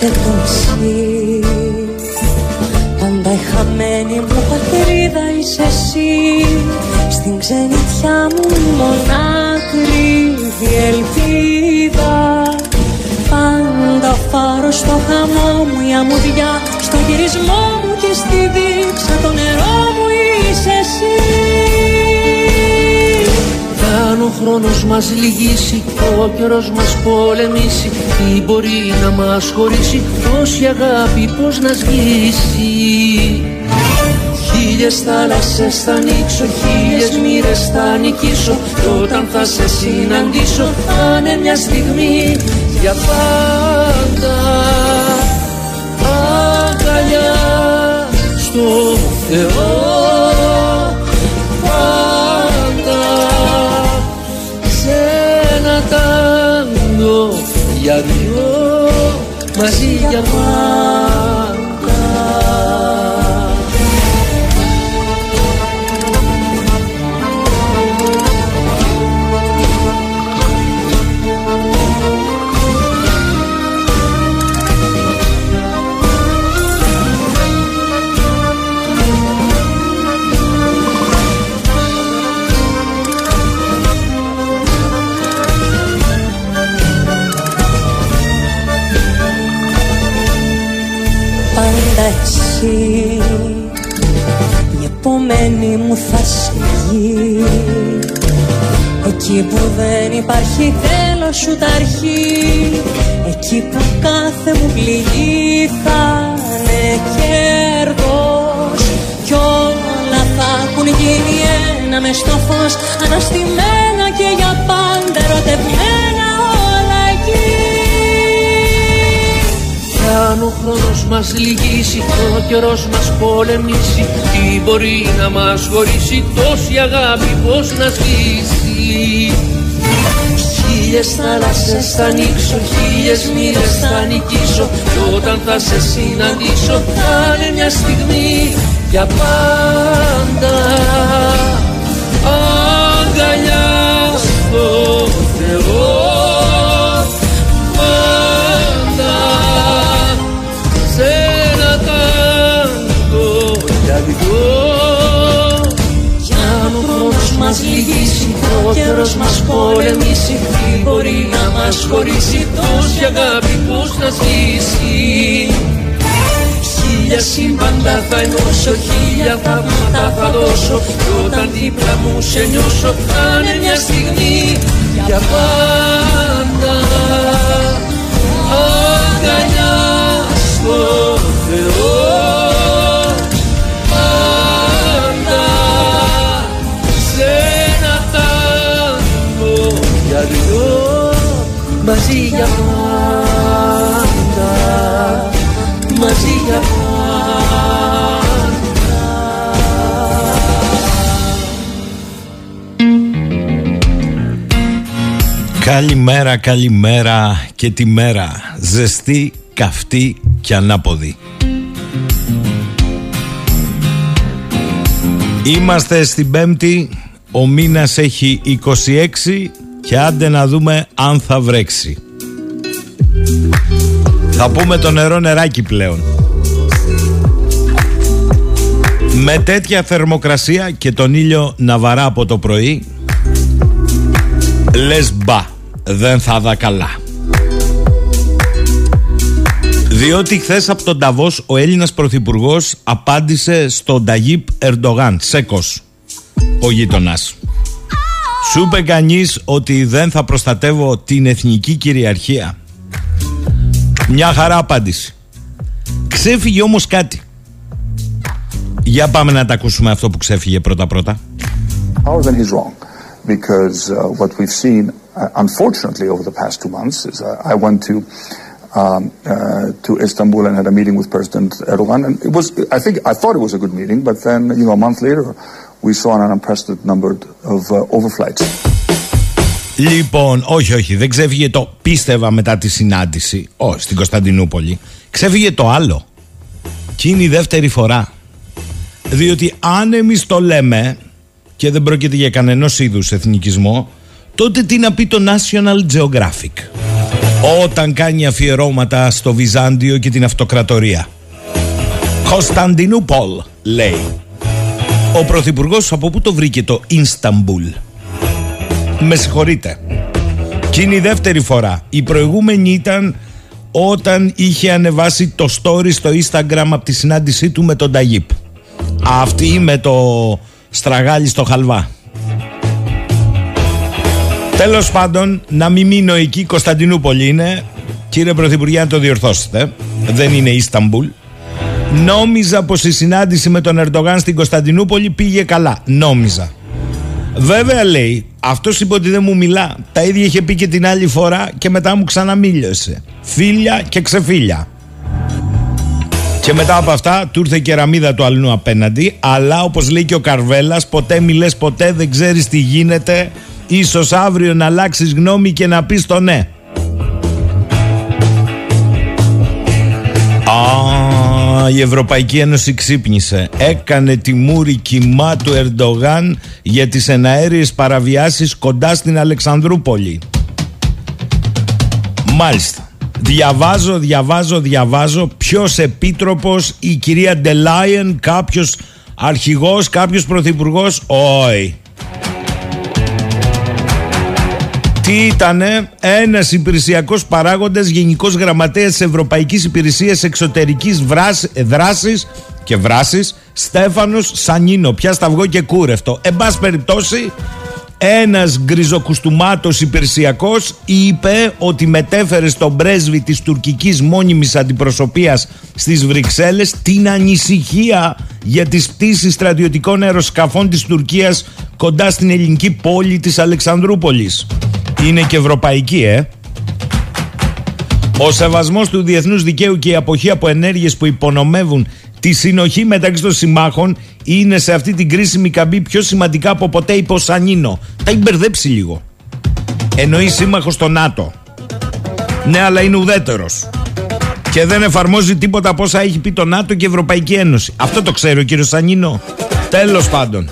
Μου είσαι το νησί Πάντα η χαμένη μου πατρίδα είσαι εσύ. Στην ξενιτιά μου μονάκριβη ελπίδα. Πάντα ο φάρος στο χαμό μου η αμμουδιά. Στο γυρισμό μου και στη δίψα το νερό μου είσαι εσύ. Αν ο χρόνος μας λυγίσει, ο καιρός μας πολεμήσει Τι μπορεί να μας χωρίσει, τόση αγάπη πώς να σβήσει. Χίλιες θάλασσες θα ανοίξω, χίλιες μοίρες θα νικήσω. Κι όταν θα σε συναντήσω, θα είναι μια στιγμή για πάντα. Αγκαλιά στο Θεό για δυο μαζί για πάντα εσύ. Η επόμενη μου θα συγγεί Εκεί που δεν υπάρχει τέλος ούτε αρχή. Εκεί που κάθε μου πληγή θα είναι κέρδος. Κι όλα θα έχουν γίνει ένα μες στο φως Αναστημένα και για πάντα ερωτευμένα αν ο χρόνος μας λυγίσει, ο καιρός μας πολεμήσει Τι μπορεί να μας χωρίσει, τόση αγάπη πώς να σβήσει Χίλιες θάλασσες θα ανοίξω, χίλιες μοίρες θα νικήσω Κι όταν θα σε συναντήσω, θα είναι μια στιγμή για πάντα. Αγκαλιά στο Θεό μας λυγίσει, ο καιρός μας πολεμήσει Τι μπορεί να μας χωρίσει, τόση αγάπη πώς να σβήσει Χίλια σύμπαντα θα ενώσω, χίλια θαύματα θα δώσω Κι όταν δίπλα μου σε νιώσω, θα είναι μια στιγμή για πάντα. Αγκαλιά στο δυο μαζί για πάντα μαζί για Καλημέρα, καλημέρα και τη μέρα. Ζεστή, καυτή και ανάποδη. Είμαστε στην Πέμπτη, ο μήνας έχει 26 και άντε να δούμε αν θα βρέξει. Θα πούμε το νερό νεράκι πλέον. Με τέτοια θερμοκρασία και τον ήλιο να βαρά από το πρωί, λες μπα, δεν θα δα καλά. Διότι χθες από τον Ταβός ο Έλληνας Πρωθυπουργός απάντησε στον Ταγίπ Ερντογάν, Σέκος, ο γείτονας. Σου είπε κανεί ότι δεν θα προστατεύω την εθνική κυριαρχία. Μια χαρά απάντηση. Ξέφυγε όμως κάτι. Για πάμε να τα ακούσουμε αυτό που ξέφυγε πρώτα πρώτα. ours and he's wrong. because uh, what we've seen, uh, unfortunately, over the past two months is uh, I went to um, uh, to Istanbul and had a meeting with President Erdogan, and it was I think I thought it was a good meeting, but then you know a month later we saw an unprecedented number of uh, overflights. Λοιπόν, όχι, όχι, δεν ξέφυγε το πίστευα μετά τη συνάντηση. Όχι, στην Κωνσταντινούπολη. Ξέφυγε το άλλο. Και είναι η δεύτερη φορά. Διότι αν εμείς το λέμε και δεν πρόκειται για κανένας είδους εθνικισμό, τότε τι να πει το National Geographic; Όταν κάνει αφιερώματα στο Βυζάντιο και την αυτοκρατορία. Κωνσταντινούπολ, λέει. Ο Πρωθυπουργός από πού το βρήκε το Ινσταμπούλ. Με συγχωρείτε. Και είναι η δεύτερη φορά. Η προηγούμενη ήταν όταν είχε ανεβάσει το story στο Instagram από τη συνάντησή του με τον Ταγίπ. Αυτή με το στραγάλι στο χαλβά. Τέλος πάντων, να μην μείνω εκεί, Κωνσταντινούπολη είναι. Κύριε Πρωθυπουργέ, να το διορθώσετε. Δεν είναι Ισταμπούλ. Νόμιζα πως η συνάντηση με τον Ερντογάν στην Κωνσταντινούπολη πήγε καλά. Νόμιζα. Βέβαια λέει, αυτός είπε ότι δεν μου μιλά. Τα ίδια είχε πει και την άλλη φορά και μετά μου ξαναμίλησε. Φίλια και ξεφίλια. Και μετά από αυτά του ήρθε η κεραμίδα του αλλού απέναντι. Αλλά όπως λέει και ο Καρβέλας, ποτέ μιλέ, ποτέ δεν ξέρεις τι γίνεται. Ίσως αύριο να αλλάξεις γνώμη και να πεις το ναι. Α, η Ευρωπαϊκή Ένωση ξύπνησε. Έκανε τη μούρη κοιμά του Ερντογάν για τις εναέριες παραβιάσεις κοντά στην Αλεξανδρούπολη. Μάλιστα. Διαβάζω, διαβάζω, διαβάζω ποιος επίτροπος, η κυρία Ντελάιεν, κάποιος αρχηγός, κάποιος πρωθυπουργός. Όχι. Τι ήτανε; Ένας υπηρεσιακός παράγοντας γενικός γραμματέας της Ευρωπαϊκής Υπηρεσίας Εξωτερικής Δράσης και Βράσης Στέφανος Σανίνο πια σταυγό και κούρευτο εν πάση περιπτώσει ένας γκριζοκουστούμάτος υπηρεσιακός είπε ότι μετέφερε στον πρέσβη της τουρκικής μόνιμης αντιπροσωπείας στις Βρυξέλλες την ανησυχία για τις πτήσεις στρατιωτικών αεροσκαφών της Τουρκίας κοντά στην ελληνική πόλη της Αλεξανδρούπολης. Είναι και ευρωπαϊκή, ε. Ο σεβασμός του διεθνούς δικαίου και η αποχή από ενέργειες που υπονομεύουν τη συνοχή μεταξύ των συμμάχων είναι σε αυτή την κρίσιμη καμπή πιο σημαντικά από ποτέ υπό Σανίνο. Τα έχει μπερδέψει λίγο. Εννοεί σύμμαχος στο ΝΑΤΟ. Ναι, αλλά είναι ουδέτερος. Και δεν εφαρμόζει τίποτα από όσα έχει πει το ΝΑΤΟ και η Ευρωπαϊκή Ένωση. Αυτό το ξέρει ο κύριο Σανίνο. Τέλος πάντων.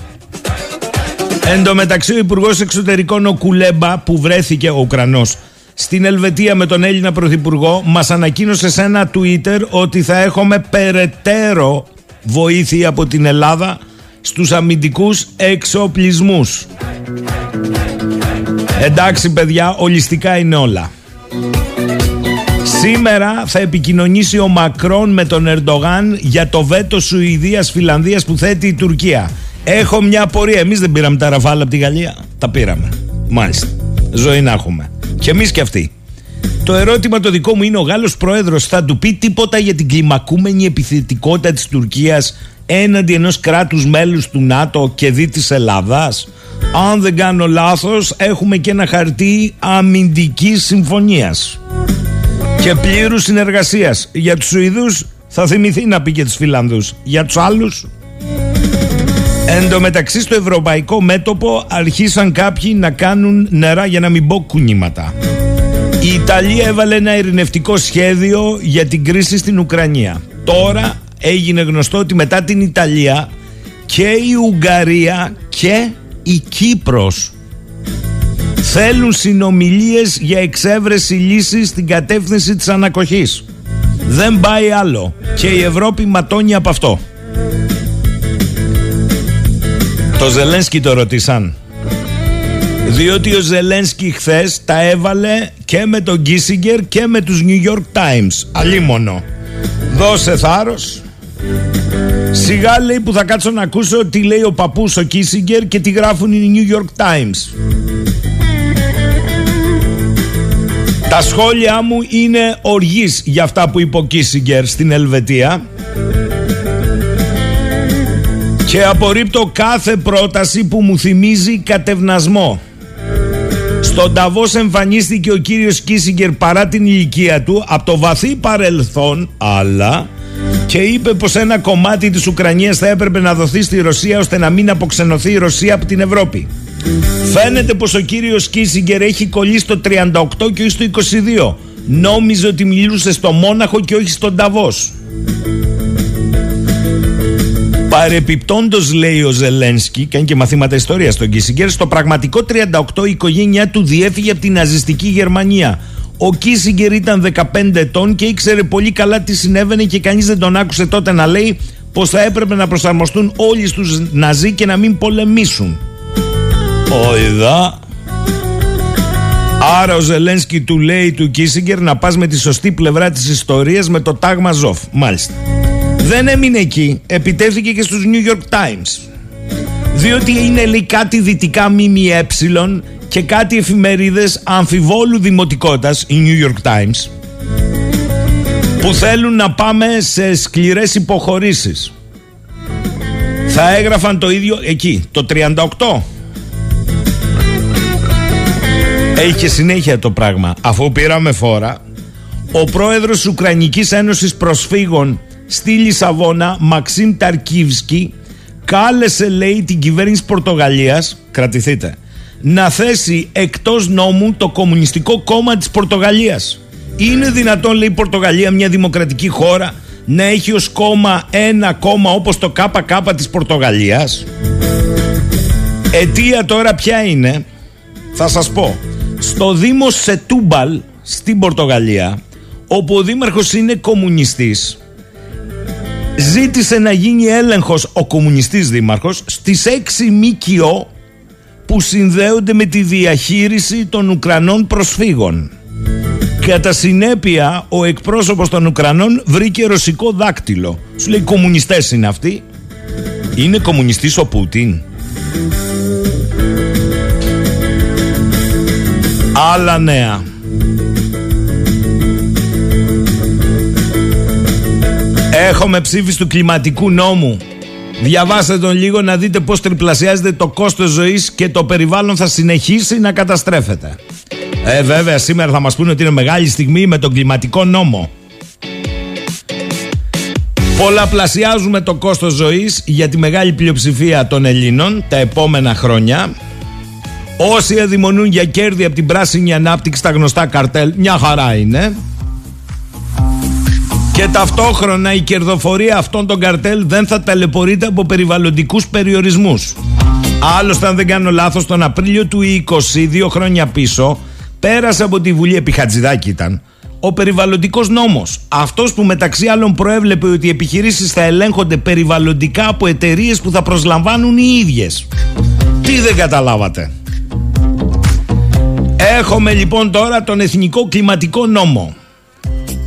Εν τω μεταξύ, ο Υπουργός Εξωτερικών ο Κουλέμπα, που βρέθηκε ο Ουκρανός στην Ελβετία με τον Έλληνα Πρωθυπουργό, μας ανακοίνωσε σε ένα Twitter ότι θα έχουμε περαιτέρω βοήθεια από την Ελλάδα στους αμυντικούς εξοπλισμούς. Εντάξει παιδιά, ολιστικά είναι όλα. Σήμερα θα επικοινωνήσει ο Μακρόν με τον Ερντογάν για το βέτο Σουηδίας-Φιλανδίας που θέτει η Τουρκία. Έχω μια απορία. Εμείς δεν πήραμε τα ραφάλα από τη Γαλλία. Τα πήραμε. Μάλιστα. Ζωή να έχουμε. Και εμείς και αυτοί. Το ερώτημα το δικό μου είναι ο Γάλλος Πρόεδρος θα του πει τίποτα για την κλιμακούμενη επιθετικότητα της Τουρκίας έναντι ενός κράτους μέλους του ΝΑΤΟ και δι της Ελλάδας; Αν δεν κάνω λάθος έχουμε και ένα χαρτί αμυντικής συμφωνίας και πλήρους συνεργασίας. Για τους Σουηδούς θα θυμηθεί να πει και τους Φιλανδούς. Για τους άλλους Εν τω μεταξύ στο ευρωπαϊκό μέτωπο αρχίσαν κάποιοι να κάνουν νερά για να μην πω κουνήματα. Η Ιταλία έβαλε ένα ειρηνευτικό σχέδιο για την κρίση στην Ουκρανία. Τώρα έγινε γνωστό ότι μετά την Ιταλία και η Ουγγαρία και η Κύπρος θέλουν συνομιλίες για εξέβρεση λύσης στην κατεύθυνση της ανακοχής. Δεν πάει άλλο και η Ευρώπη ματώνει από αυτό. Το Ζελένσκι το ρωτήσαν. Διότι ο Ζελένσκι χθες τα έβαλε και με τον Γκίσιγκερ και με τους New York Times. Αλίμονο. Δώσε θάρρος. Σιγά λέει που θα κάτσω να ακούσω τι λέει ο παππούς ο Κίσιγκερ και τι γράφουν οι New York Times. Τα σχόλιά μου είναι οργής για αυτά που είπε ο Κίσιγκερ στην Ελβετία Και απορρίπτω κάθε πρόταση που μου θυμίζει κατευνασμό. Στον Ταβός εμφανίστηκε ο κύριος Κίσιγκερ παρά την ηλικία του από το βαθύ παρελθόν, αλλά και είπε πως ένα κομμάτι της Ουκρανίας θα έπρεπε να δοθεί στη Ρωσία ώστε να μην αποξενωθεί η Ρωσία από την Ευρώπη. Φαίνεται πως ο κύριος Κίσιγκερ έχει κολλήσει στο 38 και όχι στο 22. Νόμιζε ότι μιλούσε στο Μόναχο και όχι στον Ταβός. Παρεπιπτόντω, λέει ο Ζελένσκι, κάνει και μαθήματα ιστορίας στον Κίσιγκερ, στο πραγματικό 38 η οικογένειά του διέφυγε από την ναζιστική Γερμανία. Ο Κίσιγκερ ήταν 15 ετών και ήξερε πολύ καλά τι συνέβαινε και κανείς δεν τον άκουσε τότε να λέει πως θα έπρεπε να προσαρμοστούν όλοι στους Ναζί και να μην πολεμήσουν. Οιδά. Άρα ο Ζελένσκι του λέει του Κίσιγκερ να πας με τη σωστή πλευρά της ιστορίας με το τάγμα Ζοφ. Μάλιστα. Δεν έμεινε εκεί. Επιτέθηκε και στους New York Times. Διότι είναι λέει κάτι δυτικά ΜΜΕ και κάτι εφημερίδες αμφιβόλου δημοτικότητας, η New York Times, που θέλουν να πάμε σε σκληρές υποχωρήσεις. Θα έγραφαν το ίδιο εκεί, το 38. Έχει συνέχεια το πράγμα. Αφού πήραμε φόρα, ο πρόεδρος της Ουκρανικής Ένωσης Προσφύγων στη Λισαβόνα, Μαξίμ Ταρκίβσκι, κάλεσε λέει την κυβέρνηση Πορτογαλίας, κρατηθείτε, να θέσει εκτός νόμου το Κομμουνιστικό Κόμμα της Πορτογαλίας. Είναι δυνατόν λέει η Πορτογαλία μια δημοκρατική χώρα να έχει ως κόμμα ένα κόμμα όπως το ΚΚ της Πορτογαλίας; Αιτία τώρα ποια είναι, θα σας πω. Στο Δήμο Σετούμπαλ στην Πορτογαλία, όπου ο δήμαρχος είναι κομμουνιστής, ζήτησε να γίνει έλεγχος ο κομμουνιστής δήμαρχος στις 6 ΜΚΟ που συνδέονται με τη διαχείριση των Ουκρανών προσφύγων. Κατά συνέπεια, ο εκπρόσωπος των Ουκρανών βρήκε ρωσικό δάκτυλο. Σου λέει κομμουνιστές είναι αυτοί. Είναι κομμουνιστής ο Πούτιν. Άλλα νέα. Έχουμε ψήφιση του κλιματικού νόμου. Διαβάστε τον λίγο να δείτε πώς τριπλασιάζεται το κόστος ζωής και το περιβάλλον θα συνεχίσει να καταστρέφεται. Ε, βέβαια, σήμερα θα μας πούνε ότι είναι μεγάλη στιγμή με τον κλιματικό νόμο. Πολλαπλασιάζουμε το κόστος ζωής για τη μεγάλη πλειοψηφία των Ελλήνων τα επόμενα χρόνια. Όσοι αδειμονούν για κέρδη από την πράσινη ανάπτυξη στα γνωστά καρτέλ, μια χαρά είναι. Και ταυτόχρονα η κερδοφορία αυτών των καρτέλ δεν θα ταλαιπωρείται από περιβαλλοντικούς περιορισμούς. Άλλωστε, αν δεν κάνω λάθος, τον Απρίλιο του 20, δύο χρόνια πίσω, πέρασε από τη Βουλή, επί Χατζηδάκη ήταν, ο περιβαλλοντικός νόμος. Αυτός που μεταξύ άλλων προέβλεπε ότι οι επιχειρήσεις θα ελέγχονται περιβαλλοντικά από εταιρείες που θα προσλαμβάνουν οι ίδιες. Τι δεν καταλάβατε; Έχουμε λοιπόν τώρα τον Εθνικό Κλιματικό Νόμο.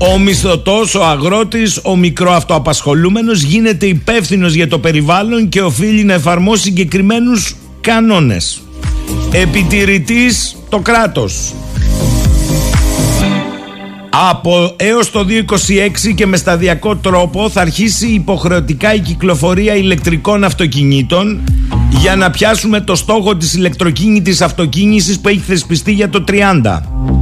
Ο μισθωτός, ο αγρότης, ο μικροαυτοαπασχολούμενος γίνεται υπεύθυνος για το περιβάλλον και οφείλει να εφαρμόσει συγκεκριμένους κανόνες. Επιτηρητής το κράτος. Από έως το 2026 και με σταδιακό τρόπο θα αρχίσει υποχρεωτικά η κυκλοφορία ηλεκτρικών αυτοκινήτων για να πιάσουμε το στόχο της ηλεκτροκίνητης αυτοκίνησης που έχει θεσπιστεί για το 30.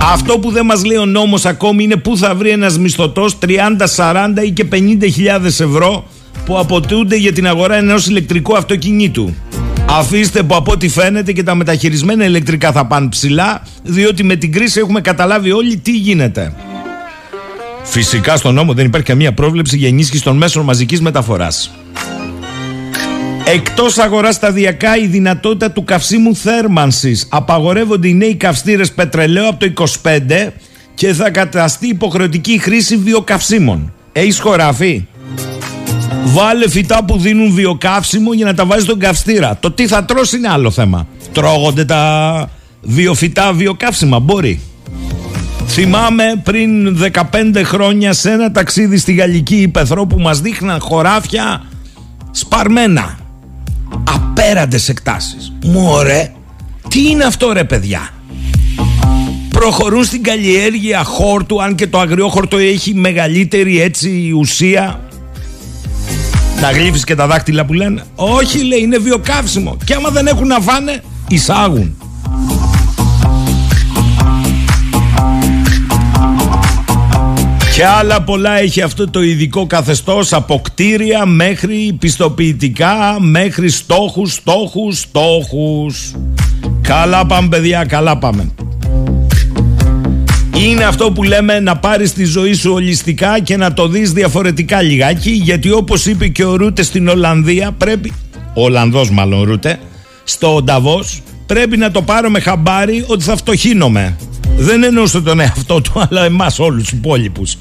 Αυτό που δεν μας λέει ο νόμος ακόμη είναι πού θα βρει ένας μισθωτός 30, 40 ή και 50 ευρώ που αποτούνται για την αγορά ενός ηλεκτρικού αυτοκινήτου. Αφήστε που από ό,τι φαίνεται και τα μεταχειρισμένα ηλεκτρικά θα πάνε ψηλά, διότι με την κρίση έχουμε καταλάβει όλοι τι γίνεται. Φυσικά στον νόμο δεν υπάρχει καμία πρόβλεψη για ενίσχυση των μέσων μαζικής μεταφοράς. Εκτός αγοράς σταδιακά η δυνατότητα του καυσίμου θέρμανσης. Απαγορεύονται οι νέοι καυστήρες πετρελαίου από το 25 και θα καταστεί υποχρεωτική η χρήση βιοκαυσίμων. Έχει χωράφι. Βάλε φυτά που δίνουν βιοκαύσιμο για να τα βάζεις στον καυστήρα. Το τι θα τρώσει είναι άλλο θέμα. Τρώγονται τα βιοφυτά βιοκαύσιμα. Μπορεί. Θυμάμαι πριν 15 χρόνια σε ένα ταξίδι στη Γαλλική Ήπεθρο που μας δείχναν χωράφια σπαρμένα. Απέραντες εκτάσεις. Μωρέ, τι είναι αυτό ρε παιδιά; Προχωρούν στην καλλιέργεια χόρτου αν και το αγριόχορτο έχει μεγαλύτερη έτσι ουσία Να γλύφεις και τα δάχτυλα που λένε. Όχι λέει είναι βιοκαύσιμο. Και άμα δεν έχουν να φάνε εισάγουν. Και άλλα πολλά έχει αυτό το ειδικό καθεστώς από κτίρια μέχρι πιστοποιητικά, μέχρι στόχους, στόχους, στόχους. Καλά πάμε παιδιά, καλά πάμε. Είναι αυτό που λέμε να πάρεις τη ζωή σου ολιστικά και να το δεις διαφορετικά λιγάκι γιατί όπως είπε και ο Ρούτε στην Ολλανδία πρέπει, ο Ολλανδός μάλλον Ρούτε, στο Νταβός πρέπει να το πάρω με χαμπάρι ότι θα φτωχύνομαι. Δεν εννοούσε τον εαυτό του, αλλά εμάς όλους του υπόλοιπους.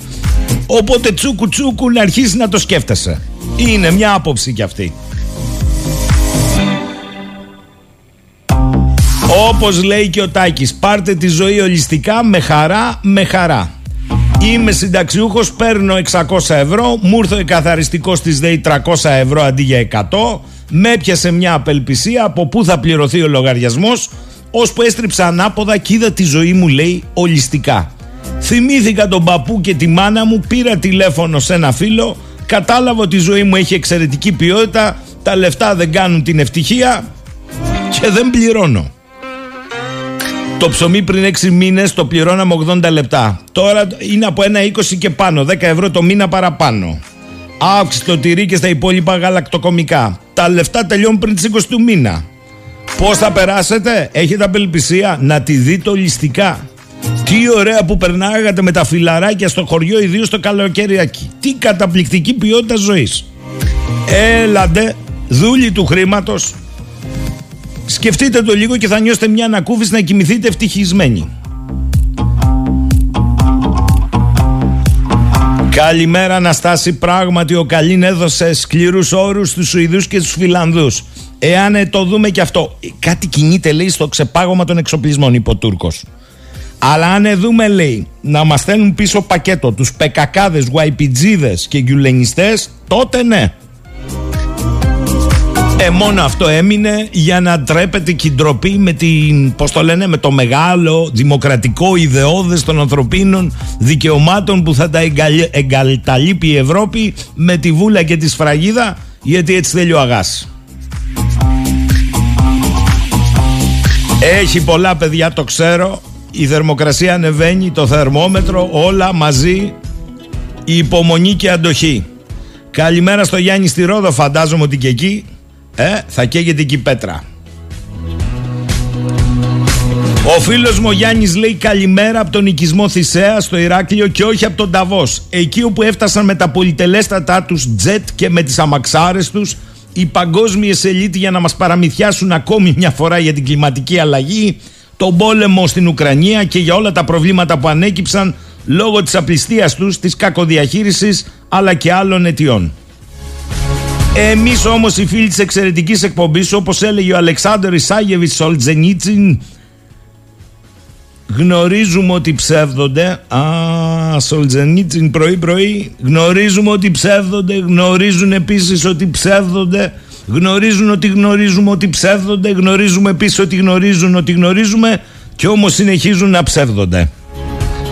Οπότε τσούκου τσούκου να αρχίσει να το σκέφτεσαι. Είναι μια άποψη κι αυτή. Όπως λέει και ο Τάκης, πάρτε τη ζωή ολιστικά με χαρά, με χαρά. Είμαι συνταξιούχος, παίρνω 600 ευρώ, μου ήρθε ο καθαριστικός της ΔΕΗ 300 ευρώ αντί για 100, με έπιασε μια απελπισία από πού θα πληρωθεί ο λογαριασμός, ώσπου έστριψα ανάποδα και είδα τη ζωή μου, λέει, ολιστικά. Θυμήθηκα τον παππού και τη μάνα μου, πήρα τηλέφωνο σε ένα φίλο, κατάλαβα ότι η ζωή μου έχει εξαιρετική ποιότητα, τα λεφτά δεν κάνουν την ευτυχία και δεν πληρώνω. Το ψωμί πριν 6 μήνες το πληρώναμε 80 λεπτά. Τώρα είναι από ένα 20 και πάνω, 10 ευρώ το μήνα παραπάνω. Αύξηση το τυρί και στα υπόλοιπα γαλακτοκομικά. Τα λεφτά τελειώνουν πριν τις 20 του μήνα. Πώς θα περάσετε, έχετε απελπισία να τη δείτε ολιστικά. Τι ωραία που περνάγατε με τα φιλαράκια στο χωριό, ιδίως το καλοκαίρι. Τι καταπληκτική ποιότητα ζωής. Έλαντε, δούλοι του χρήματος, Σκεφτείτε το λίγο και θα νιώσετε μια ανακούφιση να κοιμηθείτε ευτυχισμένοι. Καλημέρα Αναστάση, πράγματι ο Καλίν έδωσε σκληρούς όρους στους Σουηδούς και στους Φιλανδούς. Εάν ε, το δούμε και αυτό, ε, κάτι κινείται λέει στο ξεπάγωμα των εξοπλισμών, είπε ο Τούρκος. Αλλά αν ε, δούμε λέει να μας στέλνουν πίσω πακέτο τους πεκακάδες, γουαϊπιτζίδες και γκιουλενιστές, τότε ναι. Ε, μόνο αυτό έμεινε για να τρέπεται και η ντροπή με την, πώς το λένε, με το μεγάλο δημοκρατικό ιδεώδες των ανθρωπίνων δικαιωμάτων που θα τα εγκαλταλείπει η Ευρώπη με τη βούλα και τη σφραγίδα γιατί έτσι θέλει ο Αγάς. Έχει πολλά παιδιά το ξέρω. Η θερμοκρασία ανεβαίνει Το θερμόμετρο όλα μαζί. Η υπομονή και αντοχή. Καλημέρα στο Γιάννη στη Ρόδο Φαντάζομαι ότι και εκεί ε, θα καίγεται εκεί πέτρα. Ο φίλος μου ο Γιάννης λέει καλημέρα από τον οικισμό Θησέα στο Ηράκλειο και όχι από τον Ταβός. Εκεί όπου έφτασαν με τα πολυτελέστατά τους τζετ και με τις αμαξάρες τους οι παγκόσμιες ελίτ για να μας παραμυθιάσουν ακόμη μια φορά για την κλιματική αλλαγή, τον πόλεμο στην Ουκρανία και για όλα τα προβλήματα που ανέκυψαν λόγω της απληστίας τους, της κακοδιαχείρισης αλλά και άλλων αιτιών. Εμείς όμως οι φίλοι της εξαιρετικής εκπομπής, όπως έλεγε ο Αλεξάνδρ Ισάγεβιτ Σολτζενίτσιν, γνωρίζουμε ότι ψεύδονται. Α, Σολτζενίτσιν πρωί-πρωί. Γνωρίζουμε ότι ψεύδονται. Γνωρίζουν επίσης ότι ψεύδονται. Γνωρίζουν ότι γνωρίζουμε ότι ψεύδονται. Γνωρίζουμε επίσης ότι γνωρίζουν ότι γνωρίζουμε. Και όμως συνεχίζουν να ψεύδονται.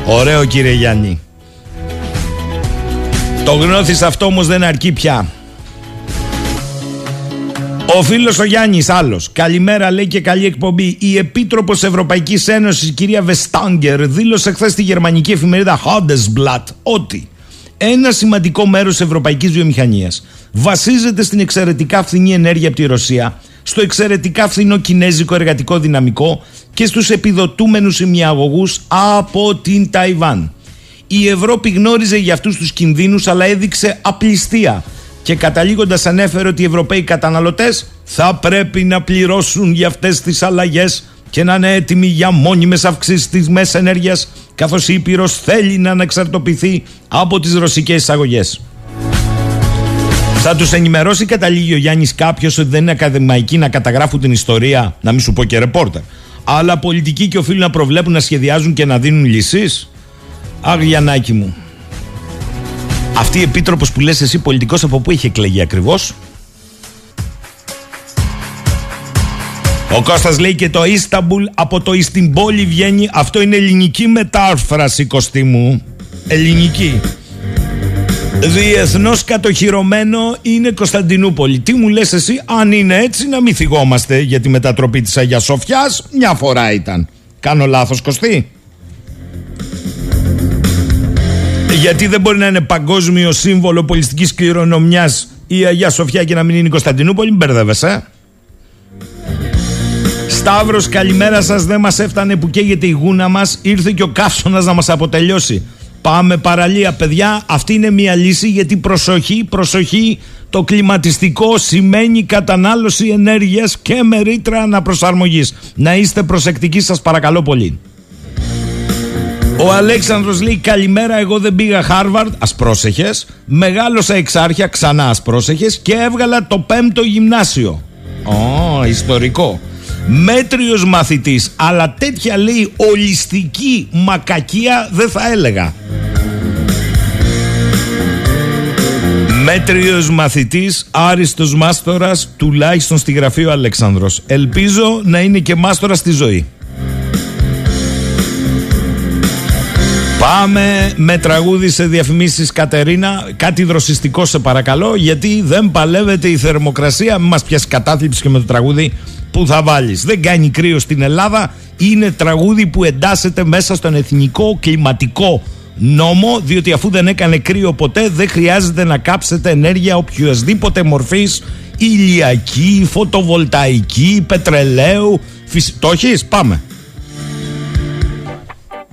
Ωραίο κύριε Γιάννη. Το γνώθεις αυτό όμως δεν αρκεί πια. Ο φίλος ο Γιάννης, άλλος. Καλημέρα, λέει και καλή εκπομπή. Η Επίτροπος Ευρωπαϊκής Ένωσης, η κυρία Βεστάγκερ, δήλωσε χθες στη γερμανική εφημερίδα Handelsblatt ότι ένα σημαντικό μέρος τη ευρωπαϊκής βιομηχανίας βασίζεται στην εξαιρετικά φθηνή ενέργεια από τη Ρωσία, στο εξαιρετικά φθηνό κινέζικο εργατικό δυναμικό και στους επιδοτούμενους ημιαγωγού από την Ταϊβάν. Η Ευρώπη γνώριζε για αυτούς τους κινδύνους, αλλά έδειξε απληστία και καταλήγοντας ανέφερε ότι οι Ευρωπαίοι καταναλωτές θα πρέπει να πληρώσουν για αυτές τις αλλαγές και να είναι έτοιμοι για μόνιμες αυξήσεις της μέσης ενέργειας καθώς η Ήπειρος θέλει να αναξαρτοποιηθεί από τις ρωσικές εισαγωγές. Θα τους ενημερώσει καταλήγει ο Γιάννης κάποιος ότι δεν είναι ακαδημαϊκοί να καταγράφουν την ιστορία, να μην σου πω και ρεπόρτερ. Αλλά πολιτικοί και οφείλουν να προβλέπουν, να σχεδιάζουν και να δίνουν λύσεις. Αχ, Γιαννάκη μου. Αυτή η επίτροπος που λες εσύ πολιτικός από πού είχε εκλεγεί ακριβώς; Ο Κώστας λέει και το Ίσταμπουλ από το Ιστιμπόλη βγαίνει Αυτό είναι ελληνική μετάφραση κοστίμου Ελληνική Διεθνώς κατοχυρωμένο είναι Κωνσταντινούπολη. Τι μου λες εσύ, αν είναι έτσι, να μην θυγόμαστε για τη μετατροπή της Αγίας Σοφιάς. Μια φορά ήταν. Κάνω λάθος, Κωστή; Γιατί δεν μπορεί να είναι παγκόσμιο σύμβολο πολιτιστικής κληρονομιάς η Αγία Σοφιά και να μην είναι η Κωνσταντινούπολη; Μπερδεύεσαι. Σταύρος, καλημέρα σας. Δεν μας έφτανε που καίγεται η γούνα μας. Ήρθε και ο καύσωνας να μας αποτελειώσει. Πάμε παραλία, παιδιά. Αυτή είναι μια λύση γιατί προσοχή, προσοχή. Το κλιματιστικό σημαίνει κατανάλωση ενέργειας και με ρήτρα αναπροσαρμογής. Να είστε προσεκτικοί σας παρακαλώ πολύ. Ο Αλέξανδρος λέει καλημέρα εγώ δεν πήγα Χάρβαρντ, ας πρόσεχες. Μεγάλωσα εξάρχεια, ξανά ας πρόσεχες και έβγαλα το πέμπτο γυμνάσιο. Ω, ιστορικό. Μέτριος μαθητής, αλλά τέτοια λέει ολιστική μακακία δεν θα έλεγα. Μέτριος μαθητής, άριστος μάστορας, τουλάχιστον στη γραφή ο Αλέξανδρος. Ελπίζω να είναι και μάστορας στη ζωή. Πάμε με τραγούδι σε διαφημίσεις Κατερίνα. Κάτι δροσιστικό σε παρακαλώ Γιατί δεν παλεύεται η θερμοκρασία. Μην μας πιάσεις κατάθλιψη και με το τραγούδι που θα βάλεις. Δεν κάνει κρύο στην Ελλάδα. Είναι τραγούδι που εντάσσεται μέσα στον εθνικό κλιματικό νόμο διότι αφού δεν έκανε κρύο ποτέ δεν χρειάζεται να κάψετε ενέργεια οποιοδήποτε μορφής. Ηλιακή, φωτοβολταϊκή, πετρελαίου φυσ... Το έχεις; Πάμε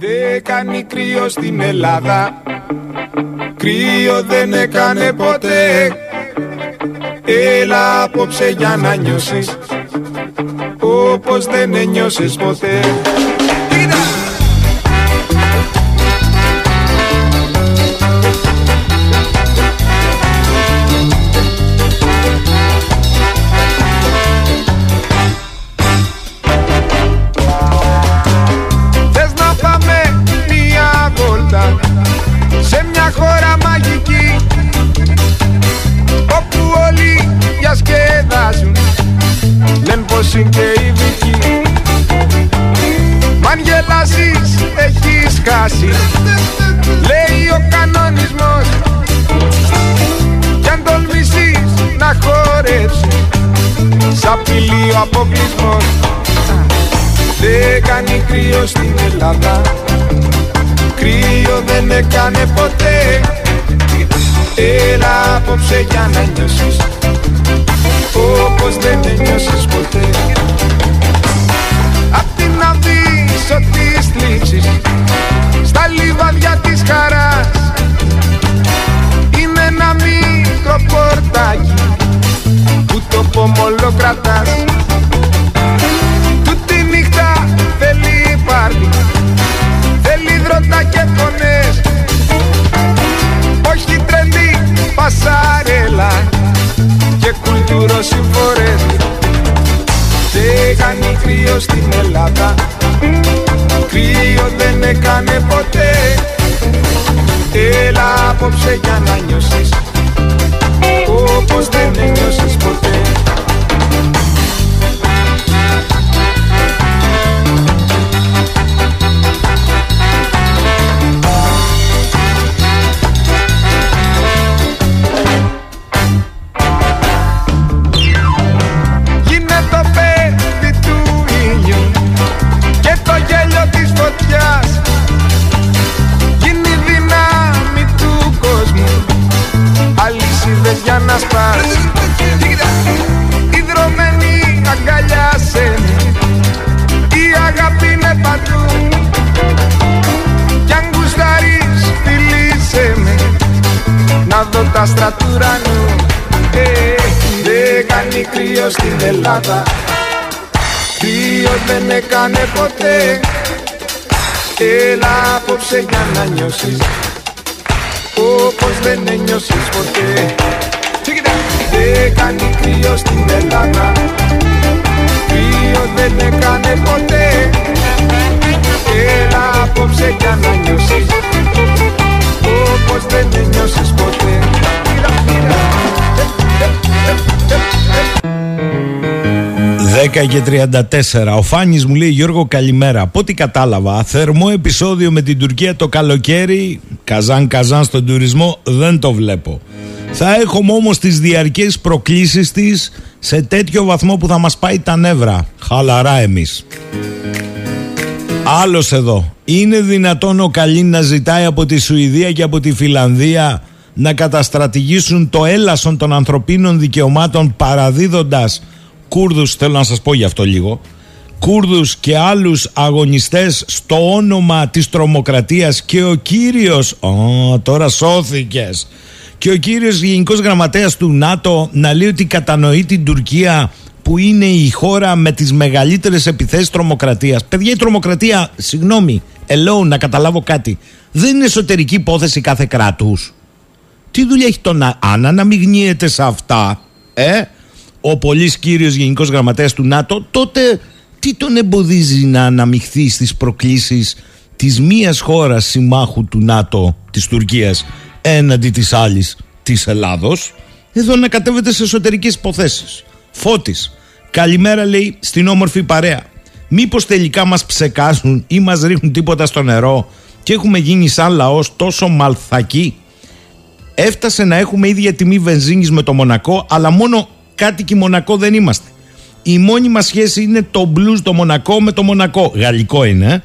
Δεν κάνει κρύο στην Ελλάδα. Κρύο δεν έκανε ποτέ. Έλα απόψε για να νιώσεις Όπως δεν ένιωσες ποτέ ο αποκλεισμός. Δεν κάνει κρύο στην Ελλάδα. Κρύο δεν έκανε ποτέ. Έλα απόψε για να νιώσεις. Όπως δεν ένιωσες ποτέ. Απ' την αβύσσο της θλίψης Στα λιβαδιά της χαράς Είναι ένα μικρό πορτάκι Που το πομολό κρατάς δεν έκανε ποτέ. Έλα απόψε για να νιώσεις. Όπως δεν ένιωσες ποτέ. Δεν κάνει κρύο στην Ελλάδα. Κρύο δεν έκανε ποτέ. Έλα απόψε για να νιώσεις. Όπως δεν ένιωσες ποτέ και 34. Ο Φάνης μου λέει Γιώργο καλημέρα. Από ό,τι κατάλαβα, θερμό επεισόδιο με την Τουρκία το καλοκαίρι. Καζάν καζάν στον τουρισμό δεν το βλέπω. Θα έχουμε όμως τις διαρκές προκλήσεις της σε τέτοιο βαθμό που θα μας πάει τα νεύρα. Χαλαρά εμείς. Άλλος εδώ. Είναι δυνατόν ο Καλίν να ζητάει από τη Σουηδία και από τη Φιλανδία να καταστρατηγήσουν το έλασον των ανθρωπίνων δικαιωμάτων παραδίδοντας Κούρδους, θέλω να σας πω γι' αυτό λίγο, Κούρδους και άλλους αγωνιστές στο όνομα της τρομοκρατίας και ο κύριος, Ω, τώρα σώθηκες, και ο κύριος Γενικός Γραμματέας του ΝΑΤΟ να λέει ότι κατανοεί την Τουρκία που είναι η χώρα με τις μεγαλύτερες επιθέσεις τρομοκρατίας. Παιδιά η τρομοκρατία, συγγνώμη, ελό να καταλάβω κάτι, δεν είναι εσωτερική υπόθεση κάθε κράτους. Τι δουλειά έχει το να αν αναμειγνύεται σε αυτά, ε, ο πολύς κύριος Γενικός Γραμματέας του ΝΑΤΟ, τότε τι τον εμποδίζει να αναμειχθεί στις προκλήσεις της μίας χώρας συμμάχου του ΝΑΤΟ της Τουρκίας έναντι της άλλης της Ελλάδος εδώ να κατέβεται σε εσωτερικές υποθέσεις. Φώτης Καλημέρα λέει στην όμορφη παρέα. Μήπως τελικά μας ψεκάζουν ή μας ρίχνουν τίποτα στο νερό και έχουμε γίνει σαν λαός τόσο μαλθακοί; Έφτασε να έχουμε ίδια τιμή βενζίνης με το Μονακό αλλά μόνο κάτοικοι Μονακό δεν είμαστε η μόνη μας σχέση είναι το μπλουζ το Μονακό με το Μονακό Γαλλικό είναι ε.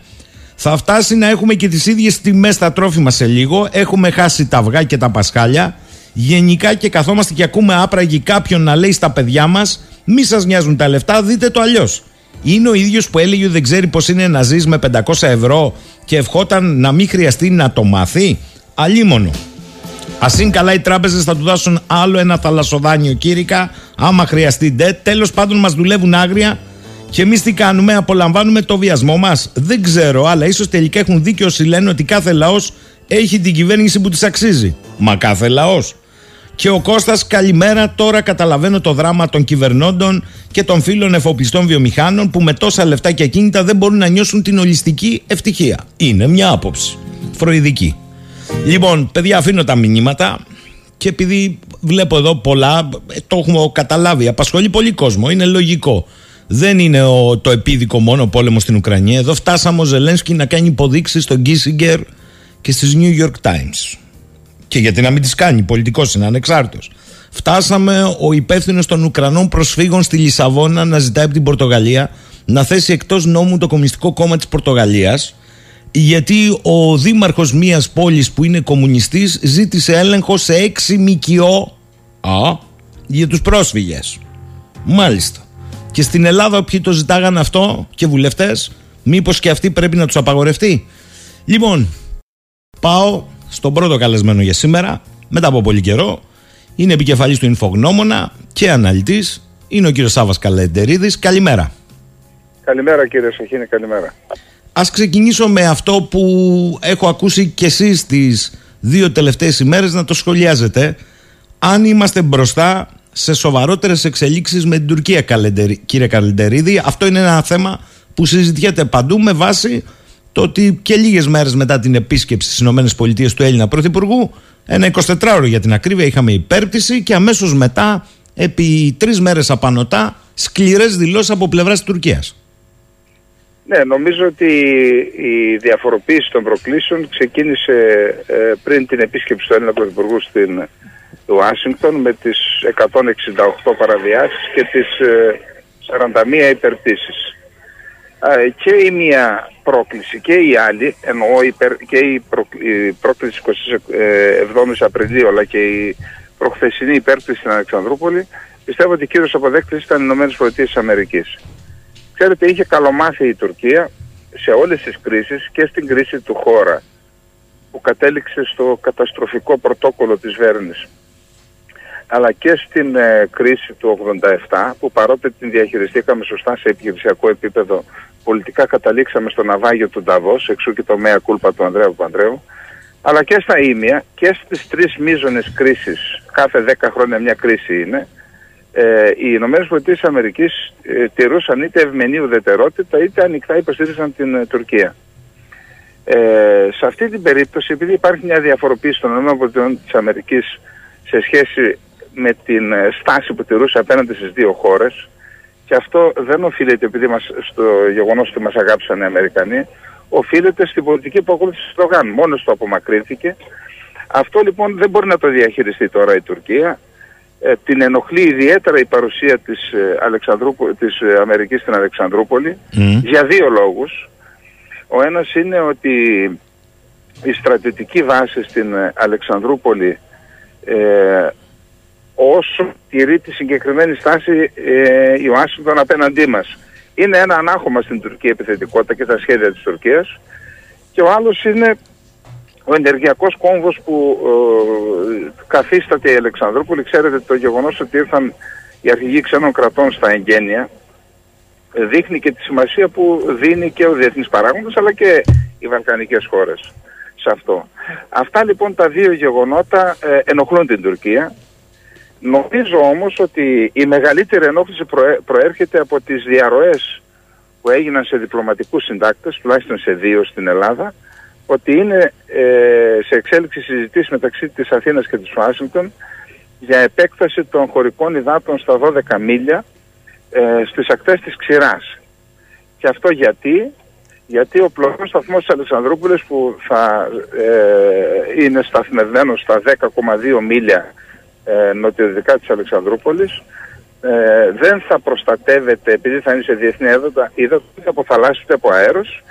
Θα φτάσει να έχουμε και τις ίδιες τιμές στα τρόφιμα σε λίγο. Έχουμε χάσει τα αυγά και τα πασχάλια. Γενικά και καθόμαστε και ακούμε άπραγοι κάποιον να λέει στα παιδιά μας μη σας νοιάζουν τα λεφτά, δείτε το αλλιώς. Είναι ο ίδιος που έλεγε ότι δεν ξέρει πως είναι να ζεις με 500 ευρώ και ευχόταν να μην χρειαστεί να το μάθει. Αλίμονο. Α είναι καλά οι τράπεζες θα του δώσουν άλλο ένα θαλασσοδάνιο κήρυκα, άμα χρειαστεί ντε. Τέλος πάντων, μας δουλεύουν άγρια και εμείς τι κάνουμε, απολαμβάνουμε το βιασμό μας. Δεν ξέρω, αλλά ίσως τελικά έχουν δίκιο όσοι λένε ότι κάθε λαός έχει την κυβέρνηση που της αξίζει. Μα κάθε λαός. Και ο Κώστας καλημέρα τώρα καταλαβαίνω το δράμα των κυβερνώντων και των φίλων εφοπλιστών βιομηχάνων που με τόσα λεφτά και ακίνητα δεν μπορούν να νιώσουν την ολιστική ευτυχία. Είναι μια άποψη. Φροηδική. Λοιπόν, παιδιά, αφήνω τα μηνύματα και επειδή βλέπω εδώ πολλά, ε, το έχουμε καταλάβει, απασχολεί πολύ κόσμο, είναι λογικό. Δεν είναι ο, το επίδικο μόνο πόλεμο στην Ουκρανία. Εδώ φτάσαμε ο Ζελένσκι να κάνει υποδείξεις στον Γκίσιγκερ και στις New York Times. Και γιατί να μην τις κάνει, πολιτικός είναι ανεξάρτητος. Φτάσαμε ο υπεύθυνος των Ουκρανών προσφύγων στη Λισαβόνα να ζητάει από την Πορτογαλία να θέσει εκτός νόμου το Κομμουνιστικό Κόμμα της Πορτογαλίας γιατί ο δήμαρχος μιας πόλης που είναι κομμουνιστής ζήτησε έλεγχο σε έξι μικιό α, για τους πρόσφυγες. Μάλιστα. Και στην Ελλάδα όποιοι το ζητάγαν αυτό και βουλευτές, μήπως και αυτοί πρέπει να τους απαγορευτεί. Λοιπόν, πάω στον πρώτο καλεσμένο για σήμερα, μετά από πολύ καιρό. Είναι επικεφαλής του Ινφογνώμονα και αναλυτής. Είναι ο κύριος Σάβας Καλεντερίδης. Καλημέρα. Καλημέρα κύριε Σαχίνη, καλημέρα. Ας ξεκινήσω με αυτό που έχω ακούσει και εσείς τις δύο τελευταίες ημέρες να το σχολιάζετε. Αν είμαστε μπροστά σε σοβαρότερες εξελίξεις με την Τουρκία, κύριε Καλεντερίδη, αυτό είναι ένα θέμα που συζητιέται παντού με βάση το ότι και λίγες μέρες μετά την επίσκεψη στις ΗΠΑ του Έλληνα Πρωθυπουργού, ένα 24ωρο για την ακρίβεια, είχαμε υπέρπτυση και αμέσως μετά, επί τρεις μέρες απανοτά, σκληρές δηλώσεις από πλευράς της Τουρκίας. Ναι, νομίζω ότι η διαφοροποίηση των προκλήσεων ξεκίνησε ε, πριν την επίσκεψη του Έλληνα Πρωθυπουργού στην Ουάσιγκτον με τις 168 παραβιάσεις και τις 41 ε, υπερτήσεις. Ε, και η μία πρόκληση και η άλλη, εννοώ και η, προ, η πρόκληση 27 Απριλίου αλλά και η προχθεσινή υπέρπτυση στην Αλεξανδρούπολη, πιστεύω ότι κύριος αποδέκτης ήταν οι Ηνωμένες Πολιτείες της Αμερικής. Ξέρετε, είχε καλομάθει η Τουρκία σε όλες τις κρίσεις και στην κρίση του χώρα που κατέληξε στο καταστροφικό πρωτόκολλο της Βέρνης αλλά και στην ε, κρίση του 87 που παρότι την διαχειριστήκαμε σωστά σε επιχειρησιακό επίπεδο πολιτικά καταλήξαμε στο ναυάγιο του Νταβός εξού και το μέα κούλπα του Ανδρέου Παντρέου αλλά και στα ίμια και στις τρεις μείζονες κρίσεις κάθε 10 χρόνια μια κρίση είναι ε, οι Ηνωμένες Πολιτείες Αμερικής ε, τηρούσαν είτε ευμενή ουδετερότητα είτε ανοιχτά υποστήριζαν την ε, Τουρκία. Ε, σε αυτή την περίπτωση, επειδή υπάρχει μια διαφοροποίηση των ΗΠΑ της Αμερικής σε σχέση με την ε, στάση που τηρούσε απέναντι στις δύο χώρες και αυτό δεν οφείλεται επειδή μας, στο γεγονός ότι μας αγάπησαν οι Αμερικανοί, οφείλεται στην πολιτική που ακολούθησε στο Γαν. Μόνος του απομακρύνθηκε. Αυτό λοιπόν δεν μπορεί να το διαχειριστεί τώρα η Τουρκία. Ε, την ενοχλεί ιδιαίτερα η παρουσία της, ε, Αλεξανδρούπο, της ε, Αμερικής στην Αλεξανδρούπολη για δύο λόγους. Ο ένας είναι ότι η στρατιωτική βάση στην ε, Αλεξανδρούπολη ε, όσο τηρεί τη συγκεκριμένη στάση ε, η Ουάσιγκτον απέναντί μας. Είναι ένα ανάχωμα στην Τουρκία επιθετικότητα και τα σχέδια της Τουρκίας και ο άλλος είναι ο ενεργειακός κόμβος που ε, καθίσταται η Αλεξανδρούπολη. Ξέρετε το γεγονός ότι ήρθαν οι αρχηγοί ξένων κρατών στα εγγένεια ε, δείχνει και τη σημασία που δίνει και ο διεθνής παράγοντας αλλά και οι βαλκανικές χώρες σε αυτό. Αυτά λοιπόν τα δύο γεγονότα ε, ενοχλούν την Τουρκία. Νομίζω όμως ότι η μεγαλύτερη ενόχληση προέρχεται από τις διαρροές που έγιναν σε διπλωματικούς συντάκτες, τουλάχιστον σε δύο στην Ελλάδα, ότι είναι ε, σε εξέλιξη συζητήσεις μεταξύ της Αθήνας και της Ουάσιγκτον για επέκταση των χωρικών υδάτων στα 12 μίλια ε, στις ακτές της Ξηράς. Και αυτό γιατί, γιατί ο πλωτός σταθμός της Αλεξανδρούπολης που θα ε, είναι σταθμευμένος στα 10,2 μίλια ε, νοτιοδυτικά της Αλεξανδρούπολης ε, δεν θα προστατεύεται επειδή θα είναι σε διεθνή έδωτα είτε από θαλάσσιο είτε από αέρος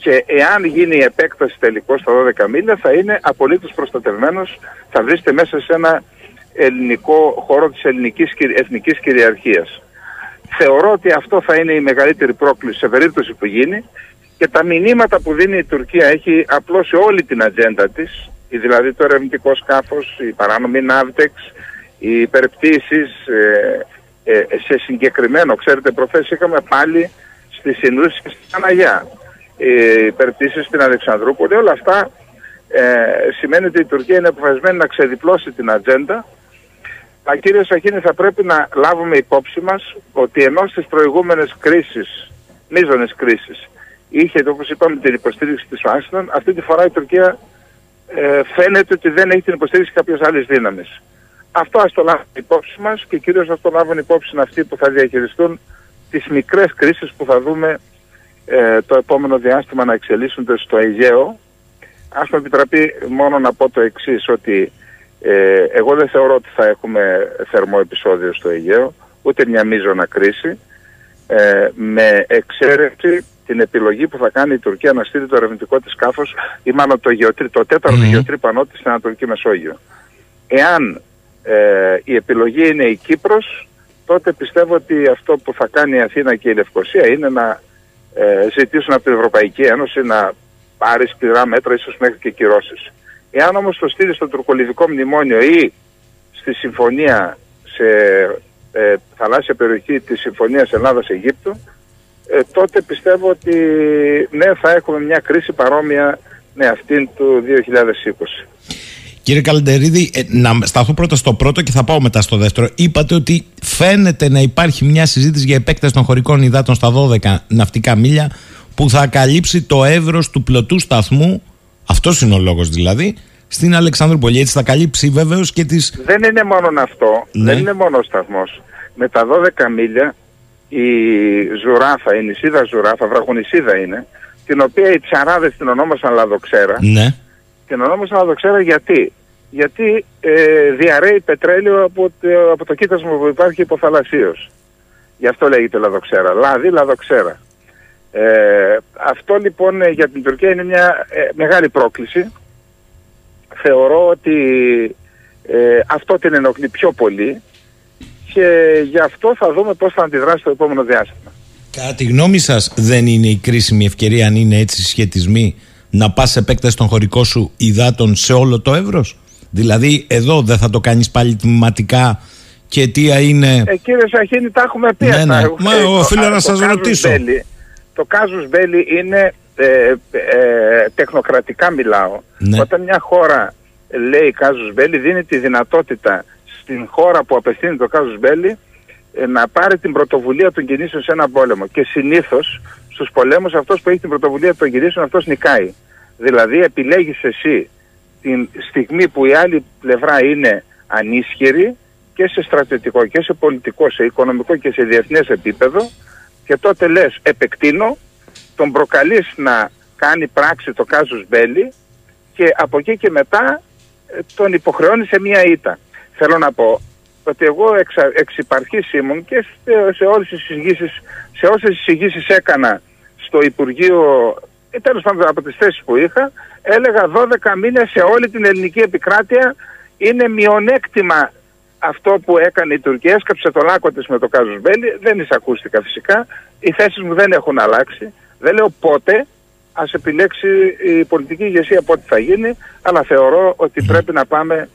και εάν γίνει η επέκταση τελικώς στα 12 μίλια θα είναι απολύτως προστατευμένος, θα βρίσκεται μέσα σε ένα ελληνικό χώρο της ελληνικής εθνικής κυριαρχίας. Θεωρώ ότι αυτό θα είναι η μεγαλύτερη πρόκληση σε περίπτωση που γίνει. Και τα μηνύματα που δίνει η Τουρκία έχει απλώσει όλη την ατζέντα της, δηλαδή το ερευνητικό σκάφος, η παράνομη ναύτεξ, οι υπερπτήσεις ε, ε, σε συγκεκριμένο, ξέρετε προχθές είχαμε πάλι στη Συνούση και στην Αναγιά οι υπερπτήσεις στην Αλεξανδρούπολη, όλα αυτά ε, σημαίνει ότι η Τουρκία είναι αποφασισμένη να ξεδιπλώσει την ατζέντα Μα κύριε Σαχίνη θα πρέπει να λάβουμε υπόψη μας ότι ενώ στις προηγούμενες κρίσεις, μείζονες κρίσεις, είχε όπως είπαμε την υποστήριξη της Ουάσινγκτον, αυτή τη φορά η Τουρκία ε, φαίνεται ότι δεν έχει την υποστήριξη κάποιες άλλες δύναμες. Αυτό ας το λάβουμε υπόψη μας και κυρίως ας το λάβουν υπόψη αυτοί που θα διαχειριστούν τις μικρές κρίσεις που θα δούμε ε, το επόμενο διάστημα να εξελίσσονται στο Αιγαίο. Ας με επιτραπεί μόνο να πω το εξής ότι ε, εγώ δεν θεωρώ ότι θα έχουμε θερμό επεισόδιο στο Αιγαίο, ούτε μια μείζωνα κρίση, ε, με εξαίρεση την επιλογή που θα κάνει η Τουρκία να στείλει το ερευνητικό της σκάφος ή μάλλον το, γεωτρί, το τέταρτο mm. γεωτρύπανό της στην Ανατολική Μεσόγειο. Εάν ε, η επιλογή είναι η Κύπρος, τότε πιστεύω ότι αυτό που θα κάνει η Αθήνα και η Λευκοσία είναι να ε, ζητήσουν από την Ευρωπαϊκή Ένωση να πάρει σκληρά μέτρα, ίσως μέχρι και κυρώσεις. Εάν όμως το στείλει στο τουρκολιβικό μνημόνιο ή στη συμφωνία σε ε, θαλάσσια περιοχή της Συμφωνίας Ελλάδας-Αιγύπτου, ε, τότε πιστεύω ότι ναι θα έχουμε μια κρίση παρόμοια με αυτήν του 2020. Κύριε Καλεντερίδη, ε, να σταθώ πρώτα στο πρώτο και θα πάω μετά στο δεύτερο. Είπατε ότι φαίνεται να υπάρχει μια συζήτηση για επέκταση των χωρικών υδάτων στα 12 ναυτικά μίλια που θα καλύψει το εύρος του πλωτού σταθμού, αυτός είναι ο λόγος δηλαδή, στην Αλεξανδρούπολη. Έτσι θα καλύψει βέβαια και τις... Δεν είναι μόνο αυτό, ναι. δεν είναι μόνο ο σταθμός. Με τα 12 μίλια η Ζουράφα, η νησίδα Ζουράφα, βραχονισίδα είναι, την οποία οι ψαράδες την ονόμασαν Λαδοξέρα. Ναι. Την ονόμασαν Λαδοξέρα γιατί γιατί ε, διαρρέει πετρέλαιο από, το, από το κοίτασμα που υπάρχει υποθαλασσίως. Γι' αυτό λέγεται λαδοξέρα. Λάδι, λαδοξέρα. Ε, αυτό λοιπόν ε, για την Τουρκία είναι μια ε, μεγάλη πρόκληση. Θεωρώ ότι ε, αυτό την ενοχλεί πιο πολύ και γι' αυτό θα δούμε πώς θα αντιδράσει το επόμενο διάστημα. Κατά τη γνώμη σας δεν είναι η κρίσιμη ευκαιρία αν είναι έτσι σχετισμοί να πας επέκταση των χωρικών σου υδάτων σε όλο το εύρος; Δηλαδή εδώ δεν θα το κάνεις πάλι τμηματικά και αιτία είναι... Ε, κύριε Σαχίνη τα έχουμε πει ναι, ναι. Μα οφείλω να σας ρωτήσω. το κάζους μπέλι είναι ε, ε, τεχνοκρατικά μιλάω. Ναι. Όταν μια χώρα λέει κάζους μπέλι δίνει τη δυνατότητα στην χώρα που απευθύνει το κάζους μπέλι ε, να πάρει την πρωτοβουλία των κινήσεων σε ένα πόλεμο. Και συνήθως στους πολέμους αυτός που έχει την πρωτοβουλία των κινήσεων αυτός νικάει. Δηλαδή επιλέγεις εσύ την στιγμή που η άλλη πλευρά είναι ανίσχυρη και και σε στρατιωτικό και σε πολιτικό, σε οικονομικό και σε διεθνές επίπεδο και τότε λες επεκτείνω, τον προκαλείς να κάνει πράξη το κάζους μπέλι και από εκεί και μετά ε, τον υποχρεώνει σε μία ήττα. Θέλω να πω ότι εγώ εξ, εξ υπαρχής ήμουν και σε, σε όλες τις συζητήσεις, σε όσες συζητήσεις έκανα στο Υπουργείο, ε, τέλος πάντων από τις θέσεις που είχα, έλεγα 12 μήνες σε όλη την ελληνική επικράτεια είναι μειονέκτημα αυτό που έκανε η Τουρκία. Έσκαψε το λάκκο της με το Κάζος Μπέλη, δεν εισακούστηκα φυσικά. Οι θέσεις μου δεν έχουν αλλάξει. Δεν λέω πότε, ας επιλέξει η πολιτική ηγεσία πότε θα γίνει, αλλά θεωρώ ότι πρέπει να πάμε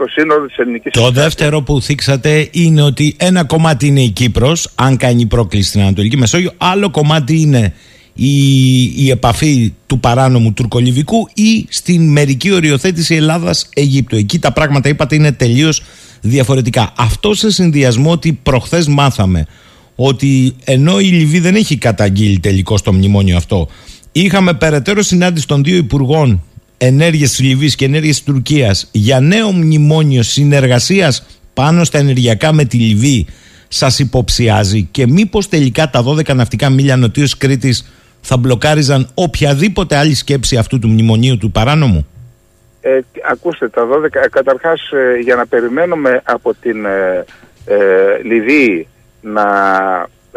στο σύνολο της ελληνικής Το δεύτερο που θίξατε είναι ότι ένα κομμάτι είναι η Κύπρος, αν κάνει πρόκληση στην Ανατολική Μεσόγειο, άλλο κομμάτι είναι η, η επαφή του παράνομου τουρκολιβικού ή στην μερική οριοθέτηση Ελλάδας-Αιγύπτου. Εκεί τα πράγματα είπατε είναι τελείως διαφορετικά. Αυτό σε συνδυασμό ότι προχθές μάθαμε ότι ενώ η Λιβύη δεν έχει καταγγείλει τελικό στο μνημόνιο αυτό, είχαμε περαιτέρω συνάντηση των δύο υπουργών ενέργεια της Λιβύης και ενέργεια της Τουρκίας για νέο μνημόνιο συνεργασίας πάνω στα ενεργειακά με τη Λιβύη σας υποψιάζει και μήπως τελικά τα 12 ναυτικά μίλια νοτίω Κρήτης θα μπλοκάριζαν οποιαδήποτε άλλη σκέψη αυτού του μνημονίου του παράνομου; Ε, ακούστε, τα 12, ε, καταρχάς ε, για να περιμένουμε από την ε, ε Λιβύη να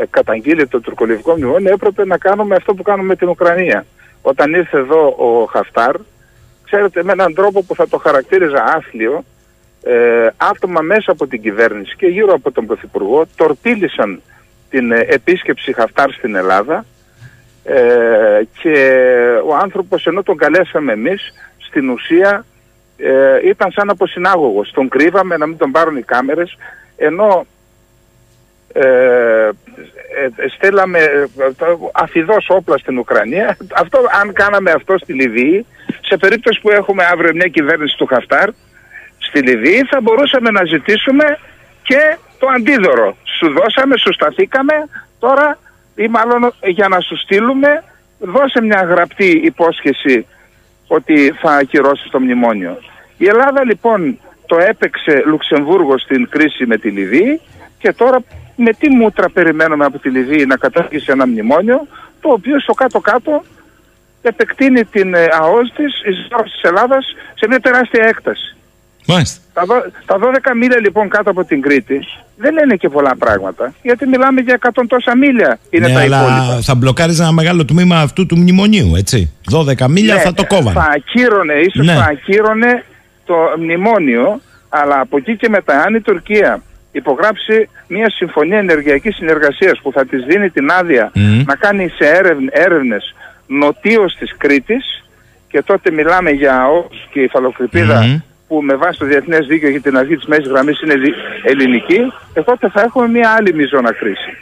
καταγγείλει το τουρκολιβικό μνημόνιο έπρεπε να κάνουμε αυτό που κάνουμε με την Ουκρανία. Όταν ήρθε εδώ ο Χαφτάρ, ξέρετε με έναν τρόπο που θα το χαρακτήριζα άθλιο, ε, άτομα μέσα από την κυβέρνηση και γύρω από τον Πρωθυπουργό τορπίλησαν την επίσκεψη Χαφτάρ στην Ελλάδα ε, και ο άνθρωπος ενώ τον καλέσαμε εμείς στην ουσία ε, ήταν σαν αποσυνάγωγος. Τον κρύβαμε να μην τον πάρουν οι κάμερες ενώ ε, ε, στέλναμε ε, αφιδώς όπλα στην Ουκρανία. Αυτό, αν κάναμε αυτό στη Λιβύη, σε περίπτωση που έχουμε αύριο μια κυβέρνηση του Χαφτάρ στη Λιβύη θα μπορούσαμε να ζητήσουμε και το αντίδωρο. Σου δώσαμε, σου σταθήκαμε, τώρα ή μάλλον για να σου στείλουμε δώσε μια γραπτή υπόσχεση ότι θα ακυρώσεις το μνημόνιο. Η Ελλάδα λοιπόν το έπαιξε Λουξεμβούργο στην κρίση με τη Λιβύη και τώρα με τι μούτρα περιμένουμε από τη Λιβύη να καταργήσει ένα μνημόνιο το οποίο στο κάτω-κάτω επεκτείνει την ε, ΑΟΣ της εις της Ελλάδας σε μια τεράστια έκταση. Μάλιστα. Τα, τα 12 μίλια λοιπόν κάτω από την Κρήτη δεν είναι και πολλά πράγματα. Γιατί μιλάμε για 100 τόσα μίλια είναι ναι, τα αλλά υπόλοιπα. θα μπλοκάριζε ένα μεγάλο τμήμα αυτού του μνημονίου, έτσι. 12 μίλια ναι, θα το κόβανε. Θα ακύρωνε, ίσως Ναι. θα ακύρωνε το μνημόνιο, αλλά από εκεί και μετά, αν η Τουρκία υπογράψει μια συμφωνία ενεργειακής συνεργασίας που θα της δίνει την άδεια Μμμ. να κάνει σε έρευ, έρευνες νοτίως της Κρήτης και τότε μιλάμε για ως και η υφαλοκρηπίδα Μμμ. που με βάση το διεθνές δίκαιο για την αυγή της μέσης γραμμής είναι δι- ελληνική, ε, τότε θα έχουμε μια άλλη μιζώνα κρίση.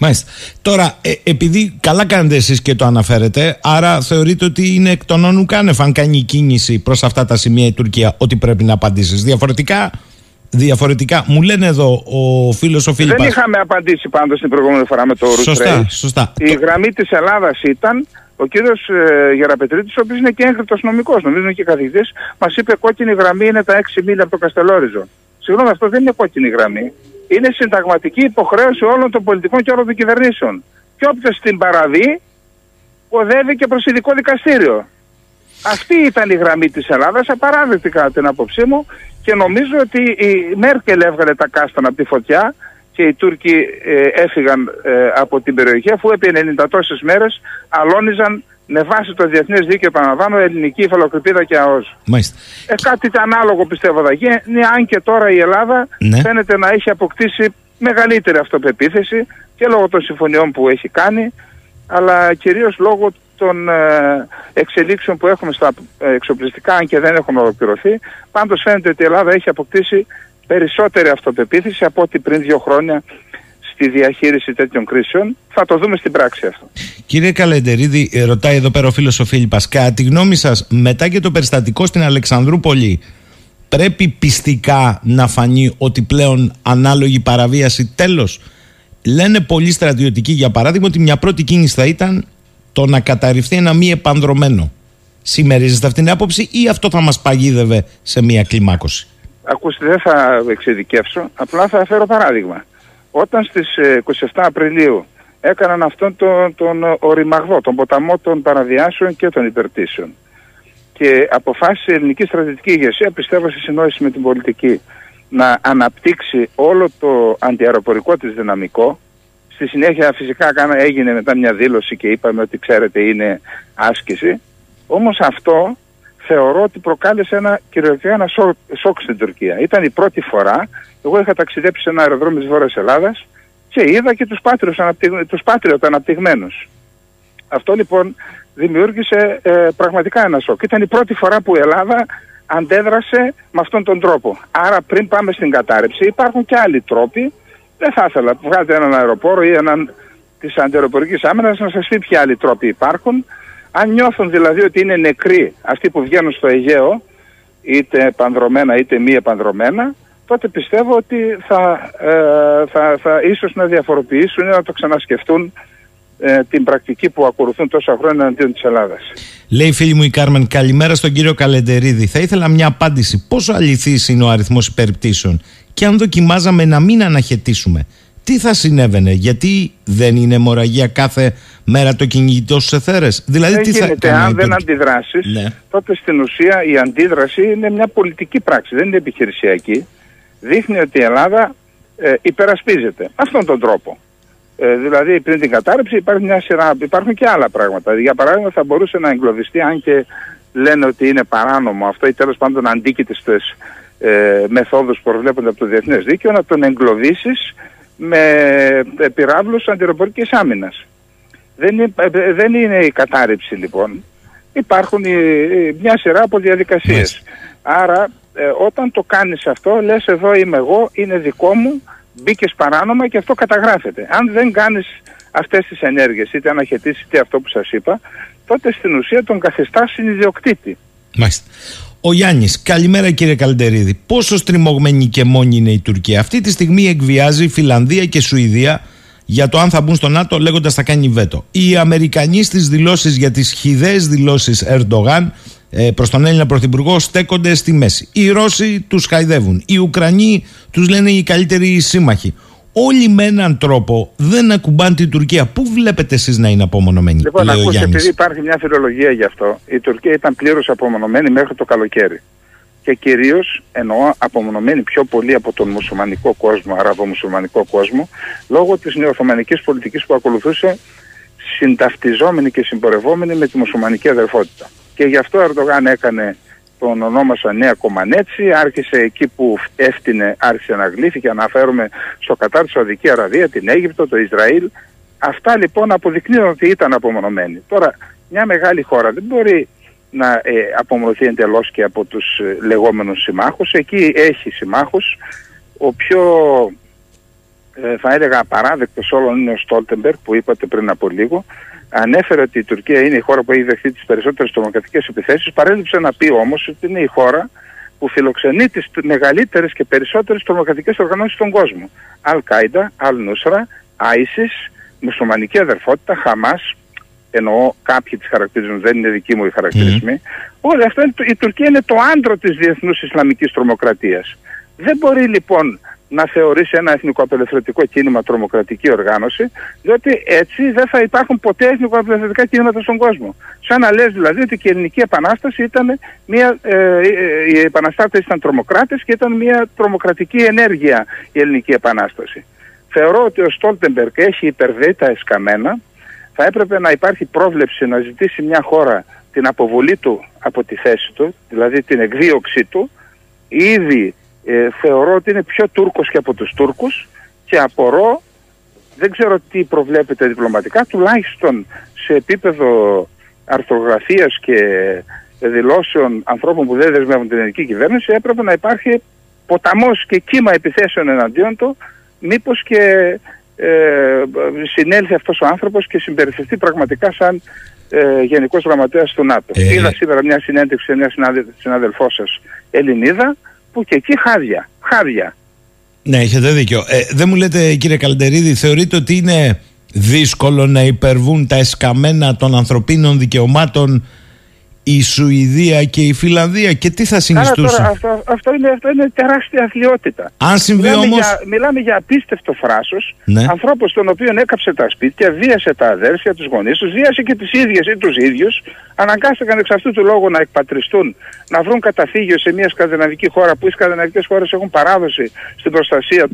Μάλιστα. Τώρα, ε, επειδή καλά κάνετε εσείς και το αναφέρετε, άρα θεωρείτε ότι είναι εκ των όνου κάνευ αν κάνει κίνηση προς αυτά τα σημεία η Τουρκία ότι πρέπει να απαντήσεις. Διαφορετικά, διαφορετικά, μου λένε εδώ ο φίλος ο Φίλιππας Δεν είχαμε απαντήσει πάντως την προηγούμενη φορά με το Σωστά, Root Race. σωστά. Η Το- γραμμή της Ελλάδας ήταν ο κύριος ε, Γεραπετρίτης, ο οποίος είναι και έγκλητος νομικός, νομίζω είναι και καθηγητής, μας είπε κόκκινη γραμμή είναι τα 6 μίλια από το Καστελόριζο. Συγγνώμη, αυτό δεν είναι κόκκινη γραμμή. Είναι συνταγματική υποχρέωση όλων των πολιτικών και όλων των κυβερνήσεων. Και όποιος την παραδεί, οδεύει και προς ειδικό δικαστήριο. Αυτή ήταν η γραμμή της Ελλάδας, απαράδεκτη κατά την άποψή μου και νομίζω ότι η Μέρκελ έβγαλε τα κάστανα από τη φωτιά και οι Τούρκοι ε, έφυγαν ε, από την περιοχή αφού επί 90 τόσες μέρες αλώνιζαν με βάση το διεθνές δίκαιο επαναλαμβάνω ελληνική υφαλοκρηπίδα και ΑΟΣ. Μάλιστα. Ε, κάτι ανάλογο πιστεύω θα γίνει, αν και τώρα η Ελλάδα Ναι. φαίνεται να έχει αποκτήσει μεγαλύτερη αυτοπεποίθηση και λόγω των συμφωνιών που έχει κάνει, αλλά κυρίως λόγω των ε, εξελίξεων που έχουμε στα ε, εξοπλιστικά, αν και δεν έχουν ολοκληρωθεί. Πάντως φαίνεται ότι η Ελλάδα έχει αποκτήσει περισσότερη αυτοπεποίθηση από ό,τι πριν δύο χρόνια στη διαχείριση τέτοιων κρίσεων. Θα το δούμε στην πράξη αυτό. Κύριε Καλεντερίδη, ε, ρωτάει εδώ πέρα ο φίλος ο Φίλιππας, κατά τη γνώμη σας, μετά και το περιστατικό στην Αλεξανδρούπολη, πρέπει πιστικά να φανεί ότι πλέον ανάλογη παραβίαση τέλος. Λένε πολλοί στρατιωτικοί, για παράδειγμα, ότι μια πρώτη κίνηση θα ήταν το να καταρριφθεί ένα μη επανδρομένο. Συμμερίζεστε αυτήν την άποψη ή αυτό θα μας παγίδευε σε μια κλιμάκωση; ακούστε δεν θα εξειδικεύσω, απλά θα φέρω παράδειγμα. Όταν στις 27 ε, Απριλίου έκαναν αυτόν τον, τον οριμαγδό, τον ποταμό των παραδιάσεων και των υπερτήσεων και αποφάσισε η ελληνική στρατιωτική ηγεσία, πιστεύω σε συνόηση με την πολιτική, να αναπτύξει όλο το αντιαεροπορικό της δυναμικό. Στη συνέχεια φυσικά έγινε μετά μια δήλωση και είπαμε ότι ξέρετε είναι άσκηση. Όμως αυτό θεωρώ ότι προκάλεσε ένα κυριολεκτικά ένα σοκ στην Τουρκία. Ήταν η πρώτη φορά, εγώ είχα ταξιδέψει σε ένα αεροδρόμιο της Βόρειας Ελλάδας και είδα και τους πάτριους, αναπτυγ... τους πάτριωτ αναπτυγμένους. Αυτό λοιπόν δημιούργησε ε, πραγματικά ένα σοκ. Ήταν η πρώτη φορά που η Ελλάδα αντέδρασε με αυτόν τον τρόπο. Άρα πριν πάμε στην κατάρρευση υπάρχουν και άλλοι τρόποι. Δεν θα ήθελα, βγάλετε έναν αεροπόρο ή έναν της αντιεροπορικής άμυνας να σας πει ποιοι άλλοι τρόποι υπάρχουν. Αν νιώθουν δηλαδή ότι είναι νεκροί αυτοί που βγαίνουν στο Αιγαίο, είτε πανδρομένα είτε μη επανδρομένα, τότε πιστεύω ότι θα, ε, θα, θα ίσως να διαφοροποιήσουν ή να το ξανασκεφτούν ε, την πρακτική που ακολουθούν τόσα χρόνια αντίον της Ελλάδας. Λέει φίλη μου η Κάρμεν, καλημέρα στον κύριο Καλεντερίδη. Θα ήθελα μια απάντηση. Πόσο αληθής είναι ο αριθμός υπερπτήσεων; Και αν δοκιμάζαμε να μην αναχαιτήσουμε, τι θα συνέβαινε, γιατί δεν είναι αιμορραγία κάθε μέρα το κυνηγητό στους εθέρες; Δηλαδή, δεν τι γίνεται, αν δεν αντιδράσεις, ναι. τότε στην ουσία η αντίδραση είναι μια πολιτική πράξη, δεν είναι επιχειρησιακή. Δείχνει ότι η Ελλάδα ε, υπερασπίζεται αυτόν τον τρόπο. Ε, δηλαδή πριν την κατάρρευση υπάρχει μια σειρά, υπάρχουν και άλλα πράγματα. Για παράδειγμα θα μπορούσε να εγκλωβιστεί αν και λένε ότι είναι παράνομο αυτό ή τέλος πάντων αντίκειται στις ε, μεθόδους που προβλέπονται από το Διεθνές Δίκαιο να τον εγκλωβίσεις με πυράβλους αντιροπορικής άμυνας. Δεν είναι, ε, δεν είναι η κατάρρευση λοιπόν. Υπάρχουν μια σειρά από διαδικασίες. Άρα ε, όταν το κάνεις αυτό λες εδώ είμαι εγώ, είναι δικό μου μπήκες παράνομα και αυτό καταγράφεται. Αν δεν κάνεις αυτές τις ενέργειες, είτε αναχαιτήσει είτε αυτό που σας είπα, τότε στην ουσία τον καθιστάς συνειδιοκτήτη. Μάλιστα. Ο Γιάννης, καλημέρα κύριε Καλντερίδη. Πόσο στριμωγμένη και μόνη είναι η Τουρκία; Αυτή τη στιγμή εκβιάζει Φιλανδία και Σουηδία για το αν θα μπουν στο ΝΑΤΟ λέγοντας θα κάνει βέτο. Οι Αμερικανοί στις δηλώσεις για τις χιδαίε δηλώσεις Ερντογάν ε, προς τον Έλληνα Πρωθυπουργό στέκονται στη μέση. Οι Ρώσοι τους χαϊδεύουν. Οι Ουκρανοί τους λένε οι καλύτεροι σύμμαχοι. Όλοι με έναν τρόπο δεν ακουμπάνε την Τουρκία. Πού βλέπετε εσείς να είναι απομονωμένοι, Λοιπόν, ακούστε, επειδή υπάρχει μια φιλολογία γι' αυτό, η Τουρκία ήταν πλήρως απομονωμένη μέχρι το καλοκαίρι. Και κυρίως εννοώ απομονωμένη πιο πολύ από τον μουσουλμανικό κόσμο, αραβο-μουσουλμανικό κόσμο, λόγω της νεοοθωμανικής πολιτικής που ακολουθούσε συνταυτιζόμενη και συμπορευόμενη με τη μουσουλμανική αδερφότητα και γι' αυτό ο Ερντογάν έκανε τον ονόμασα Νέα Κομανέτσι, άρχισε εκεί που έφτιανε, άρχισε να γλύφει και αναφέρουμε στο Κατάρ, τη Σαουδική Αραβία, την Αίγυπτο, το Ισραήλ. Αυτά λοιπόν αποδεικνύουν ότι ήταν απομονωμένοι. Τώρα, μια μεγάλη χώρα δεν μπορεί να ε, απομονωθεί εντελώς και από τους ε, λεγόμενους συμμάχους. Εκεί έχει συμμάχους. Ο πιο ε, θα έλεγα απαράδεκτος όλων είναι ο Στόλτεμπερ που είπατε πριν από λίγο ανέφερε ότι η Τουρκία είναι η χώρα που έχει δεχτεί τις περισσότερες τρομοκρατικές επιθέσεις. Παρέλειψε να πει όμως ότι είναι η χώρα που φιλοξενεί τις μεγαλύτερες και περισσότερες τρομοκρατικές οργανώσεις στον κόσμο. Αλ-Κάιντα, Αλ-Νούσρα, Άισις, Μουσουλμανική Αδερφότητα, Χαμάς. Εννοώ κάποιοι τις χαρακτηρίζουν, δεν είναι δική μου οι χαρακτηρισμοί. Mm. Όλα αυτά η Τουρκία είναι το άντρο της διεθνούς Ισλαμικής τρομοκρατίας. Δεν μπορεί λοιπόν να θεωρήσει ένα εθνικό απελευθερωτικό κίνημα τρομοκρατική οργάνωση, διότι έτσι δεν θα υπάρχουν ποτέ εθνικό απελευθερωτικά κίνηματα στον κόσμο. Σαν να λες δηλαδή ότι και η ελληνική επανάσταση ήταν μια, ε, ε οι επαναστάτες ήταν τρομοκράτες και ήταν μια τρομοκρατική ενέργεια η ελληνική επανάσταση. Θεωρώ ότι ο Στόλτεμπεργκ έχει υπερβεί τα εσκαμένα, θα έπρεπε να υπάρχει πρόβλεψη να ζητήσει μια χώρα την αποβολή του από τη θέση του, δηλαδή την εκδίωξή του, ήδη ε, θεωρώ ότι είναι πιο Τούρκος και από τους Τούρκους και απορώ, δεν ξέρω τι προβλέπεται διπλωματικά, τουλάχιστον σε επίπεδο αρθρογραφίας και δηλώσεων ανθρώπων που δεν δεσμεύουν την ελληνική κυβέρνηση έπρεπε να υπάρχει ποταμός και κύμα επιθέσεων εναντίον του μήπως και ε, συνέλθει αυτός ο άνθρωπος και συμπεριφερθεί πραγματικά σαν ε, Γενικός Γραμματέας του ΝΑΤΟ. Ε... Είδα σήμερα μια συνέντευξη σε μια συνάδελφό σας Ελληνίδα που και εκεί χάδια. Χάδια. Ναι, έχετε δίκιο. Ε, δεν μου λέτε κύριε Καλντερίδη, θεωρείτε ότι είναι δύσκολο να υπερβούν τα εσκαμμένα των ανθρωπίνων δικαιωμάτων η Σουηδία και η Φιλανδία και τι θα Άρα συνιστούσε; τώρα αυτό, αυτό, είναι, αυτό είναι τεράστια αθλειότητα. Αν συμβεί Μιλάμε, όμως... για, μιλάμε για απίστευτο φράσος Ναι. ανθρώπους των οποίων έκαψε τα σπίτια, βίασε τα αδέρφια, τους γονείς τους, βίασε και τις ίδιες ή τους ίδιους, αναγκάστηκαν εξ αυτού του λόγου να εκπατριστούν, να βρουν καταφύγιο σε μια σκανδιναβική χώρα που οι σκανδιναβικές χώρες έχουν παράδοση στην προστασία ε,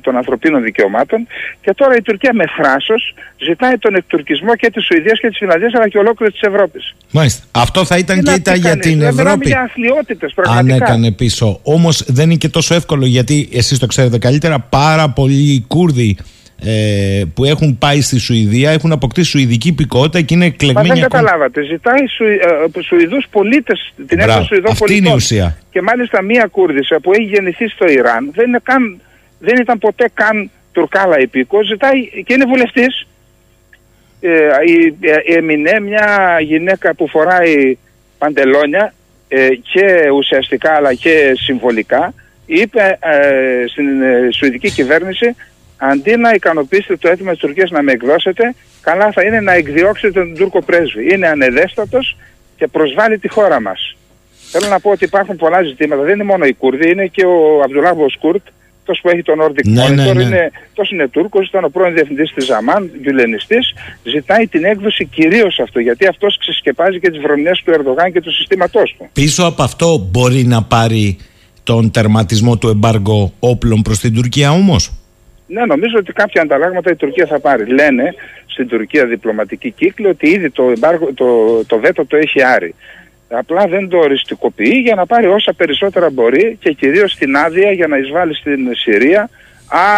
των ανθρωπίνων δικαιωμάτων και τώρα η Τουρκία με θράσος ζητάει τον εκτουρκισμό και της Σουηδίας και της Φιλανδίας αλλά και ολόκληρης της Ευρώπης. Μάλιστα. Αυτό θα ήταν Τι και να ήταν πει για κανείς, την δηλαδή, Μιλάμε Ευρώπη. για αθλειότητες Αν πραγματικά. έκανε πίσω. Όμως δεν είναι και τόσο εύκολο γιατί εσείς το ξέρετε καλύτερα. Πάρα πολλοί Κούρδοι ε, που έχουν πάει στη Σουηδία έχουν αποκτήσει σουηδική υπηκότητα και είναι Μα εκλεγμένοι δεν ακόμα. καταλάβατε. Ζητάει Σου, ε, ε, Σουηδούς πολίτες, την Μπράβο. έκδοση Σουηδών Αυτή είναι η πολιτών. ουσία. Και μάλιστα μία Κούρδισσα που έχει γεννηθεί στο Ιράν δεν, είναι καν, δεν ήταν ποτέ καν Τουρκάλα υπήκο, ζητάει και είναι βουλευτής. Ε, η, ε, η Εμινέ, μια γυναίκα που φοράει παντελόνια ε, και ουσιαστικά αλλά και συμβολικά, είπε ε, στην ε, Σουηδική κυβέρνηση αντί να ικανοποιήσετε το αίτημα της Τουρκίας να με εκδώσετε, καλά θα είναι να εκδιώξετε τον Τούρκο πρέσβη. Είναι ανεδέστατος και προσβάλλει τη χώρα μας. Θέλω να πω ότι υπάρχουν πολλά ζητήματα. Δεν είναι μόνο οι Κούρδοι, είναι και ο Αμπτουλάβο Κούρτ, τόσο που έχει τον Nordic Ναι, Monitor, ναι, ναι. είναι, τόσο είναι Τούρκος, ήταν ο πρώην διευθυντής της Ζαμάν, γιουλενιστής, ζητάει την έκδοση κυρίως αυτό, γιατί αυτός ξεσκεπάζει και τις βρωμιές του Ερντογάν και του συστήματός του. Πίσω από αυτό μπορεί να πάρει τον τερματισμό του εμπάργου όπλων προς την Τουρκία όμως; Ναι, νομίζω ότι κάποια ανταλλάγματα η Τουρκία θα πάρει. Λένε στην Τουρκία διπλωματική κύκλη ότι ήδη το, εμπάργο, το, το βέτο το έχει άρει. Απλά δεν το οριστικοποιεί για να πάρει όσα περισσότερα μπορεί και κυρίως την άδεια για να εισβάλλει στην Συρία.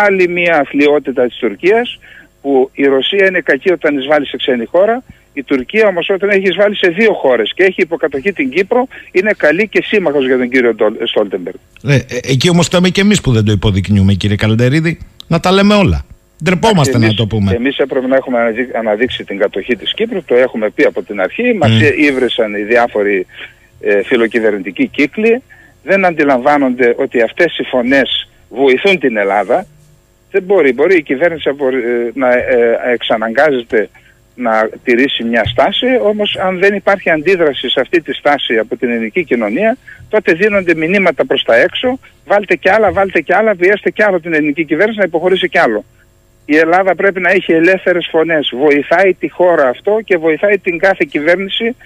Άλλη μια αθλειότητα της Τουρκίας που η Ρωσία είναι κακή όταν εισβάλλει σε ξένη χώρα. Η Τουρκία όμως όταν έχει εισβάλλει σε δύο χώρες και έχει υποκατοχή την Κύπρο είναι καλή και σύμμαχος για τον κύριο Ντόλ- Στόλτεμπεργκ. Ε, ε, εκεί όμως το και εμείς που δεν το υποδεικνύουμε κύριε Καλντερίδη να τα λέμε όλα. Ντρεπόμαστε να Εμείς- το πούμε. Εμείς έπρεπε να έχουμε αναδεί- αναδείξει την κατοχή της Κύπρου, το έχουμε πει από την αρχή. Μας Mm. ήβρισαν οι διάφοροι ε, φιλοκυβερνητικοί κύκλοι. Δεν αντιλαμβάνονται ότι αυτές οι φωνές βοηθούν την Ελλάδα. Δεν μπορεί, μπορεί η κυβέρνηση απο- ε, να ε, εξαναγκάζεται να τηρήσει μια στάση, όμως αν δεν υπάρχει αντίδραση σε αυτή τη στάση από την ελληνική κοινωνία, τότε δίνονται μηνύματα προς τα έξω, βάλτε κι άλλα, βάλτε κι άλλα, πιέστε κι άλλο την ελληνική κυβέρνηση να υποχωρήσει κι άλλο. Η Ελλάδα πρέπει να έχει ελεύθερες φωνές. Βοηθάει τη χώρα αυτό και βοηθάει την κάθε κυβέρνηση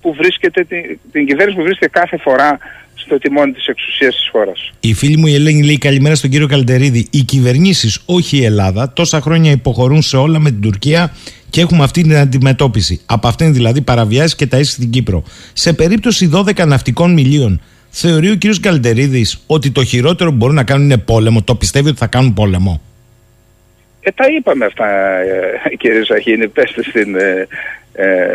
που βρίσκεται, την, την κυβέρνηση που βρίσκεται κάθε φορά στο τιμόνι της εξουσίας της χώρας. Η φίλη μου η Ελένη λέει καλημέρα στον κύριο Καλντερίδη. Οι κυβερνήσεις, όχι η Ελλάδα, τόσα χρόνια υποχωρούν σε όλα με την Τουρκία και έχουμε αυτή την αντιμετώπιση. Από αυτήν δηλαδή παραβιάζει και τα ίση στην Κύπρο. Σε περίπτωση 12 ναυτικών μιλίων, θεωρεί ο κύριος Καλντερίδης ότι το χειρότερο που μπορούν να κάνουν είναι πόλεμο. Το πιστεύει ότι θα κάνουν πόλεμο. Ε, τα είπαμε αυτά, ε, κύριε Σαχίνη, πέστε στην, ε, ε,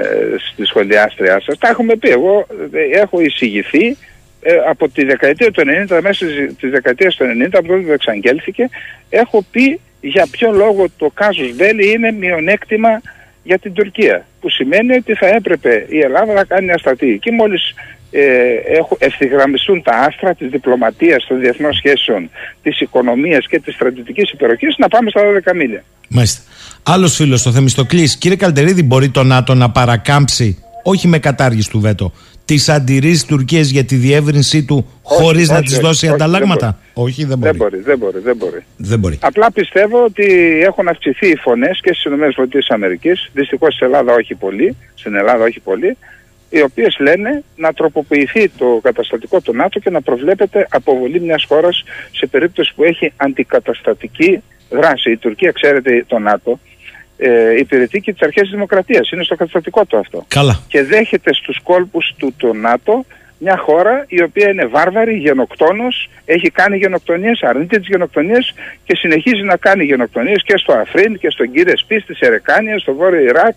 στη σχολιάστριά σας. Τα έχουμε πει. Εγώ ε, έχω εισηγηθεί ε, από τη δεκαετία του 90, μέσα της- της δεκαετίας του 90, από τότε που εξαγγέλθηκε, έχω πει για ποιο λόγο το κάζους Μπέλη είναι μειονέκτημα για την Τουρκία. Που σημαίνει ότι θα έπρεπε η Ελλάδα να κάνει αστατή. Και μόλις ε, έχω, ευθυγραμμιστούν τα άστρα της διπλωματίας, των διεθνών σχέσεων, της οικονομίας και της στρατιωτικής υπεροχής, να πάμε στα 12 μίλια. Μάλιστα. Άλλος φίλος, το Θεμιστοκλής. Κύριε Καλντερίδη, μπορεί το ΝΑΤΟ να παρακάμψει, όχι με κατάργηση του βέτο, τις αντιρρήσεις Τουρκίας για τη διεύρυνσή του Όχι, χωρίς να όχι, της όχι, δώσει όχι, ανταλλάγματα; όχι, δεν μπορεί. Δεν μπορεί, δεν μπορεί, δεν μπορεί. Δεν μπορεί. Απλά πιστεύω ότι έχουν αυξηθεί οι φωνές και στις ΗΠΑ, δυστυχώς στην Ελλάδα όχι πολύ, στην Ελλάδα όχι πολύ, οι οποίες λένε να τροποποιηθεί το καταστατικό του ΝΑΤΟ και να προβλέπεται αποβολή μιας χώρας σε περίπτωση που έχει αντικαταστατική δράση. Η Τουρκία, ξέρετε, το ΝΑΤΟ ε, υπηρετεί και τις αρχές της δημοκρατίας. Είναι στο καταστατικό του αυτό. Καλά. Και δέχεται στους κόλπους του το ΝΑΤΟ μια χώρα η οποία είναι βάρβαρη, γενοκτόνος, έχει κάνει γενοκτονίες, αρνείται τις γενοκτονίες και συνεχίζει να κάνει γενοκτονίες και στο Αφρίν και στον Κύριε Σπί, στη Σερεκάνια, στο Βόρειο Ιράκ,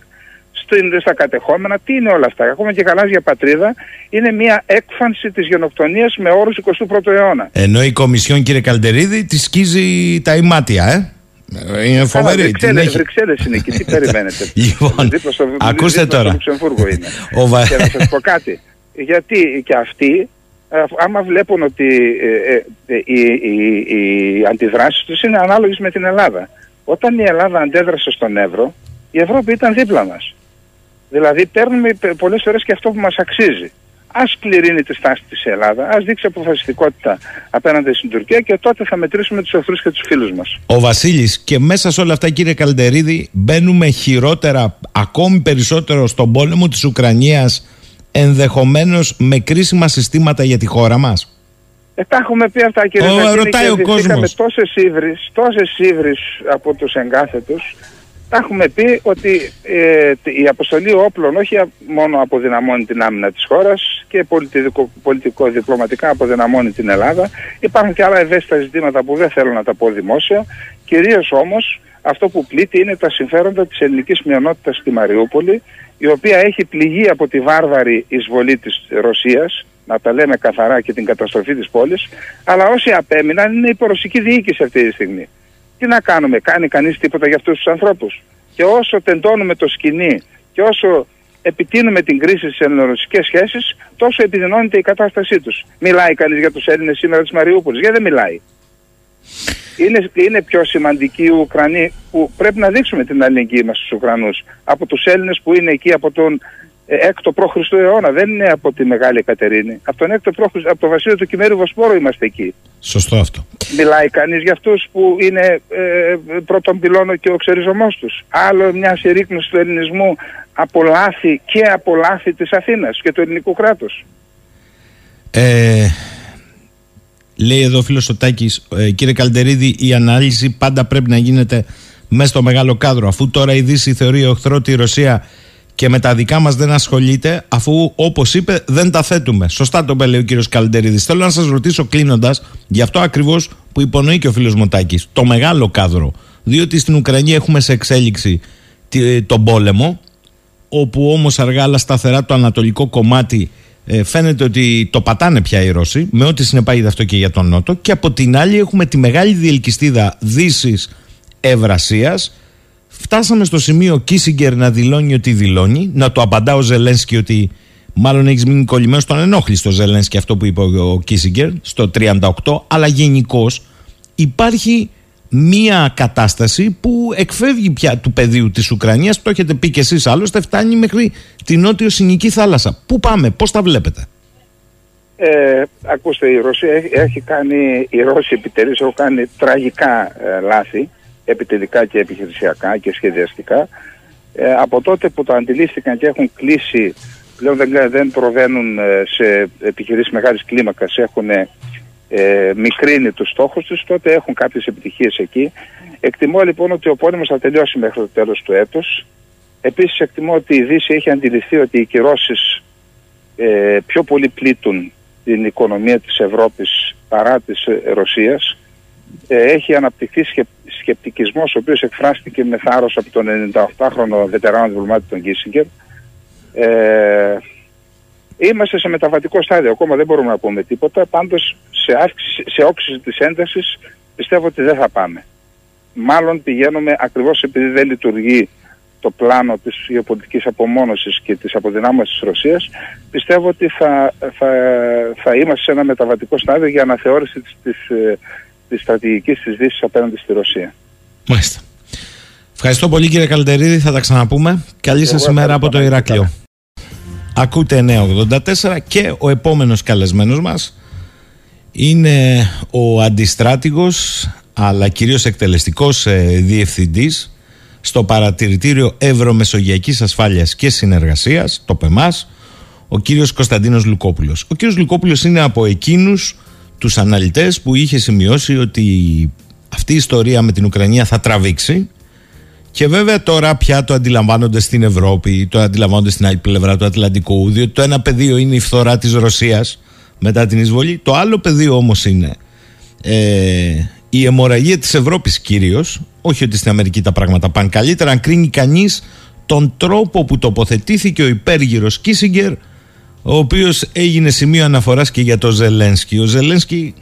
στην, στα κατεχόμενα. Τι είναι όλα αυτά; Ακόμα και γαλάζια πατρίδα είναι μια έκφανση της γενοκτονίας με όρους 21ου αιώνα. Ενώ η Κομισιόν, κύριε Καλντερίδη, τη σκίζει τα ημάτια, ε. Ε, Είναι φοβερή. Την Βρυξέλλες, έχει... Βρυξέλλες είναι εκεί. Τι περιμένετε; Λοιπόν, Δίπλα στο, ακούστε δίπλα τώρα. Στο Λουξεμβούργο είναι. Ο Βα- Και να σας πω κάτι. Γιατί και αυτοί, ε, άμα βλέπουν ότι ε, ε, ε, οι, οι, οι αντιδράσεις τους είναι ανάλογες με την Ελλάδα. Όταν η Ελλάδα αντέδρασε στον Εύρο, η Ευρώπη ήταν δίπλα μας. Δηλαδή παίρνουμε πολλές φορές και αυτό που μας αξίζει. Ας κληρύνει τη στάση της Ελλάδα, ας δείξει αποφασιστικότητα απέναντι στην Τουρκία και τότε θα μετρήσουμε τους εχθρούς και τους φίλους μας. Ο Βασίλης και μέσα σε όλα αυτά κύριε Καλντερίδη μπαίνουμε χειρότερα ακόμη περισσότερο στον πόλεμο της Ουκρανίας ενδεχομένως με κρίσιμα συστήματα για τη χώρα μας; Ε, τα έχουμε πει αυτά κύριε Ο, ρωτάει ο κόσμος. τόσες ύβρις, τόσες ύβρις από τους εγκάθετους τα έχουμε πει ότι ε, η αποστολή όπλων όχι μόνο αποδυναμώνει την άμυνα της χώρας και πολιτικό, πολιτικό διπλωματικά αποδυναμώνει την Ελλάδα. Υπάρχουν και άλλα ευαίσθητα ζητήματα που δεν θέλω να τα πω δημόσια. Κυρίως όμως αυτό που πλήττει είναι τα συμφέροντα της ελληνικής μειονότητας στη Μαριούπολη η οποία έχει πληγεί από τη βάρβαρη εισβολή της Ρωσίας να τα λέμε καθαρά και την καταστροφή της πόλης αλλά όσοι απέμειναν είναι η ρωσική διοίκηση αυτή τη στιγμή τι να κάνουμε, κάνει κανείς τίποτα για αυτούς τους ανθρώπους; Και όσο τεντώνουμε το σκηνή και όσο επιτείνουμε την κρίση στις ελληνορωσικές σχέσεις, τόσο επιδεινώνεται η κατάστασή τους. Μιλάει κανείς για τους Έλληνες σήμερα της Μαριούπολης, γιατί δεν μιλάει. Είναι, είναι πιο σημαντικοί οι Ουκρανοί που πρέπει να δείξουμε την αλληλεγγύη μας στους Ουκρανούς από τους Έλληνες που είναι εκεί από τον ε, έκτο π.Χ. αιώνα, δεν είναι από τη Μεγάλη Εκατερίνη. Από τον έκτο π.Χ. από το βασίλειο του Κυμέρου Βοσπόρου είμαστε εκεί. Σωστό αυτό. Μιλάει κανείς για αυτούς που είναι ε, πρώτον πυλώνο και ο ξεριζωμός τους. Άλλο μια συρρήκνωση του ελληνισμού από λάθη και από λάθη της Αθήνας και του ελληνικού κράτους. Ε, λέει εδώ ο φίλος Σωτάκης, ε, κύριε Καλτερίδη, η ανάλυση πάντα πρέπει να γίνεται μέσα στο μεγάλο κάδρο. Αφού τώρα η Δύση θεωρεί οχθρό τη Ρωσία και με τα δικά μας δεν ασχολείται, αφού όπως είπε δεν τα θέτουμε. Σωστά το λέει ο κύριος Καλντερίδης. Θέλω να σας ρωτήσω κλείνοντας, γι' αυτό ακριβώς που υπονοεί και ο φίλος Μωτάκη, το μεγάλο κάδρο. Διότι στην Ουκρανία έχουμε σε εξέλιξη τον πόλεμο, όπου όμως αργά αλλά σταθερά το ανατολικό κομμάτι ε, φαίνεται ότι το πατάνε πια οι Ρώσοι, με ό,τι συνεπάγεται αυτό και για τον Νότο. Και από την άλλη έχουμε τη μεγάλη διελκυστίδα Δύσης Ευρασίας Φτάσαμε στο σημείο Κίσιγκερ να δηλώνει ότι δηλώνει, να το απαντά ο Ζελένσκι ότι μάλλον έχεις μείνει κολλημένος στον ενόχλη Ζελένσκι αυτό που είπε ο Κίσιγκερ στο 38, αλλά γενικώς υπάρχει μία κατάσταση που εκφεύγει πια του πεδίου της Ουκρανίας, το έχετε πει και εσείς άλλωστε, φτάνει μέχρι την νότιο Συνική θάλασσα. Πού πάμε, πώς τα βλέπετε; Ε, ακούστε, η Ρωσία έχει, κάνει, οι Ρώσοι επιτελείς έχουν κάνει τραγικά ε, λάθη επιτελικά και επιχειρησιακά και σχεδιαστικά. Ε, από τότε που το αντιλήφθηκαν και έχουν κλείσει, πλέον δεν, δεν προβαίνουν ε, σε επιχειρήσεις μεγάλης κλίμακας, έχουν ε, μικρύνει τους στόχους τους, τότε έχουν κάποιες επιτυχίες εκεί. Εκτιμώ λοιπόν ότι ο πόλεμος θα τελειώσει μέχρι το τέλος του έτους. Επίσης εκτιμώ ότι η Δύση έχει αντιληφθεί ότι οι κυρώσεις ε, πιο πολύ πλήττουν την οικονομία της Ευρώπης παρά της Ρωσίας. Ε, έχει αναπτυχθεί σκεπτικισμός ο οποίος εκφράστηκε με θάρρος από τον 98χρονο βετεράνο διπλωμάτη τον Κίσιγκερ. Ε, είμαστε σε μεταβατικό στάδιο, ακόμα δεν μπορούμε να πούμε τίποτα, πάντως σε, αύξηση, σε όξυση της έντασης πιστεύω ότι δεν θα πάμε. Μάλλον πηγαίνουμε ακριβώς επειδή δεν λειτουργεί το πλάνο της γεωπολιτικής απομόνωσης και της αποδυνάμωσης της Ρωσίας, πιστεύω ότι θα, θα, θα είμαστε σε ένα μεταβατικό στάδιο για αναθεώρηση της, της, ε, της στρατηγικής της Δύσης απέναντι στη Ρωσία. Μάλιστα. Ευχαριστώ πολύ κύριε Καλτερίδη, θα τα ξαναπούμε. Καλή σας ημέρα από το Ηράκλειο. Ακούτε 984 και ο επόμενος καλεσμένος μας είναι ο αντιστράτηγος αλλά κυρίως εκτελεστικός ε, διευθυντής στο παρατηρητήριο Ευρωμεσογειακής Ασφάλειας και Συνεργασίας, το ΠΕΜΑΣ, ο κύριος Κωνσταντίνος Λουκόπουλος. Ο κύριος Λουκόπουλος είναι από εκείνους τους αναλυτές που είχε σημειώσει ότι αυτή η ιστορία με την Ουκρανία θα τραβήξει. Και βέβαια τώρα πια το αντιλαμβάνονται στην Ευρώπη, το αντιλαμβάνονται στην άλλη πλευρά του Ατλαντικού, διότι το ένα πεδίο είναι η φθορά της Ρωσίας μετά την εισβολή, το άλλο πεδίο όμως είναι ε, η αιμορραγία της Ευρώπης κυρίως, όχι ότι στην Αμερική τα πράγματα πάνε καλύτερα, αν κρίνει κανείς τον τρόπο που τοποθετήθηκε ο υπέργυρος Κίσιγκερ ο οποίος έγινε σημείο αναφοράς και για τον Ζελένσκι. Ο Ζελένσκι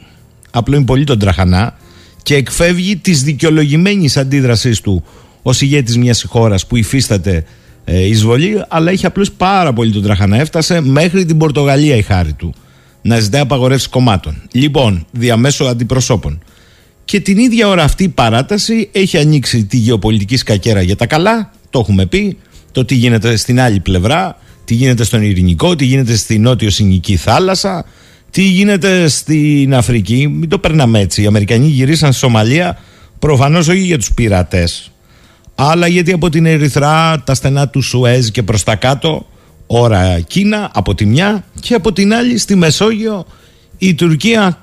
απλώνει πολύ τον τραχανά και εκφεύγει της δικαιολογημένης αντίδρασής του ως ηγέτης μιας χώρας που υφίσταται ε, εισβολή, αλλά έχει απλώς πάρα πολύ τον τραχανά. Έφτασε μέχρι την Πορτογαλία η χάρη του να ζητάει απαγορεύσεις κομμάτων. Λοιπόν, διαμέσου αντιπροσώπων. Και την ίδια ώρα αυτή η παράταση έχει ανοίξει τη γεωπολιτική σκακέρα για τα καλά, το έχουμε πει, το τι γίνεται στην άλλη πλευρά, τι γίνεται στον Ειρηνικό, τι γίνεται στη Νότιο Συνική θάλασσα, τι γίνεται στην Αφρική. Μην το περνάμε έτσι. Οι Αμερικανοί γυρίσαν στη Σομαλία προφανώς όχι για τους πειρατές, αλλά γιατί από την Ερυθρά, τα στενά του Σουέζ και προς τα κάτω, ώρα Κίνα από τη μια και από την άλλη στη Μεσόγειο η Τουρκία.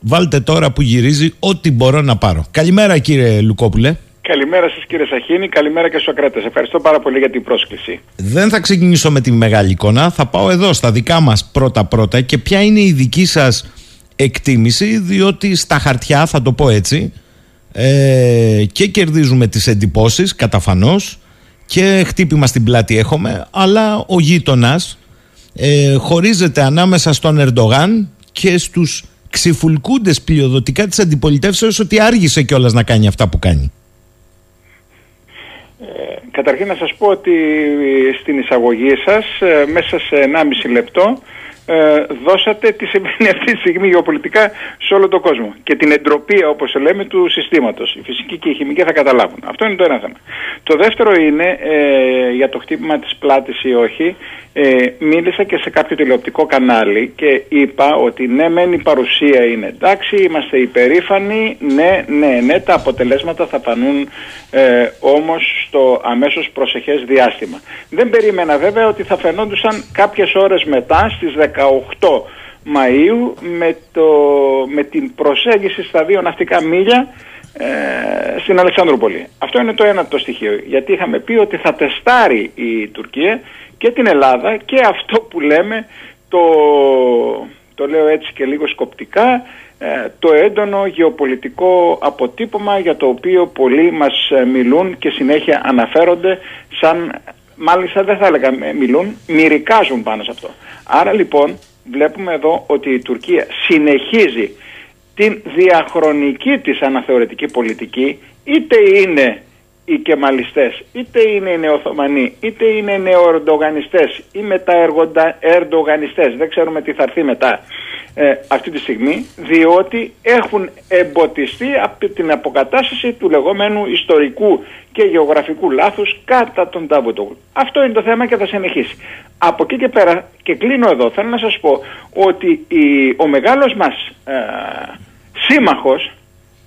Βάλτε τώρα που γυρίζει ό,τι μπορώ να πάρω. Καλημέρα κύριε Λουκόπουλε. Καλημέρα σας κύριε Σαχίνη, καλημέρα και στους ακράτες. Ευχαριστώ πάρα πολύ για την πρόσκληση. Δεν θα ξεκινήσω με τη μεγάλη εικόνα, θα πάω εδώ στα δικά μας πρώτα-πρώτα και ποια είναι η δική σας εκτίμηση, διότι στα χαρτιά, θα το πω έτσι, ε, και κερδίζουμε τις εντυπώσεις καταφανώς και χτύπημα στην πλάτη έχουμε, αλλά ο γείτονας ε, χωρίζεται ανάμεσα στον Ερντογάν και στους ξυφουλκούντες πλειοδοτικά της αντιπολιτεύσεως ότι άργησε κιόλας να κάνει αυτά που κάνει. Ε, καταρχήν να σας πω ότι στην εισαγωγή σας ε, μέσα σε 1,5 λεπτό ε, δώσατε τι συμβαίνει αυτή τη στιγμή γεωπολιτικά σε όλο τον κόσμο και την εντροπή όπως λέμε του συστήματος. Η φυσική και η χημική θα καταλάβουν. Αυτό είναι το ένα θέμα. Το δεύτερο είναι ε, για το χτύπημα της πλάτης ή όχι. Ε, μίλησα και σε κάποιο τηλεοπτικό κανάλι και είπα ότι ναι μεν η παρουσία είναι εντάξει, είμαστε υπερήφανοι, ναι, ναι, ναι, τα αποτελέσματα θα φανούν ε, όμως στο αμέσως προσεχές διάστημα. Δεν περίμενα βέβαια ότι θα φαινόντουσαν κάποιες ώρες μετά στις 18 Μαΐου με, το, με την προσέγγιση στα δύο ναυτικά μίλια ε, στην Αλεξανδρούπολη. Αυτό είναι το ένα το στοιχείο. Γιατί είχαμε πει ότι θα τεστάρει η Τουρκία και την Ελλάδα και αυτό που λέμε το, το λέω έτσι και λίγο σκοπτικά ε, το έντονο γεωπολιτικό αποτύπωμα για το οποίο πολλοί μας ε, μιλούν και συνέχεια αναφέρονται σαν μάλιστα δεν θα έλεγα μιλούν, μυρικάζουν πάνω σε αυτό. Άρα λοιπόν βλέπουμε εδώ ότι η Τουρκία συνεχίζει την διαχρονική της αναθεωρητική πολιτική είτε είναι οι κεμαλιστές, είτε είναι οι νεοθωμανοί, είτε είναι οι νεοερντογανιστές ή μεταερντογανιστές, δεν ξέρουμε τι θα έρθει μετά ε, αυτή τη στιγμή, διότι έχουν εμποτιστεί από την αποκατάσταση του λεγόμενου ιστορικού και γεωγραφικού λάθους κατά τον Ταβούτογλου. Αυτό είναι το θέμα και θα συνεχίσει. Από εκεί και πέρα, και κλείνω εδώ, θέλω να σας πω ότι η, ο μεγάλος μας ε, σύμμαχος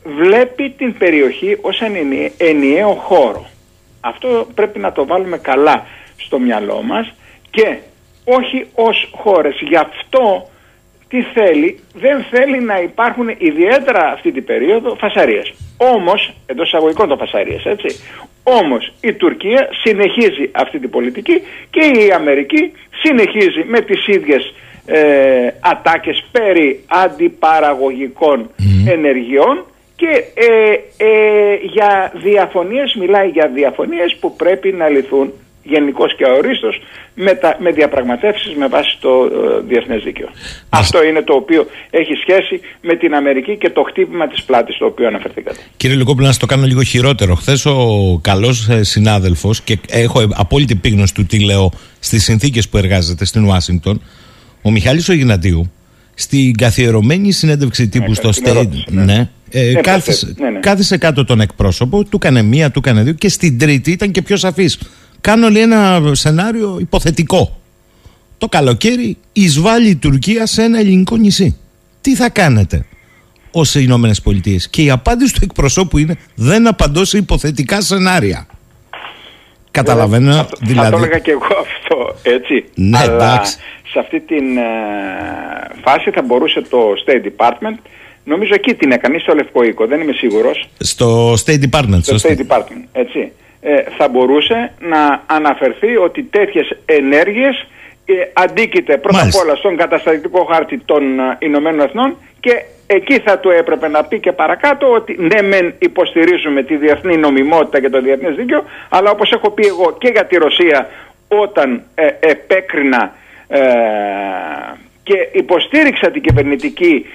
βλέπει την περιοχή ως ενιαίο χώρο. Αυτό πρέπει να το βάλουμε καλά στο μυαλό μας και όχι ως χώρες. Γι' αυτό τι θέλει, δεν θέλει να υπάρχουν ιδιαίτερα αυτή την περίοδο φασαρίες. Όμως, εντός εισαγωγικών το φασαρίες έτσι, όμως η Τουρκία συνεχίζει αυτή την πολιτική και η Αμερική συνεχίζει με τις ίδιες ε, ατάκες περί αντιπαραγωγικών ενεργειών και ε, ε, για διαφωνίες, μιλάει για διαφωνίες που πρέπει να λυθούν γενικώ και αορίστω με, με διαπραγματεύσεις με βάση το ε, διεθνές δίκαιο. Αυτό είναι το οποίο έχει σχέση με την Αμερική και το χτύπημα της πλάτης στο οποίο αναφερθήκατε. Κύριε Λυκόπουλο, να το κάνω λίγο χειρότερο. Χθες ο καλός ε, συνάδελφος και έχω απόλυτη πείγνωση του τι λέω στις συνθήκες που εργάζεται στην Ουάσιγκτον, ο Μιχάλης Ογινατίου στην καθιερωμένη συνέντευξη τύπου στο State. Ναι. ναι. Ε, ναι, κάθισε, ναι, ναι. κάθισε κάτω τον εκπρόσωπο, του έκανε μία, του έκανε δύο και στην τρίτη ήταν και πιο σαφής. Κάνω λέει ένα σενάριο υποθετικό. Το καλοκαίρι εισβάλλει η Τουρκία σε ένα ελληνικό νησί. Τι θα κάνετε ως Ηνωμένες Πολιτείες; Και η απάντηση του εκπροσώπου είναι δεν απαντώ σε υποθετικά σενάρια. Καταλαβαίνω. Θα, δηλαδή... θα το έλεγα και εγώ αυτό, έτσι. Ναι, Αλλά εντάξει. σε αυτή την ε, φάση θα μπορούσε το State Department, νομίζω εκεί την έκανε, στο Λευκό Οίκο, δεν είμαι σίγουρος. Στο State Department. Στο State Department, έτσι. Ε, θα μπορούσε να αναφερθεί ότι τέτοιες ενέργειες ε, αντίκειται πρώτα απ' όλα στον καταστατικό χάρτη των ε, Ηνωμένων Εθνών και εκεί θα του έπρεπε να πει και παρακάτω ότι ναι μεν υποστηρίζουμε τη διεθνή νομιμότητα και το διεθνές δίκαιο αλλά όπως έχω πει εγώ και για τη Ρωσία όταν ε, επέκρινα και υποστήριξα την κυβερνητική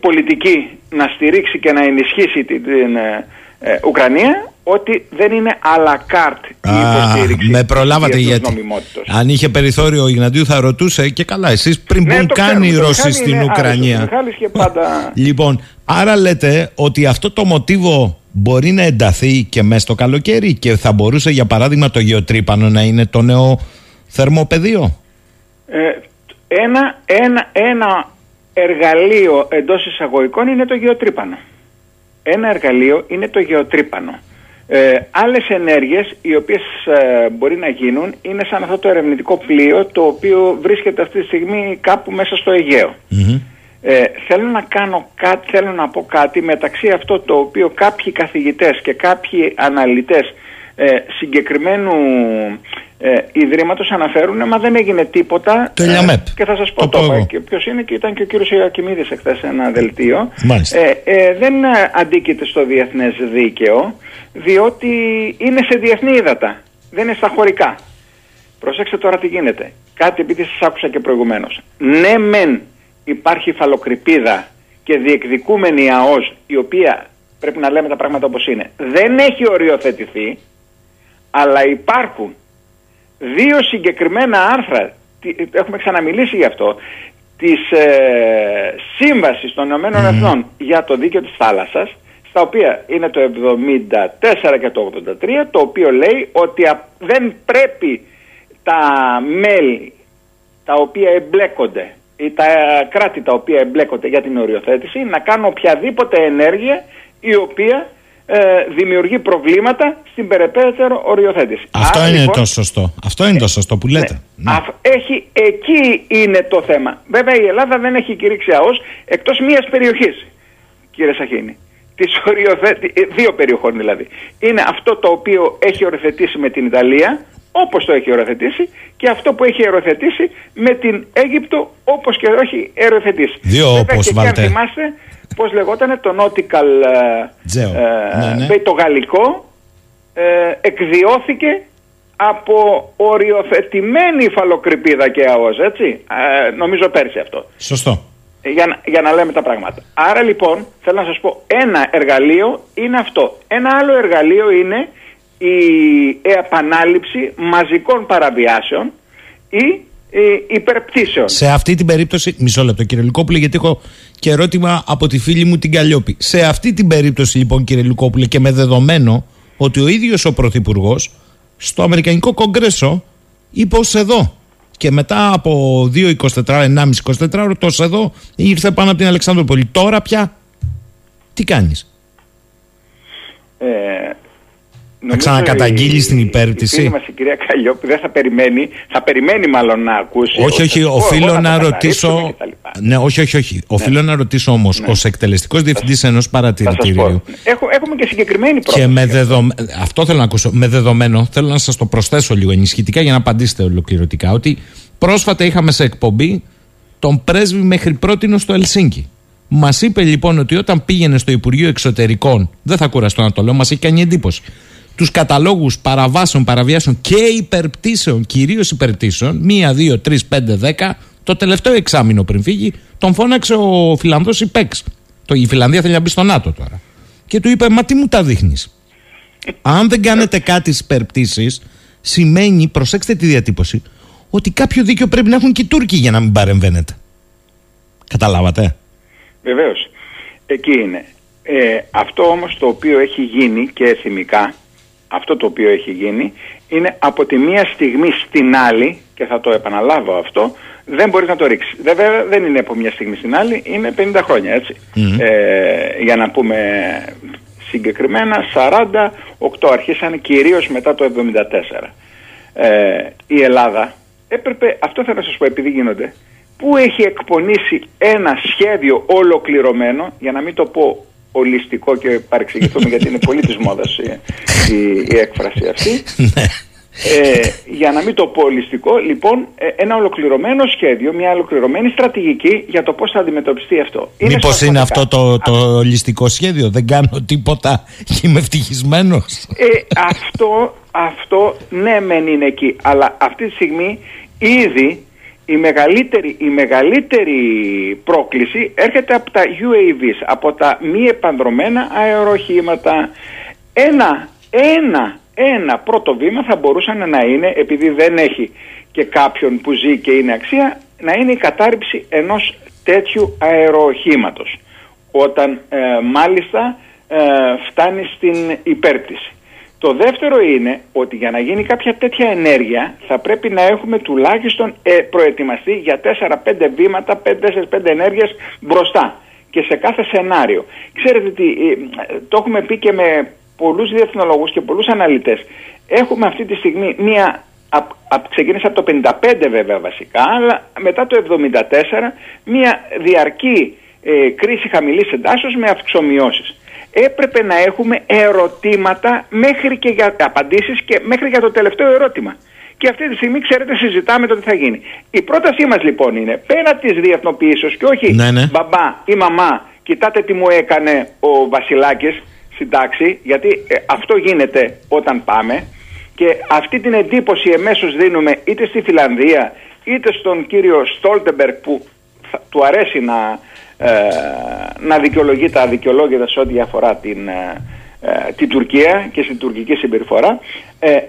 πολιτική να στηρίξει και να ενισχύσει την, την Ουκρανία ότι δεν είναι à la carte η υποστήριξη με προλάβατε γιατί αν είχε περιθώριο ο Ιγναντίου θα ρωτούσε και καλά εσείς πριν ναι, κάνει η Ρωσία στην Ουκρανία και πάντα... λοιπόν άρα λέτε ότι αυτό το μοτίβο μπορεί να ενταθεί και μέσα στο καλοκαίρι και θα μπορούσε για παράδειγμα το γεωτρύπανο να είναι το νέο θερμοπεδίο; Ε, ένα, ένα, ένα εργαλείο εντός εισαγωγικών είναι το γεωτρύπανο. Ένα εργαλείο είναι το γεωτρύπανο. Ε, άλλες ενέργειες οι οποίες ε, μπορεί να γίνουν είναι σαν αυτό το ερευνητικό πλοίο το οποίο βρίσκεται αυτή τη στιγμή κάπου μέσα στο αιγαιο Ε, θέλω να κάνω κάτι, θέλω να πω κάτι μεταξύ αυτό το οποίο κάποιοι καθηγητές και κάποιοι αναλυτές ε, συγκεκριμένου ε, ιδρύματος αναφέρουν μα δεν έγινε τίποτα Το ε, Ελιαμέπ. και θα σας πω Το το, πω εγώ. και ποιος είναι και ήταν και ο κύριος Ιακημίδης εχθές σε ένα δελτίο Μάλιστα. ε, ε, δεν ε, αντίκειται στο διεθνές δίκαιο διότι είναι σε διεθνή ύδατα δεν είναι στα χωρικά. Προσέξτε τώρα τι γίνεται. Κάτι επειδή σας άκουσα και προηγουμένως. Ναι μεν υπάρχει φαλοκρηπίδα και διεκδικούμενη ΑΟΣ η οποία πρέπει να λέμε τα πράγματα όπως είναι δεν έχει οριοθετηθεί αλλά υπάρχουν δύο συγκεκριμένα άρθρα, τι- έχουμε ξαναμιλήσει γι' αυτό, της ε, Σύμβασης των Ηνωμένων Εθνών για το Δίκαιο της Θάλασσας, στα οποία είναι το 74 και το 83, το οποίο λέει ότι α- δεν πρέπει τα μέλη τα οποία εμπλέκονται ή τα κράτη τα οποία εμπλέκονται για την οριοθέτηση να κάνουν οποιαδήποτε ενέργεια η οποία ε, δημιουργεί προβλήματα στην περαιτέρω οριοθέτηση. Αυτό Άρα, είναι λοιπόν, το σωστό. Αυτό είναι το σωστό που λέτε. ναι. Αφ- έχει, εκεί είναι το θέμα. Βέβαια η Ελλάδα δεν έχει κηρύξει ΑΟΣ εκτός μιας περιοχής, κύριε Σαχίνη. Της οριοθέτη, ε, δύο περιοχών δηλαδή. Είναι αυτό το οποίο έχει οριοθετήσει με την Ιταλία, όπως το έχει οριοθετήσει, και αυτό που έχει οριοθετήσει με την Αίγυπτο, όπως και το έχει οριοθετήσει. Δύο Βέβαια, όπως και εκεί, αν βάλτε. θυμάστε, πώς λεγόταν το Nautical, ε, Τζέο. ε, Ναι, ναι. Bay, το γαλλικό, ε, εκδιώθηκε από οριοθετημένη υφαλοκρηπίδα και ΑΟΣ, έτσι. Ε, νομίζω πέρσι αυτό. Σωστό. Ε, Για, να- για να λέμε τα πράγματα. Άρα λοιπόν, θέλω να σας πω, ένα εργαλείο είναι αυτό. Ένα άλλο εργαλείο είναι η επανάληψη μαζικών παραβιάσεων ή ε, υπερπτήσεων. Σε αυτή την περίπτωση, μισό λεπτό κύριε Λουκόπουλε, γιατί έχω και ερώτημα από τη φίλη μου την Καλλιόπη. Σε αυτή την περίπτωση λοιπόν κύριε Λουκόπουλε και με δεδομένο ότι ο ίδιος ο Πρωθυπουργός στο Αμερικανικό Κογκρέσο είπε ως εδώ και μετά από 2-24, 1,5-24 ώρο το ως εδώ ήρθε πάνω από την Αλεξανδρούπολη. Τώρα πια τι κάνεις; Ε, Θα νομίζω ξανακαταγγείλεις η- την υπέρπτυση. Η φίλη μας η κυρία Καλλιόπη δεν θα περιμένει, θα περιμένει μάλλον να ακούσει. Όχι, όχι, Εγώ- εγώ οφείλω θα να το ρωτήσω. καθαρίσουμε κτλ. Ναι, όχι, όχι, όχι. Οφείλω να ρωτήσω όμως, ως εκτελεστικός διευθυντής ενός Θα σας παρατηρητηρίου. πω. Έχω, έχουμε και συγκεκριμένη Και πρόταση. με δεδομένο. Αυτό θέλω να ακούσω. Με δεδομένο, θέλω να σας το προσθέσω λίγο ενισχυτικά για να απαντήσετε ολοκληρωτικά. Ότι πρόσφατα είχαμε σε εκπομπή τον πρέσβη μέχρι πρότινο στο Ελσίνκι. Μας είπε λοιπόν ότι όταν πήγαινε στο Υπουργείο Εξωτερικών, δεν θα κουραστώ να το λέω, μας έχει κάνει εντύπωση. Τους καταλόγους παραβάσεων, παραβιάσεων και υπερπτήσεων, κυρίως υπερπτήσεων, μία, δύο, τρεις, πέντε, δέκα, το τελευταίο εξάμεινο πριν φύγει, τον φώναξε ο Φιλανδός Ιπέξ. Το, η Φιλανδία θέλει να μπει στο ΝΑΤΟ τώρα. Και του είπε, Μα τι μου τα δείχνεις; Αν δεν κάνετε κάτι στις υπερπτήσεις, σημαίνει, προσέξτε τη διατύπωση, ότι κάποιο δίκιο πρέπει να έχουν και οι Τούρκοι για να μην παρεμβαίνετε. Καταλάβατε; Βεβαίως. Εκεί είναι. Ε, αυτό όμως το οποίο έχει γίνει και θυμικά, αυτό το οποίο έχει γίνει, είναι από τη μία στιγμή στην άλλη, και θα το επαναλάβω αυτό, δεν μπορείς να το ρίξεις. Βέβαια δεν είναι από μια στιγμή στην άλλη, είναι 50 χρόνια έτσι. Ε, για να πούμε συγκεκριμένα, 48 αρχίσανε κυρίως μετά το 74. Ε, η Ελλάδα έπρεπε, αυτό θέλω να σας πω επειδή γίνονται, που έχει εκπονήσει ένα σχέδιο ολοκληρωμένο, για να μην το πω ολιστικό και παρεξηγηθούμε γιατί είναι πολύ της μόδας η, η, η έκφραση αυτή. Ε, για να μην το πω ολιστικό, λοιπόν, ε, ένα ολοκληρωμένο σχέδιο, μια ολοκληρωμένη στρατηγική για το πώς θα αντιμετωπιστεί αυτό. Μήπως είναι σπασματικά. αυτό το, το ολιστικό σχέδιο, δεν κάνω τίποτα και είμαι ευτυχισμένος. Ε, αυτό, αυτό ναι μεν είναι εκεί, αλλά αυτή τη στιγμή ήδη η μεγαλύτερη, η μεγαλύτερη πρόκληση έρχεται από τα UAVs, από τα μη επανδρομένα αεροχήματα. Ένα, ένα, ένα πρώτο βήμα θα μπορούσαν να είναι, επειδή δεν έχει και κάποιον που ζει και είναι αξία, να είναι η κατάρριψη ενός τέτοιου αεροχήματος. Όταν ε, μάλιστα ε, φτάνει στην υπέρπτυση. Το δεύτερο είναι ότι για να γίνει κάποια τέτοια ενέργεια θα πρέπει να έχουμε τουλάχιστον ε, προετοιμαστεί για 4-5 βήματα, 4-5 ενέργειες μπροστά και σε κάθε σενάριο. Ξέρετε τι, ε, το έχουμε πει και με πολλούς διεθνολογούς και πολλούς αναλυτές. Έχουμε αυτή τη στιγμή μία, ξεκίνησε από το 55 βέβαια βασικά, αλλά μετά το 74 μία διαρκή ε, κρίση χαμηλής εντάσσεως με αυξομοιώσεις έπρεπε να έχουμε ερωτήματα μέχρι και για απαντήσεις και μέχρι για το τελευταίο ερώτημα. Και αυτή τη στιγμή, ξέρετε, συζητάμε το τι θα γίνει. Η πρότασή μας λοιπόν είναι, πέρα της διεθνοποιήσεως και όχι ναι, ναι. μπαμπά ή μαμά, κοιτάτε τι μου έκανε ο Βασιλάκης στην τάξη, γιατί ε, αυτό γίνεται όταν πάμε και αυτή την εντύπωση εμέσως δίνουμε είτε στη Φιλανδία είτε στον κύριο Στόλτεμπεργκ που του αρέσει να, ε, να δικαιολογεί τα αδικαιολόγητα σε ό,τι αφορά την, ε, ε, την Τουρκία και στην τουρκική συμπεριφορά.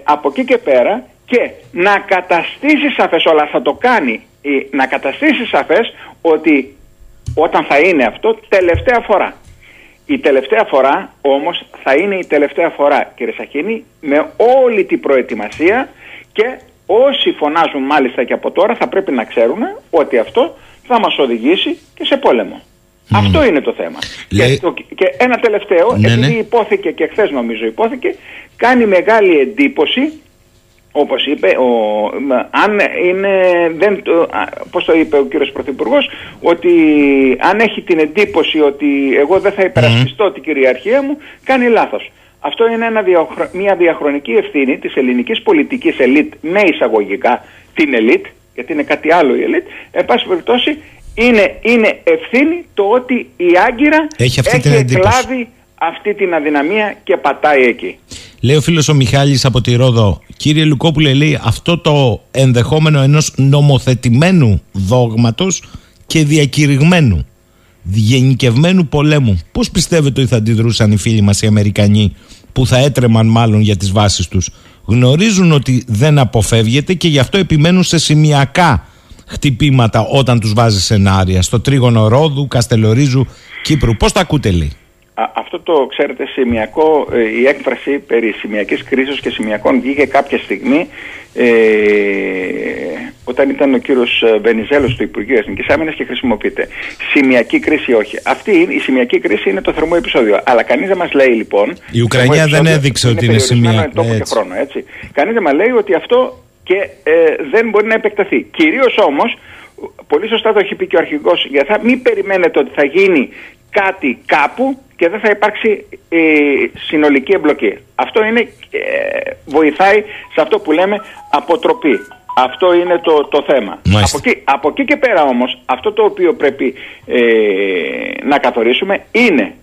Από εκεί και πέρα και να καταστήσει σαφές όλα θα το κάνει να καταστήσει σαφές ότι όταν θα είναι αυτό τελευταία φορά. Η τελευταία φορά όμως θα είναι η τελευταία φορά κύριε Σαχίνη με όλη την προετοιμασία και όσοι φωνάζουν μάλιστα και από τώρα θα πρέπει να ξέρουν ότι αυτό θα μας οδηγήσει και σε πόλεμο. Αυτό είναι το θέμα. Και, και, ένα τελευταίο, ναι, επειδή ναι. υπόθηκε και χθες νομίζω υπόθηκε, κάνει μεγάλη εντύπωση όπως είπε, ο, αν είναι, δεν, πώς το είπε ο κύριος Πρωθυπουργός, ότι αν έχει την εντύπωση ότι εγώ δεν θα υπερασπιστώ την κυριαρχία μου, κάνει λάθος. Αυτό είναι ένα μια διαχρονική ευθύνη της ελληνικής πολιτικής ελίτ με εισαγωγικά την ελίτ, γιατί είναι κάτι άλλο η ελίτ, εν πάση περιπτώσει είναι, είναι ευθύνη το ότι η Άγκυρα έχει, αυτή έχει εκλάβει αυτή την αδυναμία και πατάει εκεί. Λέει ο φίλος ο Μιχάλης από τη Ρόδο, κύριε Λουκόπουλε λέει αυτό το ενδεχόμενο ενός νομοθετημένου δόγματος και διακηρυγμένου γενικευμένου πολέμου. Πώς πιστεύετε ότι θα αντιδρούσαν οι φίλοι μας οι Αμερικανοί που θα έτρεμαν μάλλον για τις βάσεις τους; Γνωρίζουν ότι δεν αποφεύγεται και γι' αυτό επιμένουν σε σημειακά χτυπήματα όταν τους βάζει σενάρια στο τρίγωνο Ρόδου, Καστελορίζου, Κύπρου. Πώς τα ακούτε λέει; Αυτό το ξέρετε σημειακό, ε, η έκφραση περί σημειακής κρίσης και σημειακών βγήκε κάποια στιγμή ε, όταν ήταν ο κύριος ε, Βενιζέλος του Υπουργείου Εθνικής Άμυνας και χρησιμοποιείται. Σημειακή κρίση όχι. Αυτή η σημειακή κρίση είναι το θερμό επεισόδιο. Αλλά κανείς δεν μας λέει λοιπόν... Η Ουκρανία δεν έδειξε ότι είναι σημειακή. Έτσι. Κανείς δεν μας λέει ότι αυτό και ε, δεν μπορεί να επεκταθεί. Κυρίως όμως, πολύ σωστά το έχει πει και ο αρχηγός, γιατί θα μην περιμένετε ότι θα γίνει κάτι κάπου και δεν θα υπάρξει ε, συνολική εμπλοκή. Αυτό είναι, ε, βοηθάει σε αυτό που λέμε αποτροπή. Αυτό είναι το, το θέμα. Από εκεί, από εκεί και πέρα όμως, αυτό το οποίο πρέπει ε, να καθορίσουμε είναι,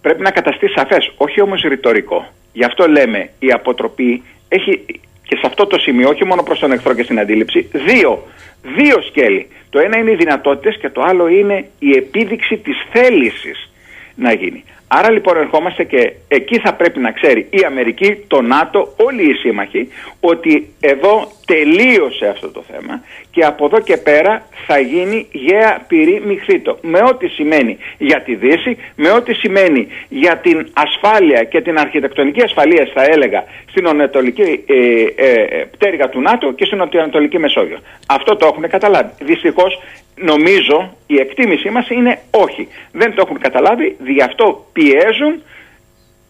πρέπει να καταστεί σαφές, όχι όμως ρητορικό. Γι' αυτό λέμε η αποτροπή έχει και σε αυτό το σημείο, όχι μόνο προς τον εχθρό και στην αντίληψη, δύο, δύο σκέλη. Το ένα είναι οι δυνατότητες και το άλλο είναι η επίδειξη της θέλησης να γίνει. Άρα λοιπόν ερχόμαστε και εκεί θα πρέπει να ξέρει η Αμερική, το ΝΑΤΟ, όλοι οι σύμμαχοι ότι εδώ τελείωσε αυτό το θέμα και από εδώ και πέρα θα γίνει γέα πυρή μιχθήτο. Με ό,τι σημαίνει για τη Δύση, με ό,τι σημαίνει για την ασφάλεια και την αρχιτεκτονική ασφαλεία θα έλεγα στην ανατολική ε, ε, πτέρυγα του ΝΑΤΟ και στην ανατολική Μεσόγειο. Αυτό το έχουν καταλάβει. Δυστυχώς νομίζω η εκτίμησή μας είναι όχι. Δεν το έχουν καταλάβει, γι' αυτό πιέζουν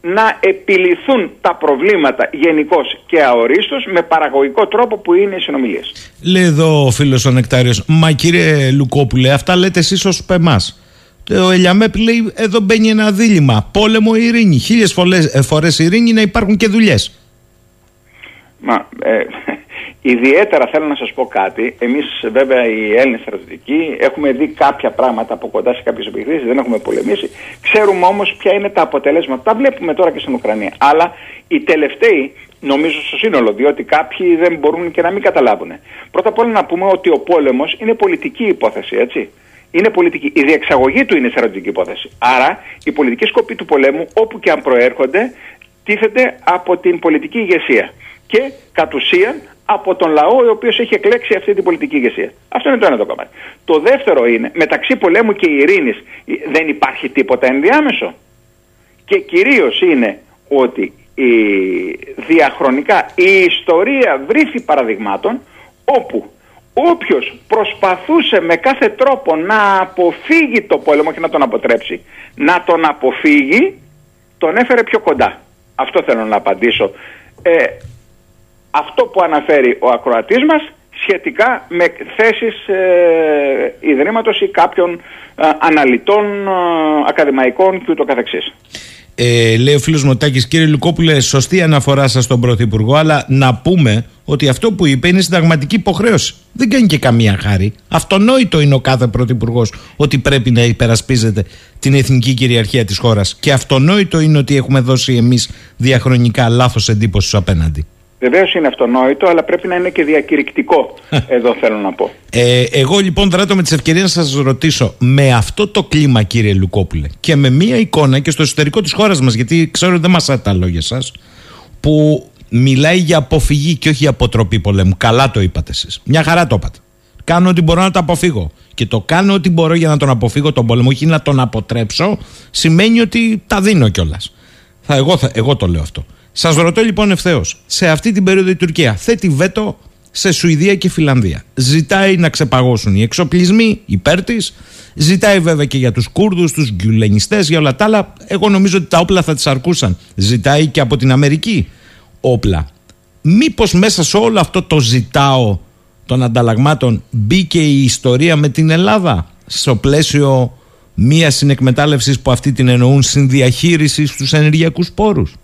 να επιληθούν τα προβλήματα γενικώς και αορίστως με παραγωγικό τρόπο που είναι οι συνομιλίες. Λέει εδώ ο φίλος ο Νεκτάριος, μα κύριε Λουκόπουλε αυτά λέτε εσείς ως πεμάς. Ο Ελιαμέπ λέει εδώ μπαίνει ένα δίλημα, πόλεμο ειρήνη, χίλιες φορές, φορές ειρήνη να υπάρχουν και δουλειές. Μα, ε, Ιδιαίτερα θέλω να σας πω κάτι. Εμείς βέβαια οι Έλληνες στρατιωτικοί έχουμε δει κάποια πράγματα από κοντά σε κάποιες επιχειρήσεις, δεν έχουμε πολεμήσει. Ξέρουμε όμως ποια είναι τα αποτελέσματα. Τα βλέπουμε τώρα και στην Ουκρανία. Αλλά οι τελευταίοι νομίζω στο σύνολο, διότι κάποιοι δεν μπορούν και να μην καταλάβουν. Πρώτα απ' όλα να πούμε ότι ο πόλεμος είναι πολιτική υπόθεση, έτσι. Είναι πολιτική. Η διεξαγωγή του είναι στρατιωτική υπόθεση. Άρα η πολιτική σκοπή του πολέμου, όπου και αν προέρχονται, τίθεται από την πολιτική ηγεσία. Και κατ' ουσίαν από τον λαό ο οποίος έχει εκλέξει αυτή την πολιτική ηγεσία. Αυτό είναι το ένα το κομμάτι. Το δεύτερο είναι μεταξύ πολέμου και ειρήνης δεν υπάρχει τίποτα ενδιάμεσο. Και κυρίως είναι ότι η, διαχρονικά η ιστορία βρίθη παραδειγμάτων όπου όποιος προσπαθούσε με κάθε τρόπο να αποφύγει το πόλεμο και να τον αποτρέψει, να τον αποφύγει, τον έφερε πιο κοντά. Αυτό θέλω να απαντήσω. Ε, αυτό που αναφέρει ο ακροατής μας σχετικά με θέσεις ε, ιδρύματος ή κάποιων ε, αναλυτών, ε, ακαδημαϊκών και ούτω καθεξής. Ε, λέει ο φίλος Μωτάκης, κύριε Λουκόπουλε, σωστή αναφορά σας στον Πρωθυπουργό, αλλά να πούμε ότι αυτό που είπε είναι συνταγματική υποχρέωση. Δεν κάνει και καμία χάρη. Αυτονόητο είναι ο κάθε Πρωθυπουργός ότι πρέπει να υπερασπίζεται την εθνική κυριαρχία της χώρας. Και αυτονόητο είναι ότι έχουμε δώσει εμείς διαχρονικά λάθος εντύπωση στου απέναντι. Βεβαίως είναι αυτονόητο, αλλά πρέπει να είναι και διακηρυκτικό. εδώ θέλω να πω. Ε, εγώ λοιπόν δράτω με τις ευκαιρίες να σας ρωτήσω, με αυτό το κλίμα, κύριε Λουκόπουλε, και με μία εικόνα και στο εσωτερικό της χώρας μας, γιατί ξέρω ότι δεν μας τα λόγια σα, που μιλάει για αποφυγή και όχι για αποτροπή πολέμου. Καλά το είπατε εσείς. Μια χαρά το είπατε. Κάνω ό,τι μπορώ να το αποφύγω. Και το κάνω ό,τι μπορώ για να τον αποφύγω τον πόλεμο, όχι να τον αποτρέψω, σημαίνει ότι τα δίνω κιόλας. Θα, εγώ, θα, εγώ το λέω αυτό. Σας ρωτώ λοιπόν ευθέως, σε αυτή την περίοδο η Τουρκία θέτει βέτο σε Σουηδία και Φιλανδία. Ζητάει να ξεπαγώσουν οι εξοπλισμοί υπέρ τη. Ζητάει βέβαια και για τους Κούρδους, τους γκουλενιστέ, για όλα τα άλλα. Εγώ νομίζω ότι τα όπλα θα τις αρκούσαν. Ζητάει και από την Αμερική όπλα. Μήπως μέσα σε όλο αυτό το ζητάω των ανταλλαγμάτων μπήκε η ιστορία με την Ελλάδα στο πλαίσιο μία συνεκμετάλλευσης που αυτή την εννοούν συνδιαχείρισης στους ενεργειακούς πόρους;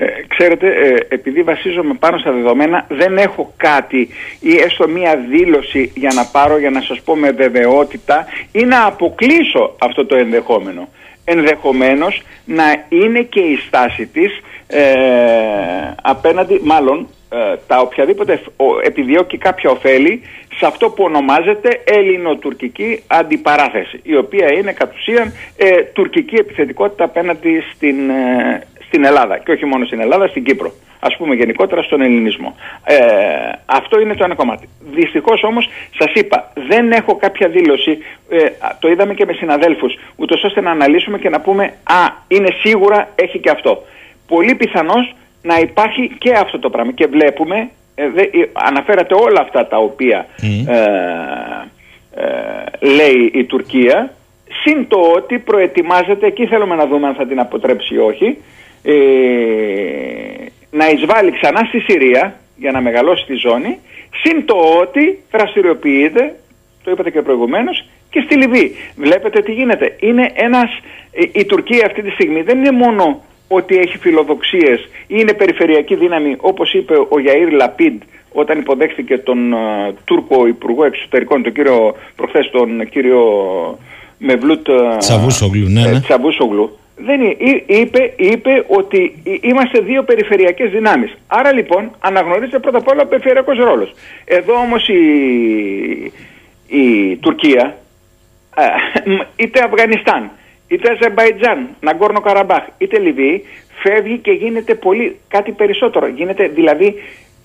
Ε, ξέρετε, ε, επειδή βασίζομαι πάνω στα δεδομένα, δεν έχω κάτι ή έστω μία δήλωση για να πάρω για να σας πω με βεβαιότητα ή να αποκλείσω αυτό το ενδεχόμενο. Ενδεχομένως να είναι και η στάση της ε, απέναντι, μάλλον ε, τα οποιαδήποτε επιδιώκει κάποια ωφέλη σε αυτό που ονομάζεται ελληνοτουρκική αντιπαράθεση η οποία είναι κατ' ουσίαν ε, τουρκική επιθετικότητα απέναντι στην, ε, στην Ελλάδα και όχι μόνο στην Ελλάδα, στην Κύπρο. Ας πούμε γενικότερα στον ελληνισμό. Ε, αυτό είναι το ένα κομμάτι. Δυστυχώς όμως σας είπα δεν έχω κάποια δήλωση, ε, το είδαμε και με συναδέλφους, ούτως ώστε να αναλύσουμε και να πούμε α είναι σίγουρα έχει και αυτό. Πολύ πιθανώς να υπάρχει και αυτό το πράγμα και βλέπουμε, ε, αναφέρατε όλα αυτά τα οποία λέει η Τουρκία Συν το ότι προετοιμάζεται, εκεί θέλουμε να δούμε αν θα την αποτρέψει ή όχι, ε, να εισβάλλει ξανά στη Συρία για να μεγαλώσει τη ζώνη, συν το ότι δραστηριοποιείται, το είπατε και προηγουμένως, και στη Λιβύη. Βλέπετε τι γίνεται. Είναι ένας, η, Τουρκία αυτή τη στιγμή δεν είναι μόνο ότι έχει φιλοδοξίες ή είναι περιφερειακή δύναμη όπως είπε ο Γιαήρ Λαπίντ όταν υποδέχθηκε τον uh, Τούρκο Υπουργό Εξωτερικών, τον κύριο προχθές τον κύριο Μευλούτ Τσαβούσογλου, ναι, ναι. Τσαβούσογλου δεν είπε, είπε ότι είμαστε δύο περιφερειακές δυνάμεις. Άρα λοιπόν αναγνωρίζεται πρώτα απ' όλα ο περιφερειακός ρόλος. Εδώ όμως η, η Τουρκία, είτε Αφγανιστάν, είτε Αζερμπαϊτζάν, Ναγκόρνο Καραμπάχ, είτε Λιβύη, φεύγει και γίνεται πολύ κάτι περισσότερο. Γίνεται δηλαδή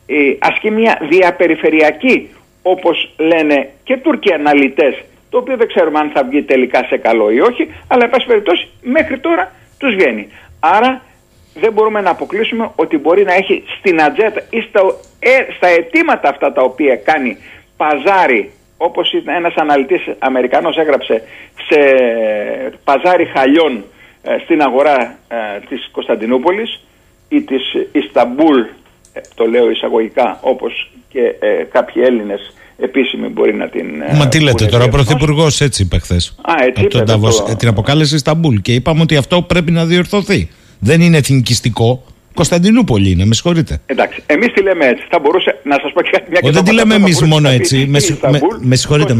ε, ασκεί μια διαπεριφερειακή, όπως λένε και Τούρκοι αναλυτές, το οποίο δεν ξέρουμε αν θα βγει τελικά σε καλό ή όχι, αλλά εν πάση περιπτώσει μέχρι τώρα τους βγαίνει. Άρα δεν μπορούμε να αποκλείσουμε ότι μπορεί να έχει στην ατζέτα ή στα, ε, στα αιτήματα αυτά τα οποία κάνει παζάρι όπως ένας αναλυτής Αμερικανός έγραψε σε παζάρι χαλιών ε, στην αγορά ε, της Κωνσταντινούπολης ή της Ισταμπούλ, ε, το λέω εισαγωγικά όπως και κάποιοι Έλληνες επίσημη μπορεί να την. Ε, Μα τι λέτε τώρα, ο Πρωθυπουργός έτσι είπε χθες. Α, έτσι είπε. Το... Την αποκάλεσε Ισταμπούλ και είπαμε ότι αυτό πρέπει να διορθωθεί. Δεν είναι εθνικιστικό. Κωνσταντινούπολη είναι, με συγχωρείτε. Εντάξει, εμείς τη λέμε έτσι. Θα μπορούσε να σας πω και κάτι μια Δεν τη λέμε εμείς μόνο έτσι. Με, με, με συγχωρείτε,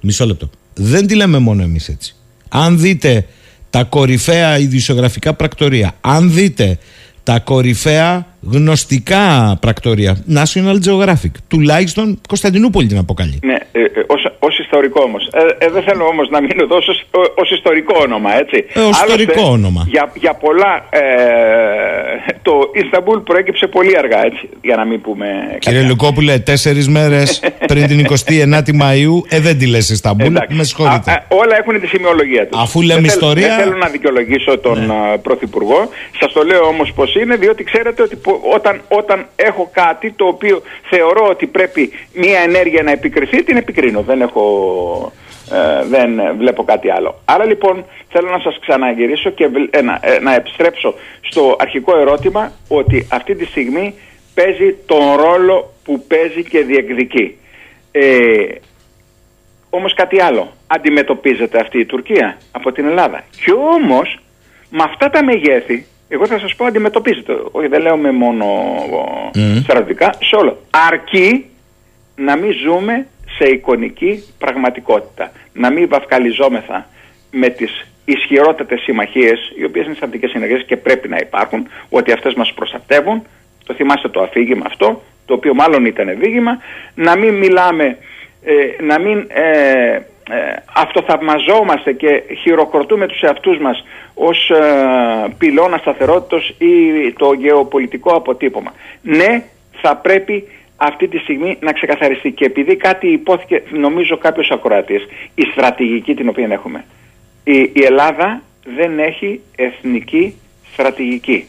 μισό λεπτό. Δεν τη λέμε μόνο εμείς έτσι. Αν δείτε τα κορυφαία ειδησιογραφικά πρακτορία, αν δείτε τα κορυφαία γνωστικά πρακτόρια. National Geographic. Τουλάχιστον Κωνσταντινούπολη την αποκαλεί. Ναι, ε, ε, ως, ως ιστορικό όμως. Ε, ε, δεν θέλω όμως να μείνω εδώ ως, ως ιστορικό όνομα, έτσι. Ε, ως ιστορικό όνομα. Για, για πολλά, ε, το Ισταμπούλ προέκυψε πολύ αργά, έτσι, για να μην πούμε... Κύριε Λουκόπουλε, τέσσερις μέρες πριν την 29η Μαΐου, ε, δεν τη λες Ισταμπούλ, με συγχωρείτε. Α, α, όλα έχουν τη σημειολογία τους. Αφού λέμε δεν ιστορία... Θέλω, δεν θέλω να δικαιολογήσω τον ναι. Πρωθυπουργό. Σας το λέω όμως πως είναι, διότι ξέρετε ότι όταν, όταν έχω κάτι το οποίο θεωρώ ότι πρέπει μια ενέργεια να επικριθεί, την επικρίνω. Δεν έχω... Ε, δεν βλέπω κάτι άλλο. Άρα λοιπόν θέλω να σας ξαναγυρίσω και ε, να, ε, να επιστρέψω στο αρχικό ερώτημα ότι αυτή τη στιγμή παίζει τον ρόλο που παίζει και διεκδικεί. Ε, όμως κάτι άλλο. Αντιμετωπίζεται αυτή η Τουρκία από την Ελλάδα. Και όμως με αυτά τα μεγέθη εγώ θα σας πω αντιμετωπίζετε. Όχι δεν λέω με μόνο mm. στρατιωτικά, σε όλο. Αρκεί να μην ζούμε σε εικονική πραγματικότητα. Να μην βαφκαλιζόμεθα με τις ισχυρότατες συμμαχίες, οι οποίες είναι στρατικές συνεργασίες και πρέπει να υπάρχουν, ότι αυτές μας προστατεύουν. Το θυμάστε το αφήγημα αυτό, το οποίο μάλλον ήταν δίγημα. Να μην μιλάμε, ε, να μην ε, ε, αυτοθαυμαζόμαστε και χειροκροτούμε τους εαυτούς μας ως ε, πυλώνα σταθερότητος ή το γεωπολιτικό αποτύπωμα. Ναι, θα πρέπει αυτή τη στιγμή να ξεκαθαριστεί και επειδή κάτι υπόθηκε νομίζω κάποιος ακροατής η στρατηγική την οποία έχουμε η, η Ελλάδα δεν έχει εθνική στρατηγική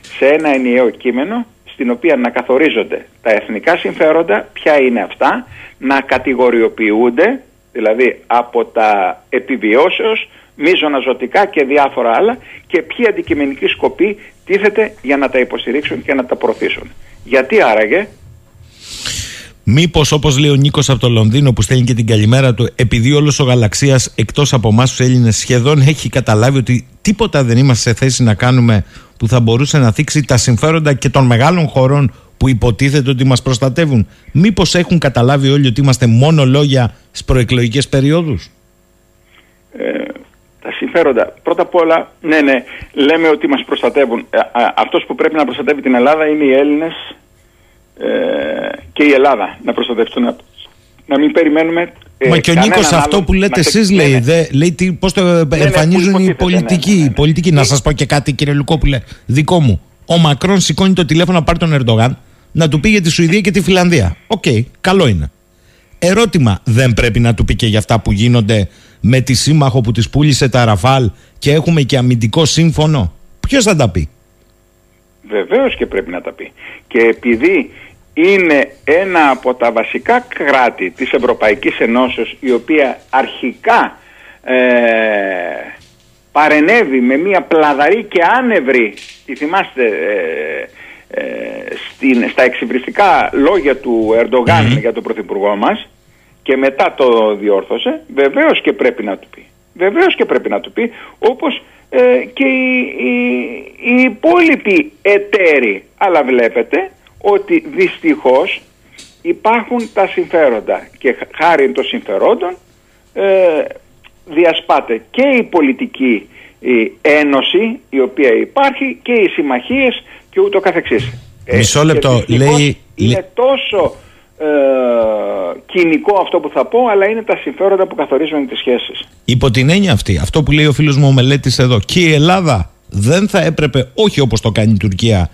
σε ένα ενιαίο κείμενο στην οποία να καθορίζονται τα εθνικά συμφέροντα, ποια είναι αυτά, να κατηγοριοποιούνται, δηλαδή από τα επιβιώσεως, μίζωνα ζωτικά και διάφορα άλλα και ποιοι αντικειμενικοί σκοποί τίθεται για να τα υποστηρίξουν και να τα προωθήσουν. Γιατί άραγε; Μήπως, όπως λέει ο Νίκος από το Λονδίνο, που στέλνει και την καλημέρα του, επειδή όλος ο γαλαξίας εκτός από εμάς τους Έλληνες σχεδόν έχει καταλάβει ότι τίποτα δεν είμαστε σε θέση να κάνουμε που θα μπορούσε να θίξει τα συμφέροντα και των μεγάλων χωρών που υποτίθεται ότι μας προστατεύουν. Μήπως έχουν καταλάβει όλοι ότι είμαστε μόνο λόγια στις προεκλογικές περιόδους; Ε, τα συμφέροντα. Πρώτα απ' όλα, ναι, ναι, λέμε ότι μας προστατεύουν. Ε, Αυτός που πρέπει να προστατεύει την Ελλάδα είναι οι Έλληνες ε, και η Ελλάδα να προστατευτούν να μην περιμένουμε. Ε, Μα και ο Νίκος αυτό που λέτε εσείς λέει, ναι, ναι. λέει τι, πώς το ναι, ναι εμφανίζουν οι πολιτικοί. πολιτικοί. Να σας πω και κάτι, κύριε Λουκόπουλε, δικό μου. Ο Μακρόν σηκώνει το τηλέφωνο να πάρει τον Ερντογάν να του πει για τη Σουηδία και τη Φιλανδία. Ok, okay, καλό είναι. Ερώτημα, δεν πρέπει να του πει και για αυτά που γίνονται με τη σύμμαχο που της πούλησε τα Ραφάλ και έχουμε και αμυντικό σύμφωνο. Ποιος θα τα πει; Βεβαίως και πρέπει να τα πει. Και επειδή είναι ένα από τα βασικά κράτη της Ευρωπαϊκής Ενώσεως η οποία αρχικά ε, παρενέβη με μια πλαδαρή και άνευρη, τη θυμάστε ε, ε, στην, στα εξυβριστικά λόγια του ερντογαν για τον Πρωθυπουργό μας και μετά το διόρθωσε, βεβαίως και πρέπει να του πει. Βεβαίως και πρέπει να του πει, όπως ε, και οι, οι, οι υπόλοιποι εταίροι. Αλλά βλέπετε ότι δυστυχώς υπάρχουν τα συμφέροντα και χάρη των συμφερόντων ε, διασπάται και η πολιτική η ένωση η οποία υπάρχει και οι συμμαχίες και ούτω καθεξής. Ε, Μισό λεπτό. λέει... Είναι τόσο ε, κοινικό αυτό που θα πω, αλλά είναι τα συμφέροντα που καθορίζουν τις σχέσεις. Υπό την έννοια αυτή, αυτό που λέει ο φίλος μου ο Μελέτης εδώ, και η Ελλάδα δεν θα έπρεπε, όχι όπως το κάνει η Τουρκία,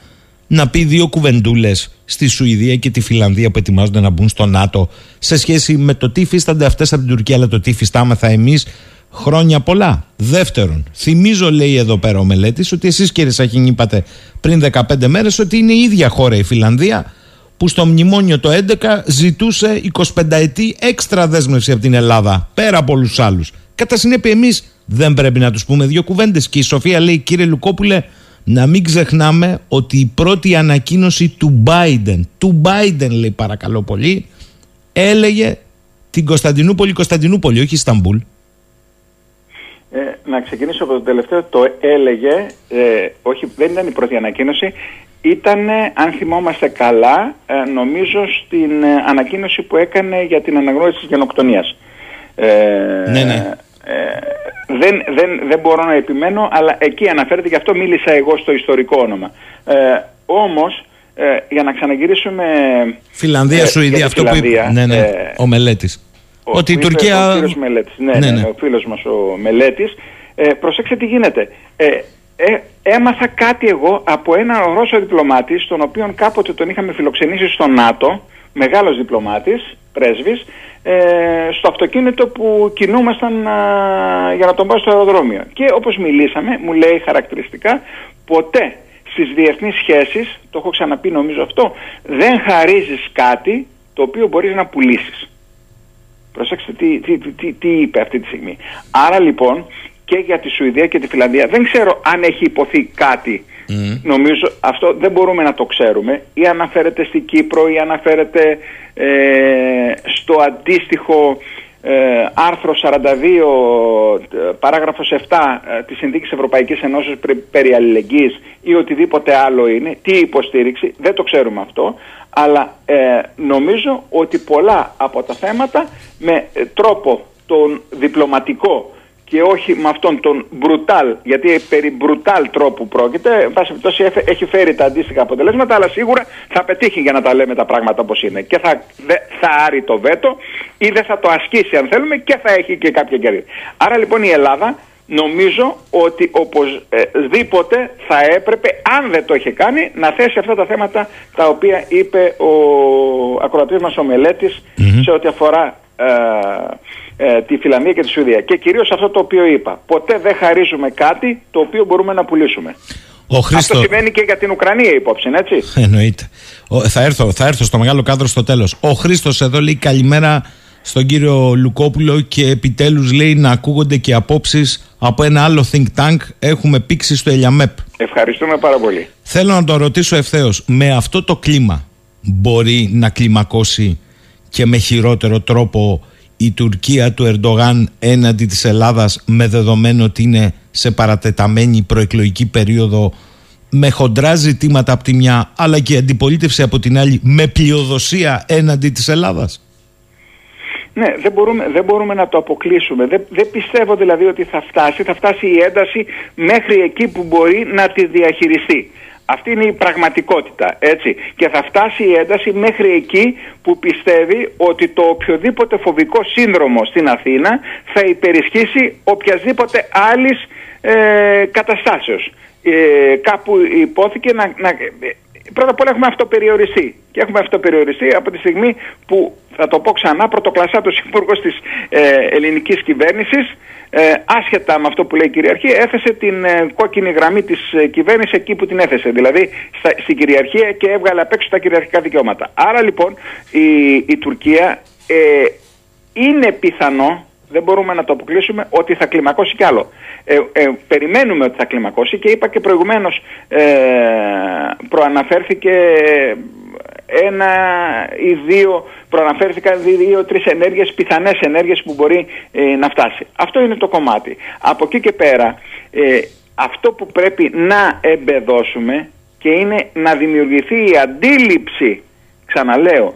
να πει δύο κουβεντούλες στη Σουηδία και τη Φιλανδία που ετοιμάζονται να μπουν στο ΝΑΤΟ σε σχέση με το τι υφίστανται αυτές από την Τουρκία, αλλά το τι υφιστάμεθα εμείς χρόνια πολλά. Δεύτερον, θυμίζω, λέει εδώ πέρα ο μελέτης, ότι εσείς κύριε Σαχίνη είπατε πριν 15 μέρες ότι είναι η ίδια χώρα η Φιλανδία που στο μνημόνιο το 11 ζητούσε 25 ετή έξτρα δέσμευση από την Ελλάδα, πέρα από όλους τους άλλους. Κατά συνέπεια, εμείς δεν πρέπει να τους πούμε δύο κουβέντες. Και η Σοφία λέει, κύριε Λουκόπουλε, να μην ξεχνάμε ότι η πρώτη ανακοίνωση του Biden, του Biden λέει παρακαλώ πολύ, έλεγε την Κωνσταντινούπολη, Κωνσταντινούπολη, όχι Ισταμπούλ. Ε, να ξεκινήσω από το τελευταίο, το έλεγε, ε, όχι δεν ήταν η πρώτη ανακοίνωση, ήταν, αν θυμόμαστε καλά, ε, νομίζω στην ε, ανακοίνωση που έκανε για την αναγνώριση της γενοκτονίας. ναι, ναι. Δεν, δεν, δεν μπορώ να επιμένω, αλλά εκεί αναφέρεται, γι' αυτό μίλησα εγώ στο ιστορικό όνομα. Ε, όμως, ε, για να ξαναγυρίσουμε. Φιλανδία, ε, Σουηδία, για τη αυτό Φιλανδία, που είπε. Ναι, ναι, ε, ο Μελέτης. ο- Ότι η που είπε Τουρκία. Ο φίλος Μελέτης, ναι, Ναι, ναι, ναι. ο φίλος μας ο Μελέτης. Ε, προσέξτε τι γίνεται. Ε, ε, έμαθα κάτι εγώ από έναν Ρώσο διπλωμάτη, τον οποίο κάποτε τον είχαμε φιλοξενήσει στο ΝΑΤΟ, μεγάλος διπλωμάτης, πρέσβης, ε, στο αυτοκίνητο που κινούμασταν α, για να τον πάω στο αεροδρόμιο. Και όπως μιλήσαμε, μου λέει χαρακτηριστικά, ποτέ στις διεθνείς σχέσεις, το έχω ξαναπεί νομίζω αυτό, δεν χαρίζεις κάτι το οποίο μπορείς να πουλήσεις. Προσέξτε τι, τι, τι, τι, τι είπε αυτή τη στιγμή. Άρα λοιπόν και για τη Σουηδία και τη Φιλανδία δεν ξέρω αν έχει υποθεί κάτι. Νομίζω αυτό δεν μπορούμε να το ξέρουμε. Ή αναφέρεται στην Κύπρο ή αναφέρεται ε, στο αντίστοιχο ε, άρθρο 42 ε, παράγραφος 7 ε, της Συνθήκης Ευρωπαϊκής Ενώσεως περι- περί αλληλεγγύης ή οτιδήποτε άλλο είναι, τι υποστήριξη, δεν το ξέρουμε αυτό, αλλά ε, νομίζω ότι πολλά από τα θέματα με ε, τρόπο τον διπλωματικό και όχι με αυτόν τον μπρουτάλ, γιατί περί μπρουτάλ τρόπου πρόκειται, εν πάση περιπτώσει έφε- έχει φέρει τα αντίστοιχα αποτελέσματα, αλλά σίγουρα θα πετύχει για να τα λέμε τα πράγματα όπως είναι. Και θα, δε, θα άρει το βέτο ή δεν θα το ασκήσει αν θέλουμε και θα έχει και κάποια κέρδη. Άρα λοιπόν η Ελλάδα νομίζω ότι οπωσδήποτε θα έπρεπε, αν δεν το είχε κάνει, να θέσει αυτά τα θέματα τα οποία είπε ο ακροατής μας ο μελετης σε ό,τι αφορά ε, ε, τη Φιλανδία και τη Σουηδία. Και κυρίως αυτό το οποίο είπα. Ποτέ δεν χαρίζουμε κάτι το οποίο μπορούμε να πουλήσουμε. Ο Χρήστο. Αυτό σημαίνει και για την Ουκρανία υπόψη, έτσι. Εννοείται. Ο, θα, έρθω, θα έρθω στο μεγάλο κάδρο στο τέλος. Ο Χρήστος εδώ λέει καλημέρα στον κύριο Λουκόπουλο και επιτέλους λέει να ακούγονται και απόψεις από ένα άλλο think tank. Έχουμε πήξει στο Ελιαμέπ. Ευχαριστούμε πάρα πολύ. Θέλω να το ρωτήσω ευθέως. Με αυτό το κλίμα μπορεί να κλιμακώσει και με χειρότερο τρόπο η Τουρκία του Ερντογάν έναντι της Ελλάδας με δεδομένο ότι είναι σε παρατεταμένη προεκλογική περίοδο με χοντρά ζητήματα από τη μια αλλά και αντιπολίτευση από την άλλη με πλειοδοσία έναντι της Ελλάδας. Ναι, δεν μπορούμε, δεν μπορούμε να το αποκλείσουμε. Δεν, δεν πιστεύω δηλαδή ότι θα φτάσει. Θα φτάσει η ένταση μέχρι εκεί που μπορεί να τη διαχειριστεί. Αυτή είναι η πραγματικότητα, έτσι. Και θα φτάσει η ένταση μέχρι εκεί που πιστεύει ότι το οποιοδήποτε φοβικό σύνδρομο στην Αθήνα θα υπερισχύσει οποιασδήποτε άλλης ε, καταστάσεως. Ε, κάπου υπόθηκε να, να, πρώτα απ' όλα έχουμε αυτοπεριοριστεί. Και έχουμε αυτοπεριοριστεί από τη στιγμή που, θα το πω ξανά, πρωτοκλασσάτος υπουργός της ε, ελληνικής κυβέρνησης, ε, άσχετα με αυτό που λέει η κυριαρχία, έθεσε την ε, κόκκινη γραμμή της ε, κυβέρνησης εκεί που την έθεσε. Δηλαδή στα, στην κυριαρχία και έβγαλε απ' έξω τα κυριαρχικά δικαιώματα. Άρα λοιπόν η, η Τουρκία ε, είναι πιθανό δεν μπορούμε να το αποκλείσουμε ότι θα κλιμακώσει κι άλλο. Ε, ε, περιμένουμε ότι θα κλιμακώσει και είπα και προηγουμένως ε, προαναφέρθηκε ένα ή δύο, προαναφέρθηκαν δύο-τρεις ενέργειες, πιθανές ενέργειες που μπορεί ε, να φτάσει. Αυτό είναι το κομμάτι. Από εκεί και πέρα, ε, αυτό που πρέπει να εμπεδώσουμε και είναι να δημιουργηθεί η αντίληψη, ξαναλέω,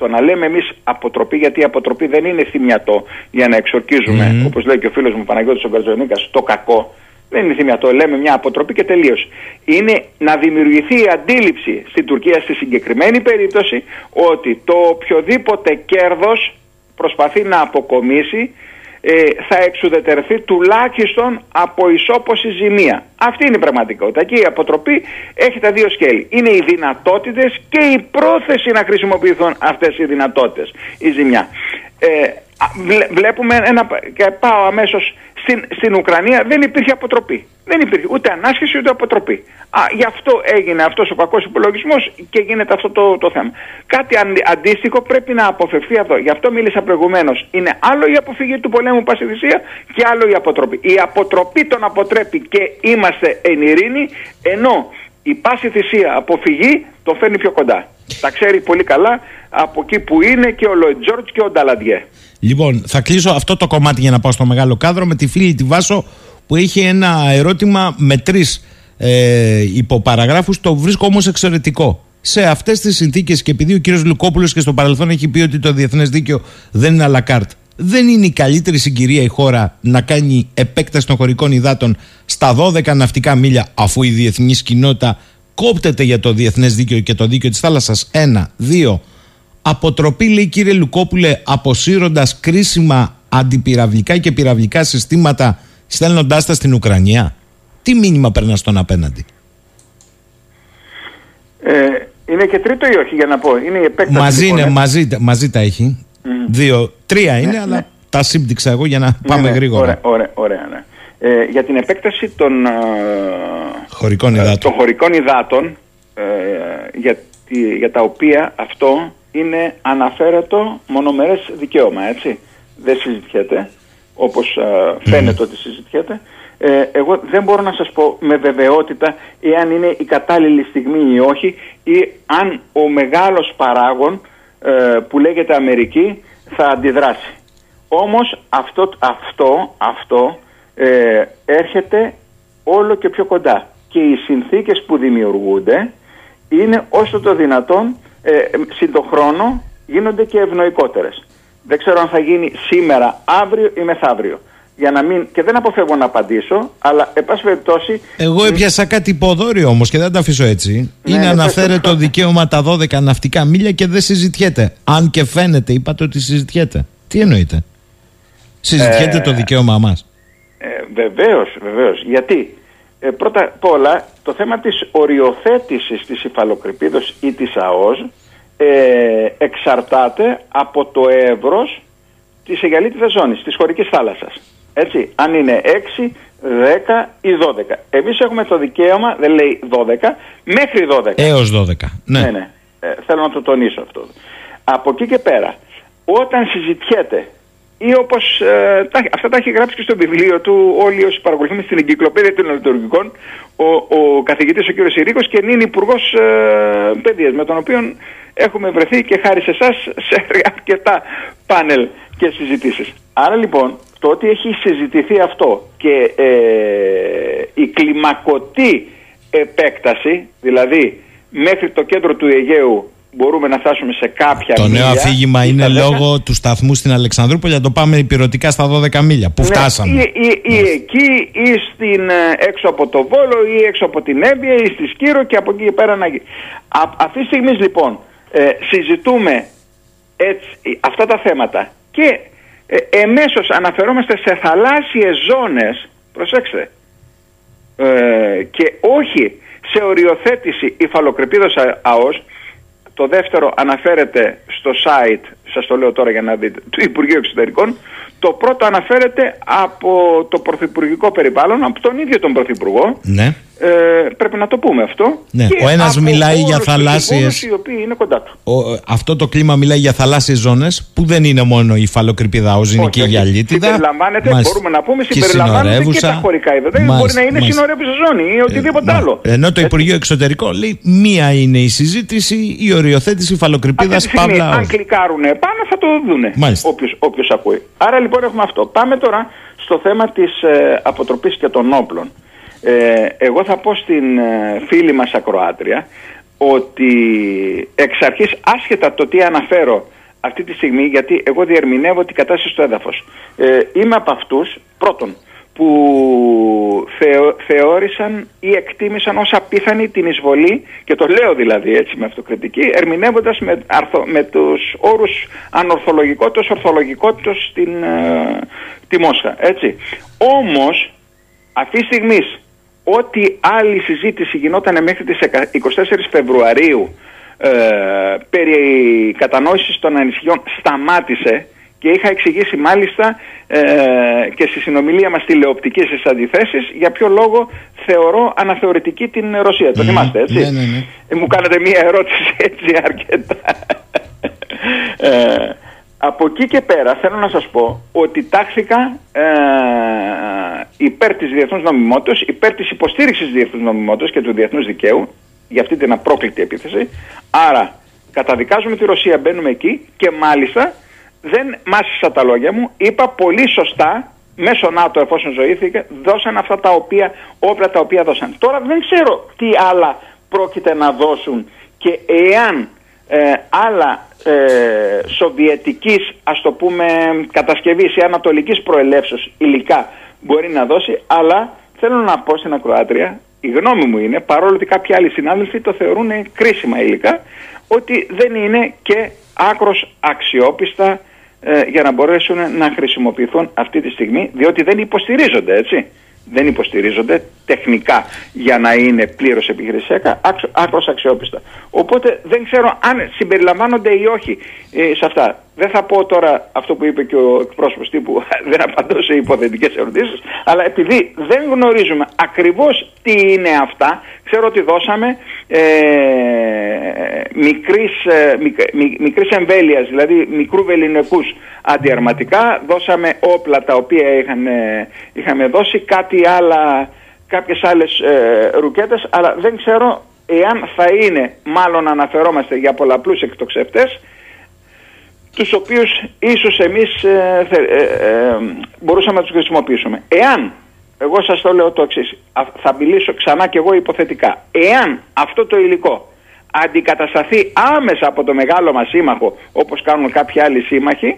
το να λέμε εμείς αποτροπή, γιατί η αποτροπή δεν είναι θυμιατό για να εξορκίζουμε, Μμμ. όπως λέει και ο φίλος μου Παναγιώτης ο Γκαρτζονίκας, το κακό. Δεν είναι θυμιατό, λέμε μια αποτροπή και τελείω. Είναι να δημιουργηθεί η αντίληψη στην Τουρκία στη συγκεκριμένη περίπτωση ότι το οποιοδήποτε κέρδος προσπαθεί να αποκομίσει ε, θα εξουδετερθεί τουλάχιστον από ισόποση ζημία. Αυτή είναι η πραγματικότητα. Και η αποτροπή έχει τα δύο σκέλη. Είναι οι δυνατότητες και η πρόθεση να χρησιμοποιηθούν αυτές οι δυνατότητες. Η ζημιά. Ε, α, βλέ- βλέπουμε ένα, και πάω αμέσως στην, στην Ουκρανία δεν υπήρχε αποτροπή. Δεν υπήρχε ούτε ανάσχεση ούτε αποτροπή. Α, γι' αυτό έγινε αυτός ο κακός υπολογισμός και γίνεται αυτό το, το θέμα. Κάτι αντι- αντίστοιχο πρέπει να αποφευθεί αυτό. Γι' αυτό μίλησα προηγουμένως. Είναι άλλο η αποφυγή του πολέμου πάση θυσία και άλλο η αποτροπή. Η αποτροπή τον αποτρέπει και είμαστε εν ειρήνη, ενώ η πάση θυσία αποφυγή τον φέρνει πιο κοντά. Τα ξέρει πολύ καλά από εκεί που είναι και ο Λοετ Τζόρτζ και ο Νταλαντιέ. Λοιπόν, θα κλείσω αυτό το κομμάτι για να πάω στο μεγάλο κάδρο με τη φίλη τη Βάσο που έχει ένα ερώτημα με τρεις ε, υποπαραγράφους. Το βρίσκω όμως εξαιρετικό. Σε αυτές τις συνθήκες και επειδή ο κύριος Λουκόπουλος και στο παρελθόν έχει πει ότι το διεθνές δίκαιο δεν είναι à la carte, δεν είναι η καλύτερη συγκυρία η χώρα να κάνει επέκταση των χωρικών υδάτων στα 12 ναυτικά μίλια αφού η διεθνής κοινότητα κόπτεται για το διεθνές δίκαιο και το δίκαιο της θάλασσας. Ένα. Δύο. Αποτροπή, λέει κύριε Λουκόπουλε, αποσύροντας κρίσιμα αντιπυραυλικά και πυραυλικά συστήματα, στέλνοντάς τα στην Ουκρανία. Τι μήνυμα περνά στον απέναντι; Ε, είναι και τρίτο ή όχι για να πω. Είναι η επέκταση. Μαζί λοιπόν, είναι, ε. μαζί, μαζί τα έχει. Δύο, τρία είναι, Ναι, αλλά ναι. τα σύμπτυξα εγώ για να πάμε Ναι, ναι, γρήγορα. Ωραία, ωραία, ωραία ναι. ε, για την επέκταση των, ε, Χωρικών ε, υδάτων. των χωρικών υδάτων ε, για, τη- για τα οποία αυτό είναι αναφέρετο μονομερές δικαίωμα, έτσι. Δεν συζητιέται, όπως ε, φαίνεται ότι συζητιέται. Ε, εγώ δεν μπορώ να σας πω με βεβαιότητα εάν είναι η κατάλληλη στιγμή ή όχι ή αν ο μεγάλος παράγων ε, που λέγεται Αμερική θα αντιδράσει. Όμως αυτό, αυτό, αυτό ε, έρχεται όλο και πιο κοντά και οι συνθήκες που δημιουργούνται είναι όσο το δυνατόν ε, συν το χρόνο γίνονται και ευνοϊκότερες. Δεν ξέρω αν θα γίνει σήμερα, αύριο ή μεθαύριο. Για να μην, και δεν αποφεύγω να απαντήσω, αλλά εν πάση περιπτώσει Εγώ έπιασα κάτι υποδόριο όμως και δεν τα αφήσω έτσι. Ναι, είναι ναι, αναφέρετο πες το. δικαίωμα τα 12 ναυτικά μίλια και δεν συζητιέται. Αν και φαίνεται, είπατε ότι συζητιέται. Τι εννοείτε; Συζητιέται Ε, το δικαίωμά μας; Ε, βεβαίως, βεβαίως. Γιατί; Ε, πρώτα απ' όλα το θέμα της οριοθέτησης της υφαλοκρηπίδος ή της ΑΟΣ ε, εξαρτάται από το εύρος της εγκαλίτιδας ζώνης, της χωρικής θάλασσας. Έτσι, αν είναι 6, 10 ή 12. Εμείς έχουμε το δικαίωμα, δεν λέει 12, μέχρι 12. Έως 12. Ναι. Ναι, ναι. Ε, θέλω να το τονίσω αυτό. Από εκεί και πέρα, όταν συζητιέται ή όπως αυτά τα έχει γράψει και στο βιβλίο του όλοι όσοι παρακολουθούμε στην εγκυκλοπαίδεια των λειτουργικών, ο, ο καθηγητής ο κ. Συρίκος και είναι υπουργός ε, παιδείας, με τον οποίο έχουμε βρεθεί και χάρη σε εσάς σε αρκετά πάνελ και συζητήσεις. Άρα λοιπόν, το ότι έχει συζητηθεί αυτό και ε, η κλιμακωτή επέκταση, δηλαδή μέχρι το κέντρο του Αιγαίου μπορούμε να φτάσουμε σε κάποια Το νέο μίλια αφήγημα ή είναι στα δέκα. λόγω του σταθμού στην Αλεξανδρούπολη. Να το πάμε υπηρετικά στα 12 μίλια. Που Ναι, φτάσαμε. Ή, ή- ή εκεί ή στην, ε, έξω από το Βόλο ή έξω από την Εύβοια ή στη Σκύρο και από εκεί και πέρα να γίνει. Α- Αυτή τη στιγμή λοιπόν ε, συζητούμε έτσι, αυτά τα θέματα και ε, εμέσως αναφερόμαστε σε θαλάσσιες ζώνες, προσέξτε, ε, και όχι σε οριοθέτηση υφαλοκρηπίδος α- ΑΟΣ. Το δεύτερο αναφέρεται στο site, σας το λέω τώρα για να δείτε, του Υπουργείου Εξωτερικών. Το πρώτο αναφέρεται από το Πρωθυπουργικό Περιβάλλον, από τον ίδιο τον Πρωθυπουργό. Ναι. Ε, πρέπει να το πούμε αυτό. Ναι, Και ο ένας από μιλάει όλους για τους θαλάσσιες- υπόλοιπους Οι οποίοι είναι κοντά του. Ο, αυτό το κλίμα μιλάει για θαλάσσιες ζώνες που δεν είναι μόνο η φαλοκρηπίδα όζη, είναι Όχι, και η όχι. γυαλίτιδα. Συμπεριλαμβάνεται, Μάλιστα. μπορούμε να πούμε, Και συμπεριλαμβάνεται και, συνορεύουσα. τα χωρικά είδη. Δεν μπορεί Μάλιστα, να είναι μάλιστα. συνορεύουσα ζώνη ή οτιδήποτε Ναι. άλλο. Ενώ το Έτσι. Υπουργείο Εξωτερικών λέει μία είναι η συζήτηση, η οριοθέτηση φαλοκρηπίδας Αυτή τη στιγμή, παύλα αν όζη. κλικάρουν πάνω θα το δούνε Μάλιστα. όποιος, όποιος ακούει. Άρα λοιπόν έχουμε αυτό. Πάμε τώρα στο θέμα της ε, αποτροπής και των όπλων. Ε, εγώ θα πω στην ε, φίλη μας ακροάτρια ότι εξ αρχής άσχετα το τι αναφέρω αυτή τη στιγμή γιατί εγώ διερμηνεύω την κατάσταση στο έδαφος. Ε, είμαι από αυτούς πρώτον που θεω, θεώρησαν ή εκτίμησαν ως απίθανη την εισβολή και το λέω δηλαδή έτσι με αυτοκριτική ερμηνεύοντας με, αρθο, με τους όρους ανορθολογικότητας, ορθολογικότητας στην ε, τη Μόσχα έτσι. Όμως αυτή τη στιγμή ό,τι άλλη συζήτηση γινόταν μέχρι τις 24 Φεβρουαρίου ε, περί κατανόησης των ανησυχιών σταμάτησε και είχα εξηγήσει μάλιστα ε, και στη συνομιλία μας τηλεοπτική στις αντιθέσεις για ποιο λόγο θεωρώ αναθεωρητική την Ρωσία. Το Μμμ. θυμάστε έτσι; Ναι, ναι, ναι. Ε, Μου κάνατε μία ερώτηση έτσι αρκετά. Ε, από εκεί και πέρα θέλω να σας πω ότι τάχθηκα ε, υπέρ της διεθνούς νομιμότητας, υπέρ της υποστήριξης της διεθνούς νομιμότητας και του διεθνούς δικαίου για αυτή την απρόκλητη επίθεση. Άρα καταδικάζουμε τη Ρωσία, μπαίνουμε εκεί και μάλιστα δεν μάσησα τα λόγια μου, είπα πολύ σωστά μέσω ΝΑΤΟ εφόσον ζωήθηκε, δώσαν αυτά τα οποία, όπλα τα οποία δώσαν. Τώρα δεν ξέρω τι άλλα πρόκειται να δώσουν και εάν ε, άλλα ε, σοβιετικής ας το πούμε κατασκευής ή ανατολικής προελεύσεως υλικά μπορεί να δώσει αλλά θέλω να πω στην ακροάτρια η γνώμη μου είναι, παρόλο ότι κάποιοι άλλοι συνάδελφοι το θεωρούν κρίσιμα υλικά, ότι δεν είναι και άκρος αξιόπιστα ε, για να μπορέσουν να χρησιμοποιηθούν αυτή τη στιγμή, διότι δεν υποστηρίζονται, έτσι δεν υποστηρίζονται τεχνικά για να είναι πλήρως επιχειρησιακά, άκρως αξιόπιστα. Οπότε δεν ξέρω αν συμπεριλαμβάνονται ή όχι ε, σε αυτά. Δεν θα πω τώρα αυτό που είπε και ο εκπρόσωπος τύπου, δεν απαντώ σε υποθετικές ερωτήσεις, αλλά επειδή δεν γνωρίζουμε ακριβώς τι είναι αυτά, ξέρω ότι δώσαμε ε, μικρής, ε, μικρής εμβέλειας, δηλαδή μικρού βεληνικούς αντιαρματικά, δώσαμε όπλα τα οποία είχαν, ε, είχαμε δώσει, κάτι άλλα, κάποιες άλλες ε, ρουκέτες, αλλά δεν ξέρω εάν θα είναι, μάλλον αναφερόμαστε για πολλαπλούς εκτοξευτές, τους οποίους ίσως εμείς ε, ε, μπορούσαμε να τους χρησιμοποιήσουμε. Εάν, εγώ σας το λέω το εξής, θα μιλήσω ξανά και εγώ υποθετικά, εάν αυτό το υλικό αντικατασταθεί άμεσα από το μεγάλο μας σύμμαχο όπως κάνουν κάποιοι άλλοι σύμμαχοι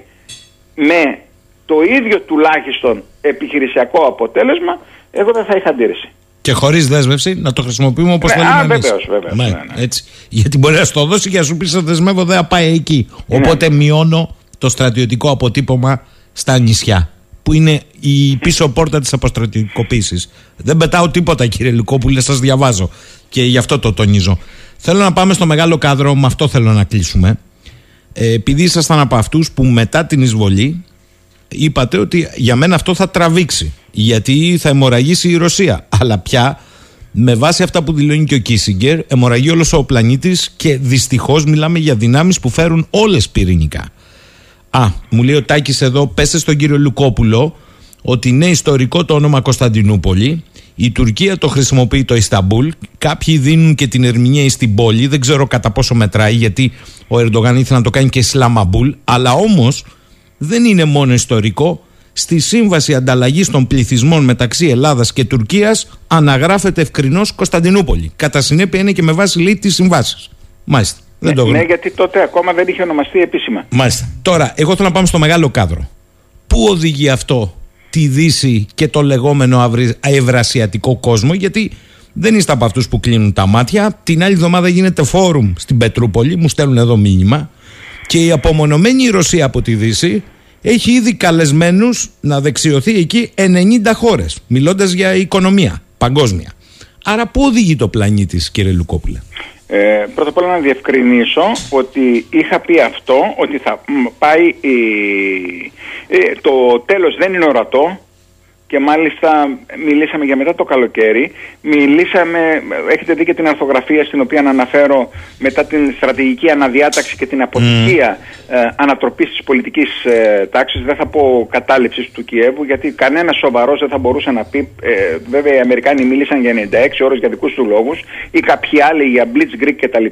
με το ίδιο τουλάχιστον επιχειρησιακό αποτέλεσμα εγώ δεν θα είχα αντίρρηση. Και χωρίς δέσμευση να το χρησιμοποιούμε όπως ναι, θέλουμε εμείς. Βεβαίως, βεβαίως. Ναι, ναι. Έτσι. Γιατί μπορεί να το δώσει και να σου πει: Σε δεσμεύω, δεν θα πάει εκεί. Ναι. Οπότε μειώνω το στρατιωτικό αποτύπωμα στα νησιά. Που είναι η πίσω πόρτα της αποστρατιωτικοποίηση. Δεν πετάω τίποτα, κύριε Λουκόπουλε, σας διαβάζω. Και γι' αυτό το τονίζω. Θέλω να πάμε στο μεγάλο κάδρο, με αυτό θέλω να κλείσουμε. Ε, επειδή ήσασταν από αυτούς που μετά την εισβολή είπατε ότι για μένα αυτό θα τραβήξει. Γιατί θα αιμορραγήσει η Ρωσία. Αλλά πια με βάση αυτά που δηλώνει και ο Κίσιγκερ, αιμορραγεί όλος ο πλανήτης και δυστυχώς μιλάμε για δυνάμεις που φέρουν όλες πυρηνικά. Α, μου λέει ο Τάκης εδώ, πέστε στον κύριο Λουκόπουλο ότι είναι ιστορικό το όνομα Κωνσταντινούπολη. Η Τουρκία το χρησιμοποιεί το Ισταμπούλ. Κάποιοι δίνουν και την ερμηνεία στην πόλη. Δεν ξέρω κατά πόσο μετράει, γιατί ο Ερντογάν ήθελε να το κάνει και Ισλαμαμπούλ. Αλλά όμως δεν είναι μόνο ιστορικό. Στη σύμβαση ανταλλαγής των πληθυσμών μεταξύ Ελλάδας και Τουρκίας αναγράφεται ευκρινώς Κωνσταντινούπολη. Κατά συνέπεια είναι και με βάση λέει τις συμβάσεις. Μάλιστα. Ναι, το ναι, γιατί τότε ακόμα δεν είχε ονομαστεί επίσημα. Μάλιστα. Τώρα, εγώ θέλω να πάμε στο μεγάλο κάδρο. Πού οδηγεί αυτό τη Δύση και το λεγόμενο ευρασιατικό κόσμο, γιατί δεν είστε από αυτούς που κλείνουν τα μάτια. Την άλλη εβδομάδα γίνεται φόρουμ στην Πετρούπολη, μου στέλνουν εδώ μήνυμα. Και η απομονωμένη Ρωσία από τη Δύση έχει ήδη καλεσμένους να δεξιωθεί εκεί 90 χώρες, μιλώντας για οικονομία παγκόσμια. Άρα πού οδηγεί το πλανήτη, κύριε Λουκόπουλε; Ε, πρώτα απ' όλα να διευκρινίσω ότι είχα πει αυτό, ότι θα πάει ε, το τέλος δεν είναι ορατό, και μάλιστα μιλήσαμε για μετά το καλοκαίρι. Μιλήσαμε, έχετε δει και την αρθογραφία στην οποία αναφέρω μετά την στρατηγική αναδιάταξη και την αποτυχία mm. ε, ανατροπής της πολιτικής ε, τάξης. Δεν θα πω κατάληψης του Κιέβου γιατί κανένας σοβαρός δεν θα μπορούσε να πει. Ε, βέβαια οι Αμερικάνοι μίλησαν για 96 ώρες για δικούς του λόγους ή κάποιοι άλλοι για Blitzkrieg κτλ.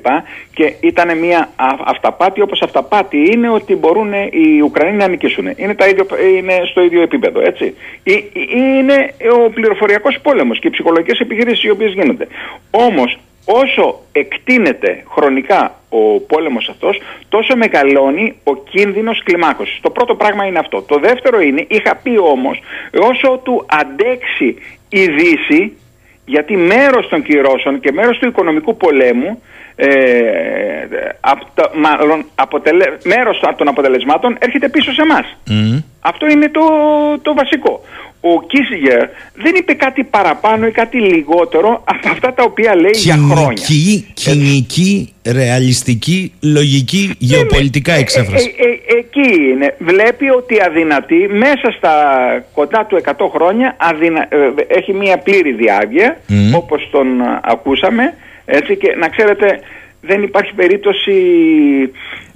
Και ήταν μια αυταπάτη όπως αυταπάτη είναι ότι μπορούν οι Ουκρανοί να νικήσουν. Είναι, τα ίδιο, είναι στο ίδιο επίπεδο έτσι είναι ο πληροφοριακός πόλεμος και οι ψυχολογικές επιχειρήσεις οι οποίες γίνονται. Όμως όσο εκτείνεται χρονικά ο πόλεμος αυτός, τόσο μεγαλώνει ο κίνδυνος κλιμάκωσης. Το πρώτο πράγμα είναι αυτό. Το δεύτερο είναι, είχα πει όμως, όσο του αντέξει η Δύση, γιατί μέρος των κυρώσεων και μέρος του οικονομικού πολέμου ε, μάλλον αποτελε, μέρος των αποτελεσμάτων έρχεται πίσω σε εμάς. Αυτό είναι το, το βασικό ο Κίσιγερ δεν είπε κάτι παραπάνω ή κάτι λιγότερο από αυτά τα οποία λέει για χρόνια. Κοινική, ρεαλιστική, λογική, ναι, ναι. γεωπολιτικά ε, εξέφραση. Ε, ε, εκεί είναι. Βλέπει ότι αδυνατεί μέσα στα κοντά του 100 χρόνια αδυνα... έχει μια πλήρη διάβγεια όπως τον ακούσαμε έτσι και να ξέρετε δεν υπάρχει περίπτωση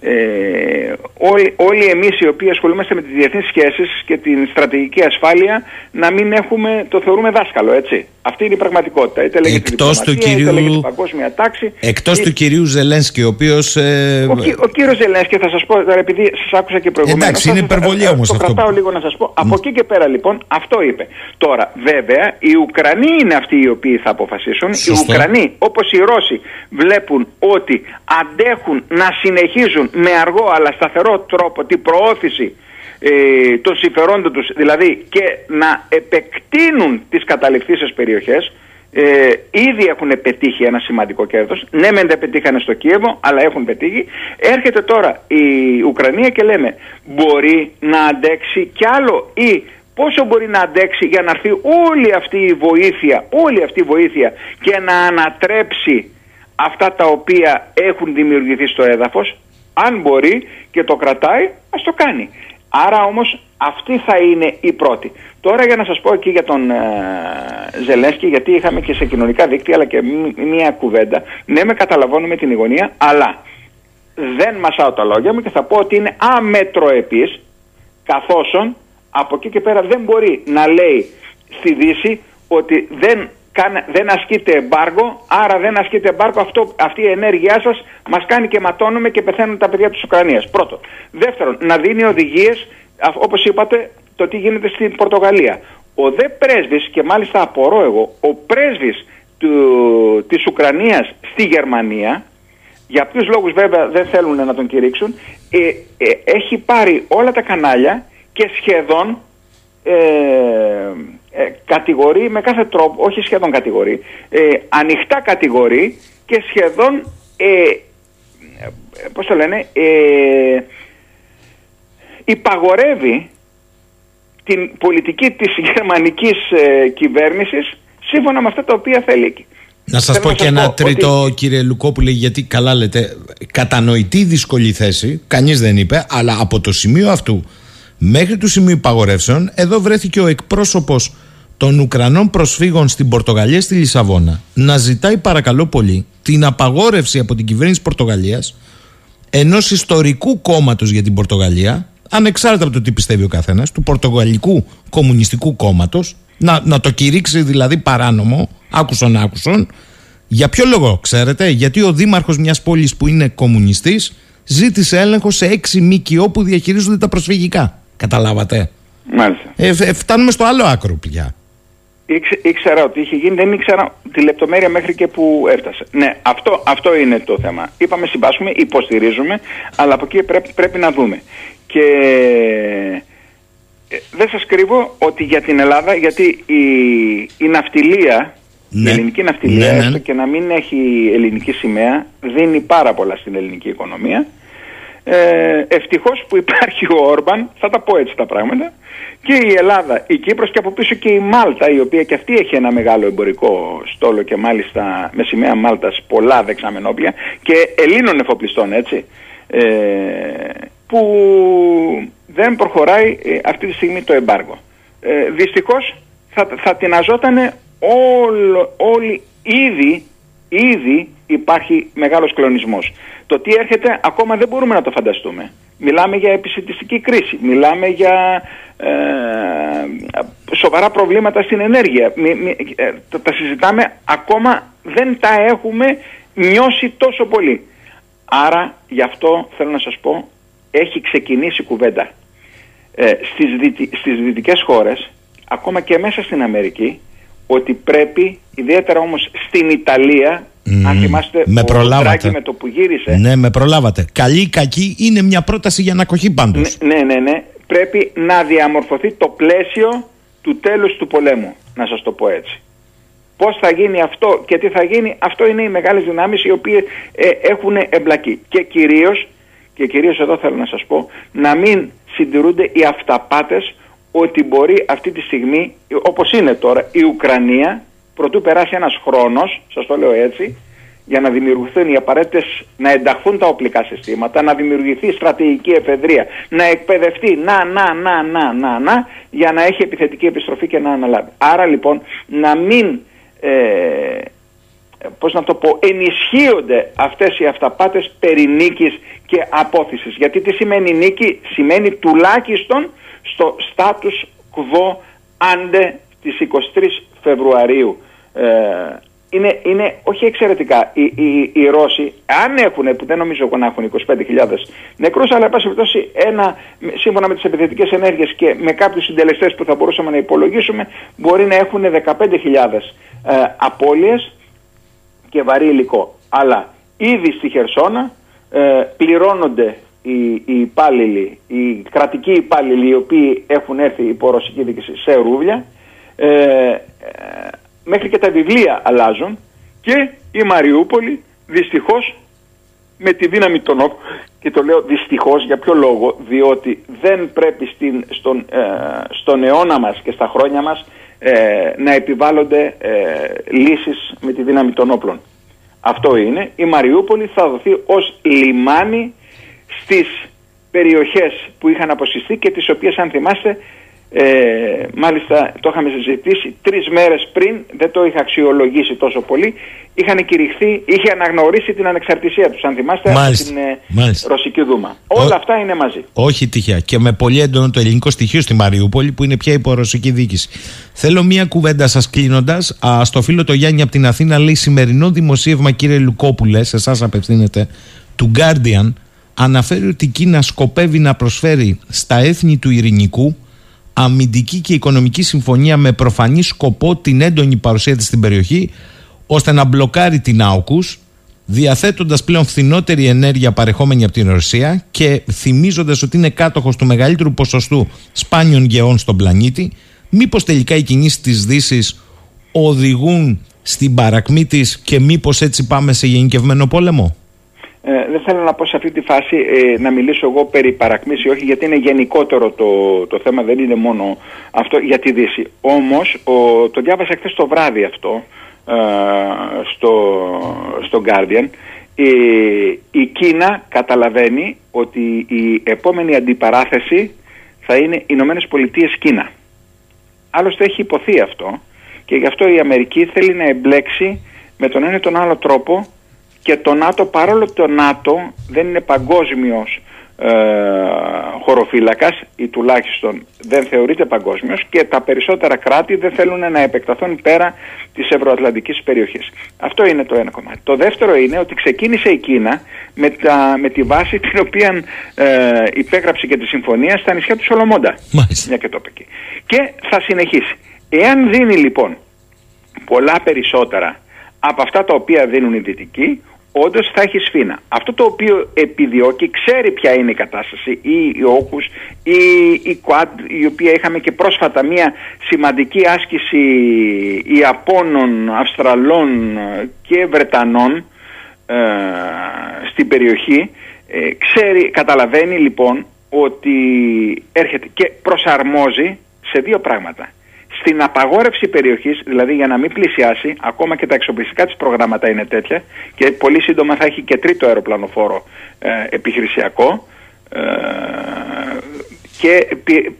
ε, όλοι, όλοι εμείς οι οποίοι ασχολούμαστε με τις διεθνείς σχέσεις και την στρατηγική ασφάλεια να μην έχουμε, το θεωρούμε δάσκαλο, έτσι. Αυτή είναι η πραγματικότητα. Είτε λέγεται εκτός του κυρίου, είτε λέγεται παγκόσμια τάξη. Εκτός του κυρίου Ζελένσκι, ο οποίος... Ε... Ο, ο κύριος Ζελένσκι, θα σας πω, επειδή σας άκουσα και προηγουμένως... Εντάξει, είναι υπερβολή όμως το αυτό. Το κρατάω λίγο να σας πω. Από εκεί και πέρα λοιπόν, αυτό είπε. Τώρα, βέβαια, οι Ουκρανοί είναι αυτοί οι οποίοι θα αποφασίσουν. Οι Ουκρανοί, όπως οι Ρώσοι, βλέπουν ότι αντέχουν να συνεχίζουν με αργό αλλά σταθερό τρόπο την προώθηση ε, των συμφερόντων τους, δηλαδή και να επεκτείνουν τις καταληφθήσεις περιοχές, Ε, ήδη έχουν πετύχει ένα σημαντικό κέρδος. Ναι, μεν δεν πετύχανε στο Κίεβο, αλλά έχουν πετύχει. Έρχεται τώρα η Ουκρανία και λέμε μπορεί να αντέξει κι άλλο ή πόσο μπορεί να αντέξει για να έρθει όλη αυτή η βοήθεια, όλη αυτή η βοήθεια και να ανατρέψει αυτά τα οποία έχουν δημιουργηθεί στο έδαφος. Αν μπορεί και το κρατάει, ας το κάνει. Άρα όμως αυτή θα είναι η πρώτη. Τώρα για να σας πω εκεί για τον ε, Ζελένσκι, γιατί είχαμε και σε κοινωνικά δίκτυα αλλά και μία κουβέντα. Ναι, με καταλαβαίνουμε την ηγωνία, αλλά δεν μασάω τα λόγια μου και θα πω ότι είναι αμετροεπής, καθώς από εκεί και πέρα δεν μπορεί να λέει στη Δύση ότι δεν, δεν ασκείται εμπάργο, άρα δεν ασκείται εμπάργο, αυτό, αυτή η ενέργειά σας μας κάνει και ματώνουμε και πεθαίνουν τα παιδιά της Ουκρανίας. Πρώτον. Δεύτερον, να δίνει οδηγίες, όπως είπατε, το τι γίνεται στην Πορτογαλία. Ο δε πρέσβης, και μάλιστα απορώ εγώ, ο πρέσβης του, της Ουκρανίας στη Γερμανία, για ποιους λόγους βέβαια δεν θέλουν να τον κηρύξουν, ε, ε, έχει πάρει όλα τα κανάλια και σχεδόν ε, ε, κατηγορεί με κάθε τρόπο, όχι σχεδόν κατηγορεί, ε, ανοιχτά κατηγορεί και σχεδόν, ε, πώς το λένε, ε, υπαγορεύει την πολιτική της γερμανικής ε, κυβέρνησης σύμφωνα με αυτά τα οποία θέλει. Να σας πω και ένα τρίτο ότι... κύριε Λουκόπουλε γιατί καλά λέτε κατανοητή δύσκολη θέση, κανείς δεν είπε, αλλά από το σημείο αυτού μέχρι του σημείου υπαγορεύσεων εδώ βρέθηκε ο εκπρόσωπος των Ουκρανών προσφύγων στην Πορτογαλία στη Λισαβόνα να ζητάει παρακαλώ πολύ την απαγόρευση από την κυβέρνηση Πορτογαλίας ενός ιστορικού κόμματος για την Πορτογαλία ανεξάρτητα από το τι πιστεύει ο καθένας, του Πορτογαλικού Κομμουνιστικού Κόμματος, να, να το κηρύξει δηλαδή παράνομο, άκουσον άκουσον. Για ποιο λόγο, ξέρετε, γιατί ο δήμαρχος μιας πόλης που είναι κομμουνιστής ζήτησε έλεγχο σε έξι ΜΚΟ που διαχειρίζονται τα προσφυγικά. Καταλάβατε; Μάλιστα. Ε, ε, φτάνουμε στο άλλο άκρο πια. Ήξε, ήξερα ότι είχε γίνει, δεν ήξερα τη λεπτομέρεια μέχρι και που έφτασε. Ναι, αυτό, αυτό είναι το θέμα. Είπαμε συμπάσχουμε, υποστηρίζουμε, αλλά από εκεί πρέπει, πρέπει να δούμε. Και ε, δεν σας κρύβω ότι για την Ελλάδα, γιατί η, η ναυτιλία, ναι. η ελληνική ναυτιλία, Ναι, ναι. έστω και να μην έχει ελληνική σημαία, δίνει πάρα πολλά στην ελληνική οικονομία. Ε, ευτυχώς που υπάρχει ο Όρμπαν, θα τα πω έτσι τα πράγματα, και η Ελλάδα, η Κύπρος και από πίσω και η Μάλτα, η οποία και αυτή έχει ένα μεγάλο εμπορικό στόλο και μάλιστα με σημαία Μάλτας πολλά δεξαμενόπλια και Ελλήνων εφοπλιστών, έτσι. Ε, που δεν προχωράει ε, αυτή τη στιγμή το εμπάργο. Ε, δυστυχώς θα, θα τειναζόταν όλο, όλοι ήδη, ήδη υπάρχει μεγάλος κλονισμός. Το τι έρχεται ακόμα δεν μπορούμε να το φανταστούμε. Μιλάμε για επισητιστική κρίση, μιλάμε για ε, σοβαρά προβλήματα στην ενέργεια. Μι, μι, ε, τα, τα συζητάμε ακόμα δεν τα έχουμε νιώσει τόσο πολύ. Άρα γι' αυτό θέλω να σας πω έχει ξεκινήσει κουβέντα ε, στις, δυτι, στις δυτικές χώρες ακόμα και μέσα στην Αμερική ότι πρέπει ιδιαίτερα όμως στην Ιταλία αν θυμάστε με ο προλάβατε. Ντράγκη με το που γύρισε Ναι, με προλάβατε. Καλή ή κακή είναι μια πρόταση για ανακοχή πάντως. ναι, ναι, ναι, πρέπει να διαμορφωθεί το πλαίσιο του τέλους του πολέμου να σας το πω έτσι. Πώς θα γίνει αυτό και τι θα γίνει, αυτό είναι οι μεγάλες δυνάμεις οι οποίες ε, έχουν εμπλακεί. Και κυρίως, και κυρίως εδώ θέλω να σας πω, να μην συντηρούνται οι αυταπάτες ότι μπορεί αυτή τη στιγμή, όπως είναι τώρα, η Ουκρανία, προτού περάσει ένας χρόνος, σας το λέω έτσι, για να δημιουργηθούν οι απαραίτητες, να ενταχθούν τα οπλικά συστήματα, να δημιουργηθεί στρατηγική εφεδρεία, να εκπαιδευτεί, να, να, να, να, να, να, για να έχει επιθετική επιστροφή και να αναλάβει. Άρα λοιπόν να μην, ε, πώς να το πω, ενισχύονται αυτές οι αυταπάτες περί νίκης και απόθυσης. Γιατί τι σημαίνει νίκη, σημαίνει τουλάχιστον στο status quo ante τις 23 Φεβρουαρίου. Ε, είναι, είναι όχι εξαιρετικά. Οι, οι, οι Ρώσοι, αν έχουν, που δεν νομίζω εγώ να έχουν 25.000 νεκρούς, αλλά εν πάση περιπτώσει, ένα, σύμφωνα με τις επιθετικές ενέργειες και με κάποιους συντελεστές που θα μπορούσαμε να υπολογίσουμε, μπορεί να έχουν 15.000 ε, απώλειες και βαρύ υλικό. Αλλά ήδη στη Χερσόνα ε, πληρώνονται οι, οι υπάλληλοι, οι κρατικοί υπάλληλοι οι οποίοι έχουν έρθει υπό ρωσική δίκηση σε ρούβλια. Ε, ε, μέχρι και τα βιβλία αλλάζουν και η Μαριούπολη δυστυχώς με τη δύναμη των όπλων και το λέω δυστυχώς για ποιο λόγο διότι δεν πρέπει στην, στον, ε, στον αιώνα μας και στα χρόνια μας ε, να επιβάλλονται ε, λύσεις με τη δύναμη των όπλων. Αυτό είναι. Η Μαριούπολη θα δοθεί ως λιμάνι στις περιοχές που είχαν αποσυστεί και τις οποίες αν θυμάστε ε, μάλιστα το είχαμε συζητήσει τρεις μέρες πριν, δεν το είχα αξιολογήσει τόσο πολύ. Είχαν κηρυχθεί, είχε αναγνωρίσει την ανεξαρτησία τους, αν θυμάστε, από την ε, Ρωσική Δούμα. Όλα αυτά είναι μαζί. Όχι τυχαία. Και με πολύ έντονο το ελληνικό στοιχείο στη Μαριούπολη, που είναι πια υπό ρωσική διοίκηση. Θέλω μία κουβέντα σας κλείνοντας. Στο φίλο το Γιάννη από την Αθήνα λέει: Σημερινό δημοσίευμα, κύριε Λουκόπουλε, σε εσάς απευθύνεται, του Guardian, αναφέρει ότι η Κίνα σκοπεύει να προσφέρει στα έθνη του ειρηνικού αμυντική και οικονομική συμφωνία με προφανή σκοπό την έντονη παρουσία της στην περιοχή ώστε να μπλοκάρει την Άουκους διαθέτοντας πλέον φθηνότερη ενέργεια παρεχόμενη από την Ρωσία και θυμίζοντας ότι είναι κάτοχος του μεγαλύτερου ποσοστού σπάνιων γεών στον πλανήτη μήπως τελικά οι κινήσεις της δύσης οδηγούν στην παρακμή της και μήπως έτσι πάμε σε γενικευμένο πόλεμο; Ε, δεν θέλω να πω σε αυτή τη φάση ε, να μιλήσω εγώ περί παρακμής ή όχι γιατί είναι γενικότερο το, το θέμα δεν είναι μόνο αυτό για τη Δύση. Όμως το διάβασα χθες το βράδυ αυτό ε, στο, στο Guardian. Η, η Κίνα καταλαβαίνει ότι η επόμενη αντιπαράθεση θα είναι οι Ηνωμένες Πολιτείες Κίνα. Άλλωστε έχει υποθεί αυτό και γι' αυτό η Αμερική θέλει να εμπλέξει με τον ένα ή τον άλλο τρόπο και το ΝΑΤΟ παρόλο το ΝΑΤΟ δεν είναι παγκόσμιος ε, χωροφύλακας ή τουλάχιστον δεν θεωρείται παγκόσμιος και τα περισσότερα κράτη δεν θέλουν να επεκταθούν πέρα της ευρωατλαντικής περιοχής. Αυτό είναι το ένα κομμάτι. Το δεύτερο είναι ότι ξεκίνησε η Κίνα με, τα, με τη βάση την οποία ε, υπέγραψε και τη συμφωνία στα νησιά του Σολομόντα. Μια και το εκεί. Και θα συνεχίσει. Εάν δίνει λοιπόν πολλά περισσότερα από αυτά τα οποία δίνουν οι δυτικοί, όντως θα έχει σφίνα. Αυτό το οποίο επιδιώκει, ξέρει ποια είναι η κατάσταση, ή οι όκου, ή η Quad, η οποία είχαμε και πρόσφατα μια σημαντική άσκηση Ιαπώνων, Αυστραλών και Βρετανών ε, στην περιοχή. Ε, ξέρει, καταλαβαίνει λοιπόν ότι έρχεται και προσαρμόζει σε δύο πράγματα στην απαγόρευση περιοχής, δηλαδή για να μην πλησιάσει, ακόμα και τα εξοπλιστικά της προγράμματα είναι τέτοια και πολύ σύντομα θα έχει και τρίτο αεροπλανοφόρο ε, επιχειρησιακό ε, και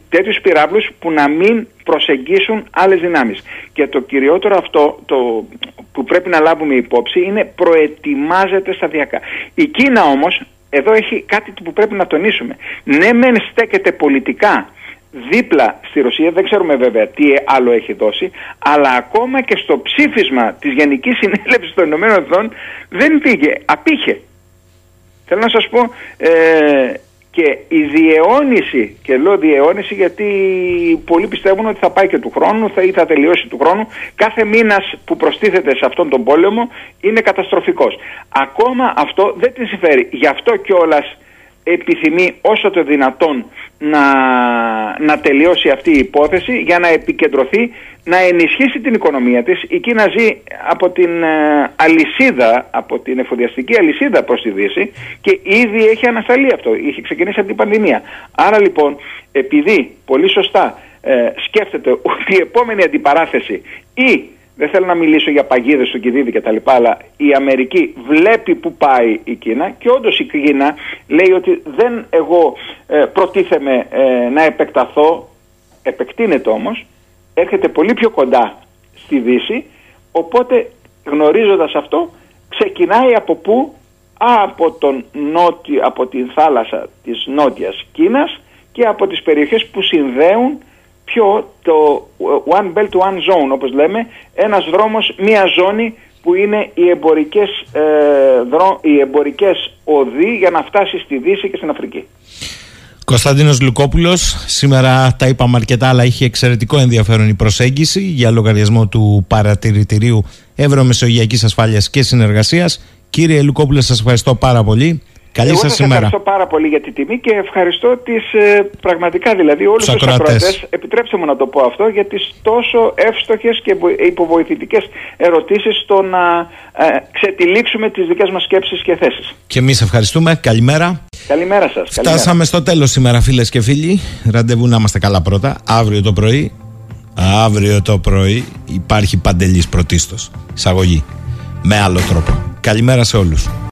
τέτοιους πυράβλους που να μην προσεγγίσουν άλλες δυνάμεις. Και το κυριότερο αυτό το, που πρέπει να λάβουμε υπόψη είναι προετοιμάζεται σταδιακά. Η Κίνα όμως εδώ έχει κάτι που πρέπει να τονίσουμε. Ναι μεν στέκεται πολιτικά δίπλα στη Ρωσία, δεν ξέρουμε βέβαια τι άλλο έχει δώσει, αλλά ακόμα και στο ψήφισμα της Γενικής Συνέλευσης των Ηνωμένων Εθνών δεν πήγε, απήχε. Θέλω να σας πω ε, και η διαιώνιση, και λέω διαιώνιση γιατί πολλοί πιστεύουν ότι θα πάει και του χρόνου θα, ή θα τελειώσει του χρόνου, κάθε μήνας που προστίθεται σε αυτόν τον πόλεμο είναι καταστροφικός. Ακόμα αυτό δεν της συμφέρει. Γι' αυτό κιόλας επιθυμεί όσο το δυνατόν να, να τελειώσει αυτή η υπόθεση για να επικεντρωθεί, να ενισχύσει την οικονομία της. Η Κίνα ζει από την ε, αλυσίδα, από την εφοδιαστική αλυσίδα προς τη Δύση και ήδη έχει ανασταλεί αυτό, είχε ξεκινήσει από την πανδημία. Άρα λοιπόν, επειδή πολύ σωστά ε, σκέφτεται ότι η επόμενη αντιπαράθεση ή δεν θέλω να μιλήσω για παγίδες στο Κιδίδη και τα λοιπά, αλλά η Αμερική βλέπει που πάει η Κίνα και όντως η Κίνα λέει ότι δεν εγώ ε, προτίθεμαι ε, να επεκταθώ, επεκτείνεται όμως, έρχεται πολύ πιο κοντά στη Δύση, οπότε γνωρίζοντας αυτό ξεκινάει από πού, από, τον νότι, από την θάλασσα της νότιας Κίνας και από τις περιοχές που συνδέουν πιο το One Belt One Zone όπως λέμε, ένας δρόμος, μία ζώνη που είναι οι εμπορικές, ε, δρό, οι εμπορικές οδοί για να φτάσει στη Δύση και στην Αφρική. Κωνσταντίνος Λουκόπουλος, σήμερα τα είπαμε αρκετά αλλά είχε εξαιρετικό ενδιαφέρον η προσέγγιση για λογαριασμό του παρατηρητηρίου Ευρωμεσογειακής Ασφάλειας και Συνεργασίας. Κύριε Λουκόπουλο σας ευχαριστώ πάρα πολύ. Καλή Εγώ σας σας ημέρα. ευχαριστώ πάρα πολύ για τη τιμή και ευχαριστώ τις ε, πραγματικά δηλαδή όλους Τους τους ακροατές. ακροατές. Επιτρέψτε μου να το πω αυτό για τις τόσο εύστοχες και βο- υποβοηθητικές ερωτήσεις στο να ε, ξετυλίξουμε τις δικές μας σκέψεις και θέσεις. Και εμείς ευχαριστούμε. Καλημέρα. Καλημέρα σας. Καλημέρα. Φτάσαμε στο τέλος σήμερα, φίλες και φίλοι. Ραντεβού να είμαστε καλά πρώτα. Αύριο το πρωί. Αύριο το πρωί υπάρχει παντελής πρωτίστως. Εισαγωγή. Με άλλο τρόπο. Καλημέρα σε όλους.